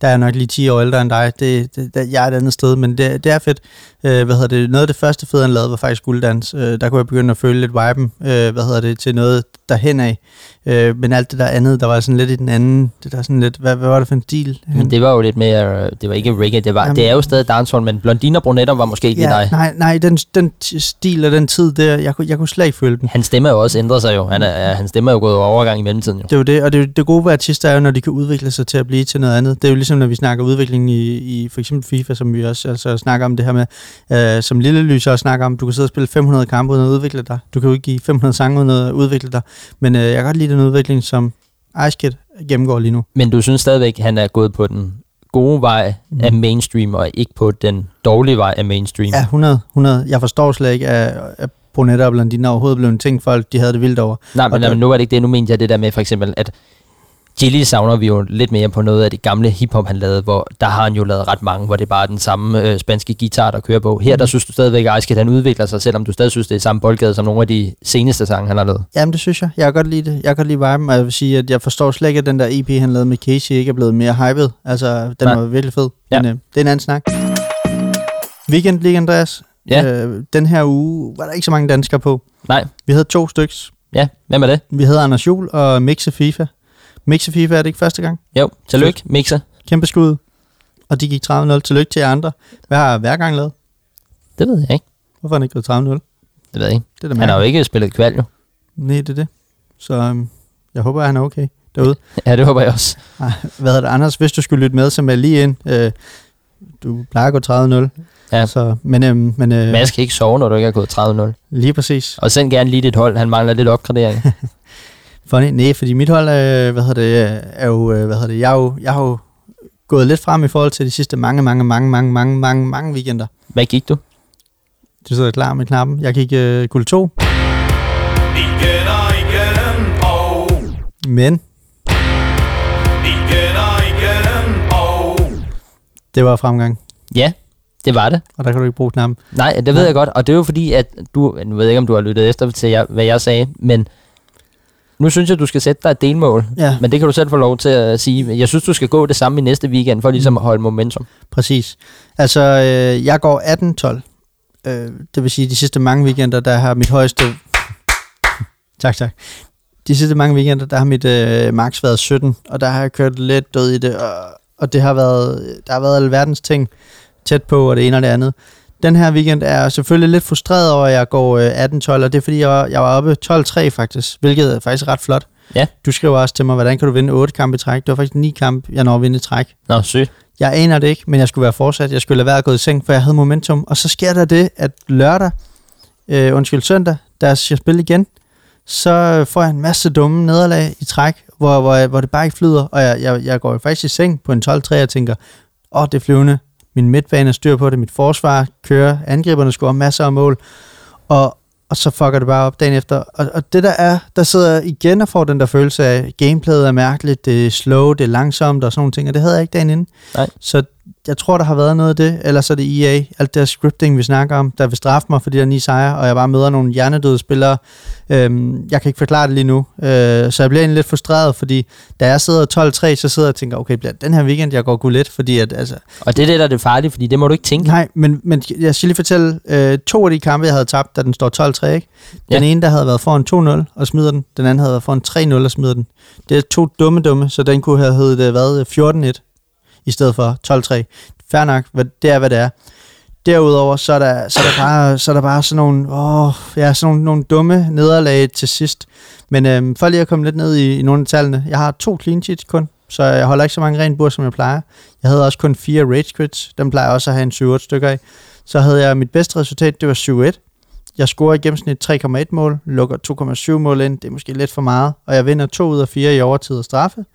der er jeg nok lige 10 år ældre end dig. Det, det, det, jeg er et andet sted, men det, det er fedt. Øh, hvad hedder det? Noget af det første fede, han lavede, var faktisk gulddans. Øh, der kunne jeg begynde at føle lidt viben, øh, hvad hedder det, til noget derhen af. Øh, men alt det der andet, der var sådan lidt i den anden, det der sådan lidt, hvad, hvad var det for en stil? Men det var jo lidt mere, det var ikke reggae, det, var, Jamen, det er jo stadig dancehall, men blondiner brunetter var måske ikke ja, dig. nej, nej, den, den stil og den tid der, jeg, kunne- jeg kunne slet ikke føle den. Hans stemme er jo også ændret sig jo. Han er, hans stemme er jo gået over overgang i mellemtiden jo. Det er jo det, og det, er jo- det gode ved artister er jo, når de kan udvikle sig til at blive til noget andet. Det er jo ligesom, når vi snakker udvikling i, i for eksempel FIFA, som vi også altså, snakker om det her med, øh, som Lille Lys også snakker om, du kan sidde og spille 500 kampe uden at udvikle dig. Du kan udgive 500 sange uden at udvikle dig. Men øh, jeg kan godt lide den udvikling, som Ice Kid gennemgår lige nu. Men du synes stadigvæk, han er gået på den gode vej Mhm. af mainstream, og ikke på den dårlige vej af mainstream. Ja, 100, 100. Jeg forstår slet ikke, at, at brunetter og blondiner overhovedet blev en ting, folk de havde det vildt over. Nej, Og men, der- men nu er det ikke det. Nu mente jeg det der med for eksempel, at Chili savner vi jo lidt mere på noget af det gamle hiphop, han lavede, hvor der har han jo lavet ret mange, hvor det er bare den samme øh, spanske guitar, der kører på. Her, der Mhm. synes du stadigvæk, at Ice han udvikler sig, selvom du stadig synes, det er samme boldgade som nogle af de seneste sange, han har lavet. Jamen, det synes jeg. Jeg kan godt lide det. Jeg kan godt lide viben, og jeg vil sige, at jeg forstår slet ikke, at den der EP, han lavede med Casey, ikke er blevet mere hyped. Altså, den Nej. var virkelig fed. Ja. Men øh, det er en anden snak. Weekend League, Andreas. Ja. Øh, den her uge var der ikke så mange danskere på. Nej, Vi havde to styks. ja, hvem er det? Vi havde Anders Jul og Mixe FIFA. Mixe FIFA er det ikke første gang. Jo, tillykke, Mixer. Kæmpe skud. Og de gik 30-0. Tillykke til jer andre. Hvad har hver gang lavet? Det ved jeg ikke. Hvorfor har han ikke gået 30-0? Det Det ved jeg ikke. er da Han har jo ikke spillet kval, jo. Nej, det er det. Så øhm, jeg håber, at han er okay derude. Ja, det håber jeg også. Ej, Hvad hedder det, Anders? Hvis du skulle lytte med, så med lige ind. Øh, du plejer at gå 30-0. Ja. Så, men øhm, men øh, Mads kan ikke sove, når du ikke har gået 30-0. lige præcis. Og send gerne lige dit hold. Han mangler lidt opgradering. Funny. Nej, fordi mit hold øh, hvad hedder det, øh, er jo, øh, hvad hedder det, jeg, er jo, jeg har jo gået lidt frem i forhold til de sidste mange, mange, mange, mange, mange, mange, mange weekender. Hvad gik du? Du sidder klar med knappen. Jeg gik øh, guld 2, Igen og igen, og men igen og igen, og det var fremgang. Ja, det var det. Og der kan du ikke bruge knappen. Nej, det ved Nej. jeg godt, og det er jo fordi, at du, nu ved jeg ikke, om du har lyttet efter til, jeg, hvad jeg sagde, men nu synes jeg, du skal sætte dig et delmål, Ja, men det kan du selv få lov til at sige. Jeg synes, du skal gå det samme i næste weekend, for ligesom at holde momentum. præcis. Altså, øh, jeg går 18-12. Øh, det vil sige, de sidste mange weekender, der har mit højeste... tak, tak. De sidste mange weekender, der har mit øh, max været 17, og der har jeg kørt lidt død i det, og, og det har været, der har været alverdens ting tæt på, og det ene og det andet. Den her weekend er jeg selvfølgelig lidt frustreret over, at jeg går øh, 18-12, og det er fordi, jeg var, jeg var oppe 12-3 faktisk, hvilket er faktisk ret flot. Ja. Du skriver også til mig, hvordan kan du vinde 8 kampe i træk? Det var faktisk 9 kampe, jeg når at vinde i træk. Nå, sygt. Jeg aner det ikke, men jeg skulle være fortsat. Jeg skulle lade være at gå i seng, for jeg havde momentum. Og så sker der det, at lørdag, øh, undskyld søndag, da jeg skal spille igen, så får jeg en masse dumme nederlag i træk, hvor, hvor, hvor det bare ikke flyder. Og jeg, jeg, jeg går faktisk i seng på en 12-3 og tænker, åh, det er flyvende. Min midtbane er styr på det, mit forsvar kører, angriberne scorer masser af mål. Og, og så fucker det bare op dagen efter. Og, og det der er, der sidder igen og får den der følelse af, gameplayet er mærkeligt, det er slow, det er langsomt og sådan nogle ting, og det havde jeg ikke dagen inden. Nej. Så jeg tror, der har været noget af det, eller så er det EA, alt det scripting, vi snakker om, der vil straffe mig for de der ni sejre, og jeg bare møder nogle hjernedøde spillere. Øhm, jeg kan ikke forklare det lige nu, øh, så jeg bliver egentlig lidt frustreret, fordi da jeg sidder 12-3, så sidder jeg og tænker, okay, bliver den her weekend, jeg går lidt, fordi at, altså, Og det er det, der er det farlige, fordi det må du ikke tænke. Nej, men, men jeg skal lige fortælle, øh, to af de kampe, jeg havde tabt, da den står 12-3, ikke? Den Ja. ene, der havde været foran 2-0 og smider den, den anden havde været foran 3-0 og smider den. Det er to dumme dumme, så den kunne have heddet, øh, hvad, 14-1 i stedet for 12-3. Fair nok, hvad, det er, hvad det er. Derudover, så er der, så er der, bare, så er der bare sådan nogle, åh, ja, sådan nogle, nogle dumme nederlag til sidst. Men øhm, for lige at komme lidt ned i, i nogle af tallene. Jeg har to clean sheets kun, så jeg holder ikke så mange rent bur, som jeg plejer. Jeg havde også kun fire rage quits. Dem plejer jeg også at have en 7-8 stykker af. Så havde jeg mit bedste resultat, det var 7-1. Jeg scorer i gennemsnit 3,1 mål, lukker 2,7 mål ind, det er måske lidt for meget, og jeg vinder 2 ud af 4 i overtid og straffe.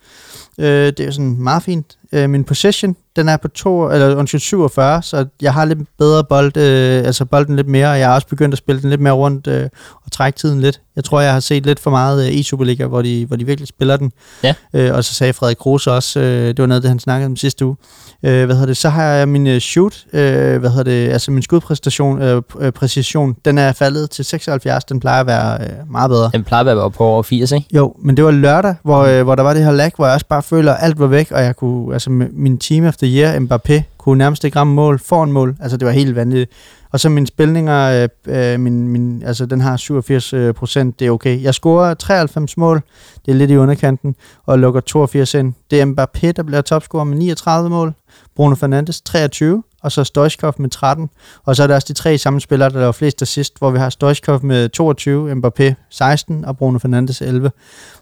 Øh, det er sådan meget fint. Øh, min possession, den er på to, eller, undskyld, 47, så jeg har lidt bedre bold, øh, altså bolden lidt mere, og jeg har også begyndt at spille den lidt mere rundt øh, og trække tiden lidt. Jeg tror, jeg har set lidt for meget øh, i Superliga, hvor de, hvor de virkelig spiller den. Ja. Øh, og så sagde Frederik Rose også, øh, det var noget, det han snakkede om sidste uge. Øh, hvad hedder det? Så har jeg min øh, shoot, øh, hvad hedder det? Altså min skudpræcision, øh, øh, præcision, den er faldet til 76. Den plejer at være øh, meget bedre. Den plejer at være på over 80, ikke? Jo, men det var lørdag, hvor, øh, hvor der var det her lag, hvor jeg også bare føler, at alt var væk, og jeg kunne, altså altså min team efter year, Mbappé, kunne nærmest ikke ramme mål, foran mål, altså det var helt vanvittigt. Og så mine spilninger, øh, øh, min, min, altså den har 87 øh, procent, det er okay. Jeg scorer 93 mål, det er lidt i underkanten, og lukker 82 ind. Det er Mbappé, der bliver topscorer med 39 mål, Bruno Fernandes 23, og så Stoichkov med 13. Og så er der også de tre samme spillere, der laver flest assist, hvor vi har Stoichkov med 22, Mbappé 16 og Bruno Fernandes 11.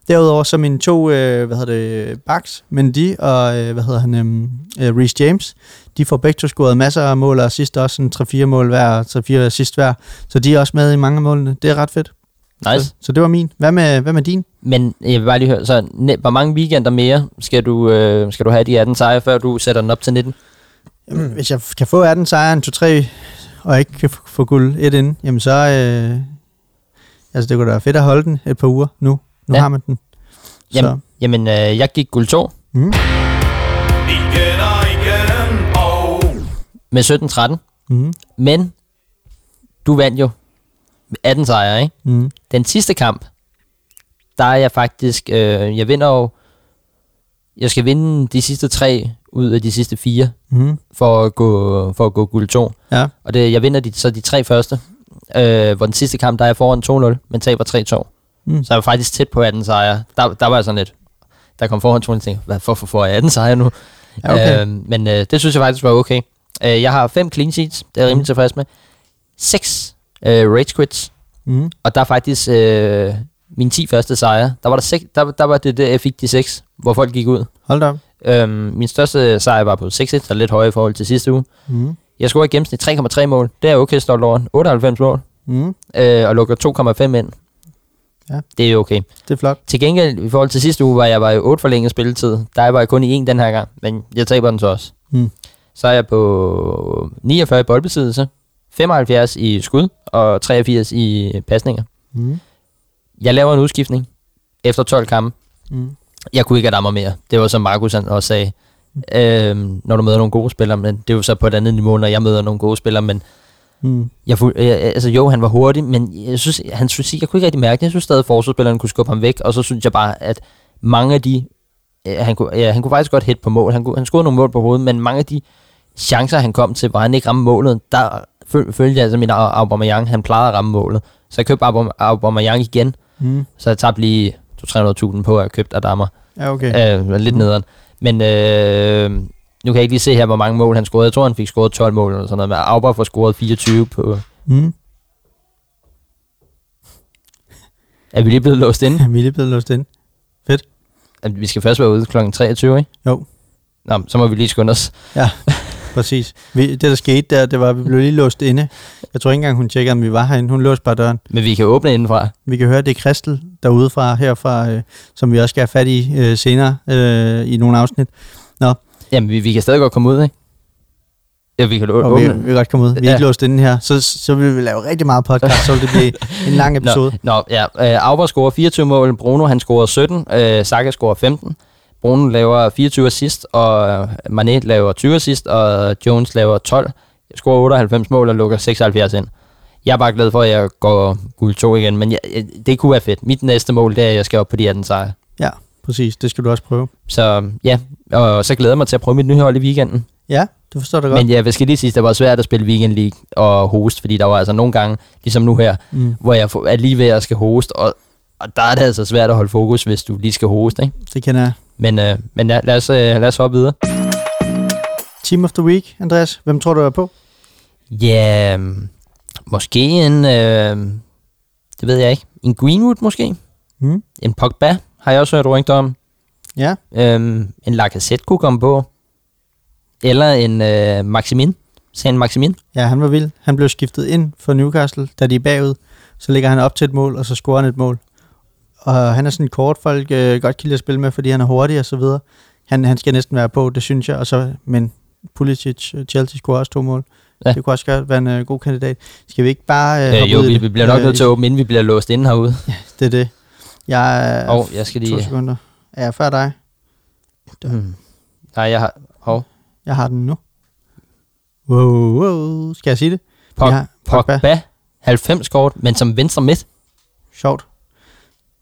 Derudover så mine to, øh, hvad hedder det, backs, Mendy og, øh, hvad hedder han, øh, Reece James, de får begge to scoret masser af mål, og sidst også sådan 3-4 mål hver, 3-4 assist hver. Så de er også med i mange af målene. Det er ret fedt. Nice. Så, så det var min. Hvad med, hvad med din? Men jeg vil bare lige høre, så ne- hvor mange weekender mere skal du, øh, skal du have de 18 sejre, før du sætter den op til 19? Jamen, hvis jeg kan få 18 sejre, en 2-3, og ikke kan få guld et ind, jamen så... Øh, altså, det kunne da være fedt at holde den et par uger nu. Nu Ja. har man den. Så, Jamen, jamen øh, jeg gik guld 2 mm, Igen og igen og med 17-13, mm, men du vandt jo med 18 sejre, ikke? mm, Den sidste kamp, der er jeg faktisk, øh, jeg vinder jo, jeg skal vinde de sidste tre ud af de sidste fire, mm, for at gå, for at gå guld 2. ja, Og det, jeg vinder de, så de tre første, øh, hvor den sidste kamp, der er jeg foran 2-0, men taber 3-2. Mm. Så jeg var faktisk tæt på 18 sejre. Der, der var jeg sådan lidt, der kom 2 og tænkte, hvad, hvorfor får jeg 18 sejre nu? Ja, okay. Øh, men øh, det synes jeg faktisk var okay. Øh, jeg har fem clean sheets, det er jeg rimelig tilfreds med. Seks øh, rage quits, mm, og der er faktisk øh, mine 10 første sejre. Der var, der, sek, der, der var det, der jeg fik de 6, hvor folk gik ud. hold da op. Øhm, min største sejr var på 6-1, så lidt højere i forhold til sidste uge. Mm, Jeg scorede i gennemsnit 3,3 mål. Det er okay stolt over. 98 mål. mm, Øh, og lukker 2,5 ind. Ja. Det er okay. det er flot. Til gengæld, i forhold til sidste uge, var jeg var i 8 forlænget spilletid. Der var jeg kun i en den her gang, men jeg taber den så også. Mm. Så er jeg på 49 i boldbesiddelse, 75 i skud og 83 i pasninger. Mm, Jeg laver en udskiftning efter 12 kampe. mm, Jeg kunne ikke have mig mere. Det var som Markus han også sagde. Øhm, når du møder nogle gode spillere, men det er jo så på et andet niveau, når jeg møder nogle gode spillere, men mm, jeg, jeg, altså jo, han var hurtig, men jeg synes, hans fysik, jeg kunne ikke rigtig mærke det. Jeg synes stadig, at forsvarsspilleren kunne skubbe ham væk, og så synes jeg bare, at mange af de, øh, han kunne, ja, han kunne faktisk godt hætte på mål. Han, kunne, han scorede nogle mål på hovedet, men mange af de chancer, han kom til, hvor han ikke ramte målet, der føl- følte jeg altså, min Au- Aubameyang, han plejede at ramme målet. Så jeg købte Aubame- Aubameyang igen, mm. så jeg tabte lige 200-300.000 på at have købt Adama. Ja, okay. Øh, lidt Mm. nederen. Men øh, nu kan jeg ikke lige se her, hvor mange mål han scorede. Jeg tror, han fik scoret 12 mål eller sådan noget. Men Auba får scoret 24 på... Mm. Er vi lige blevet låst inde? Vi er lige blevet låst ind. At vi skal først være ude kl. 23, ikke? Jo. Nå, så må vi lige skynde os. Præcis. Vi, det, der skete der, det var, at vi blev lige låst inde. Jeg tror ikke engang, hun tjekkede, om vi var herinde. Hun låste bare døren. Men vi kan åbne indenfra. Vi kan høre, det er Kristel derude fra, herfra, øh, som vi også skal have fat i øh, senere øh, i nogle afsnit. Jamen, vi, vi kan stadig godt komme ud, ikke? Ja, vi kan å- Og vi, åbne. vi kan godt komme ud. Vi er Ja. ikke låst inde her. Så, så vil vi lave rigtig meget podcast, så vil det blive en lang episode. Nå, nå ja. Øh, Auba scorer 24 mål. Bruno, han scorer 17. Øh, Saka scorer 15. Bruno laver 24 assist, og øh, Mané laver 20 assist, og Jones laver 12. Jeg scorer 98 mål og lukker 76 ind. Jeg er bare glad for, at jeg går guld 2 igen, men jeg, det kunne være fedt. Mit næste mål, det er, at jeg skal op på de 18 sejre. Ja, præcis. Det skal du også prøve. Så ja, og så glæder jeg mig til at prøve mit nye hold i weekenden. Ja, det forstår du godt. Men jeg skal lige sige, at det var svært at spille Weekend League og host, fordi der var altså nogle gange, ligesom nu her, mm, hvor jeg er lige ved at skal host, og, og der er det altså svært at holde fokus, hvis du lige skal host, ikke? det kender jeg. Men, øh, men ja, lad, os, øh, lad os hoppe videre. Team of the Week, Andreas. Hvem tror du er på? Ja, øhm, måske en, øh, det ved jeg ikke, en Greenwood måske? Mm, En Pogba har jeg også hørt rygter om. ja, Øhm, en Lacazette kunne komme på. Eller en øh, Maximin. Saint Maximin. ja, han var vild. Han blev skiftet ind for Newcastle, da de er bagud. Så ligger han op til et mål, og så scorer han et mål. og han er sådan en kort, folk øh, godt kan lide at spille med, fordi han er hurtig og så videre. Han, han skal næsten være på, det synes jeg. Og så, men Pulisic, øh, Chelsea scorer også to mål. Ja. Ja. Det kunne også godt være en øh, god kandidat. Skal vi ikke bare øh, Øh, jo, vi, vi bliver nok Øh, nødt til at åbne, inden vi bliver låst inde herude. Det er det. Jeg er Og jeg skal to lige... sekunder. Er jeg før dig? Hmm. Nej, jeg har... Hov. Jeg har den nu. Wow, wow. Skal jeg sige det? Pog, har Pogba. Pogba. 90 kort, men som venstre midt. Sjovt.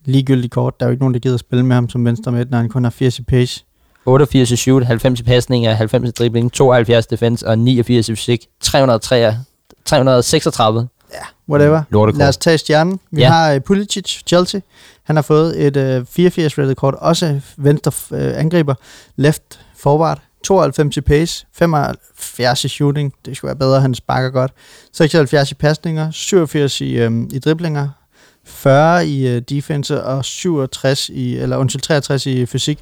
Ligegyldigt kort. Der er jo ikke nogen, der gider at spille med ham som venstre midt, når han kun har 80 i pace. 88 i shoot, 90 i pasninger, 90 i dribling, 72 defense og 89 i fysik. 303, 336. Whatever. Lortekort. Lad os tage stjernen. Vi Ja. ja. har uh, Pulisic, Chelsea. Han har fået et uh, 84 rated kort, også venstre uh, angriber, left forward, 92 i pace, 75 i shooting, det skulle være bedre, han sparker godt, 76 i pasninger, 87 i, um, i driblinger, 40 i uh, defense og 67 i, eller undskyld, 63 i fysik.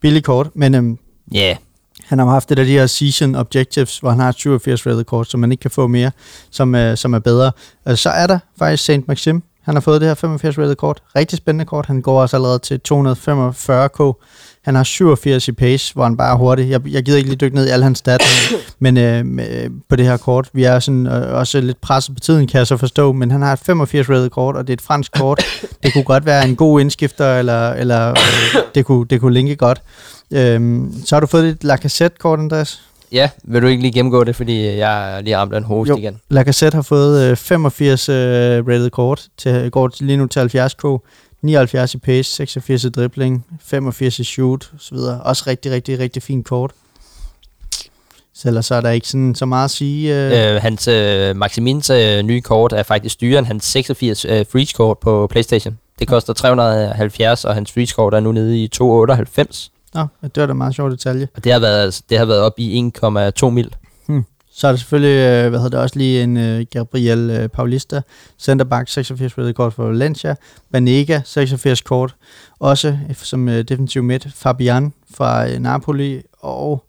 Billig kort, men um, Ja, yeah han har haft det der de her season objectives, hvor han har 87 rated kort, så man ikke kan få mere, som, øh, som er bedre. Øh, så er der faktisk Saint Maxim. Han har fået det her 85 rated kort. Rigtig spændende kort. Han går også allerede til 245k. Han har 87 i pace, hvor han bare er hurtig. Jeg, jeg gider ikke lige dykke ned i alle hans stats, men øh, med, øh, på det her kort. Vi er sådan, øh, også lidt presset på tiden, kan jeg så forstå, men han har et 85 rated kort, og det er et fransk kort. det kunne godt være en god indskifter, eller, eller øh, det, kunne, det kunne linke godt. Øhm, så har du fået dit Lacazette-kort, Andreas. ja, vil du ikke lige gennemgå det, fordi jeg er lige ramt af en host Jo. igen. Lacazette har fået øh, 85 øh, rated kort, til, går lige nu til 70k, 79 i pace, 86 i dribling, 85 i shoot osv. Også rigtig, rigtig, rigtig fint kort. Så ellers så er der ikke sådan så meget at sige. Øh, Øh, hans øh, Maximins øh, nye kort er faktisk dyrere end hans 86 øh, freeze kort på Playstation. Det koster 370, og hans freeze kort er nu nede i 298. Nå, det var da en meget sjov detalje. Og det har været, altså, det har været op i 1,2 mil. Så er der selvfølgelig, øh, hvad hedder det, også lige en øh, Gabriel øh, Paulista, centerback, 86 rated kort for Valencia, Banega, 86 kort, også som øh, defensiv midt, Fabian fra Napoli, og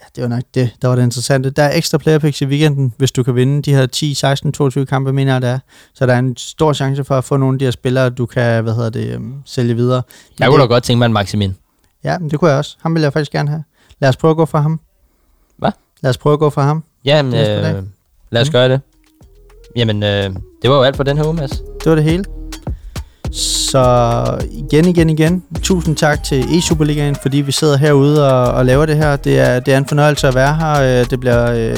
ja, det var nok det, der var det interessante. Der er ekstra player picks i weekenden, hvis du kan vinde de her 10, 16, 22 kampe, mener jeg, der er. Så der er en stor chance for at få nogle af de her spillere, du kan, hvad hedder det, øh, sælge videre. Jeg kunne da godt tænke mig en Maximin. Ja, men det kunne jeg også. Ham vil jeg faktisk gerne have. Lad os prøve at gå for ham. Hvad? Lad os prøve at gå for ham. Jamen, øh, lad os Mm. gøre det. Jamen, øh, det var jo alt for den her uge, Mads. Det var det hele. Så igen, igen, igen. Tusind tak til e-Superligaen, fordi vi sidder herude og, og laver det her. Det er, det er en fornøjelse at være her. Øh, Det, bliver, øh,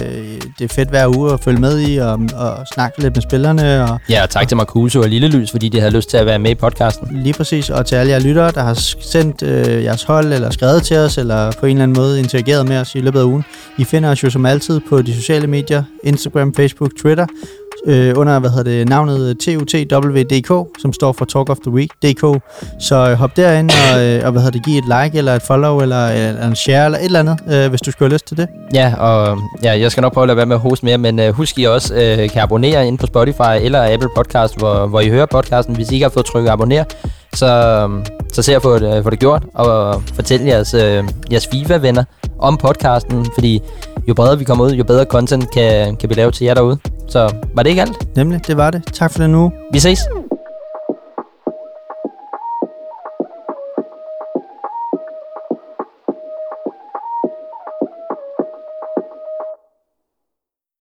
det er fedt hver uge at følge med i og, og snakke lidt med spillerne. Og Ja, og tak til Marcuse og Lille Lys, fordi de havde lyst til at være med i podcasten. lige præcis. Og til alle jer lyttere, der har sendt øh, jeres hold, eller skrevet til os, eller på en eller anden måde interageret med os i løbet af ugen. I finder os jo som altid på de sociale medier. Instagram, Facebook, Twitter. øh, under hvad hedder det, navnet TUTWDK, som står for Talk of the Week DK. Så øh, hop derind og, øh, og hvad hedder det, giv et like eller et follow eller, eller en share eller et eller andet, øh, hvis du skulle have lyst til det. Ja, og ja, jeg skal nok prøve at lade være med at hoste mere, men uh, husk I også uh, kan abonnere ind på Spotify eller Apple Podcast, hvor, hvor I hører podcasten. Hvis I ikke har fået trykket abonner, så, så se at få det, få det gjort, og fortæl jeres, uh, jeres FIFA-venner om podcasten, fordi jo bredere vi kommer ud, jo bedre content kan, kan vi lave til jer derude. Så var det ikke alt? Nemlig, det var det. Tak for den uge. Vi ses!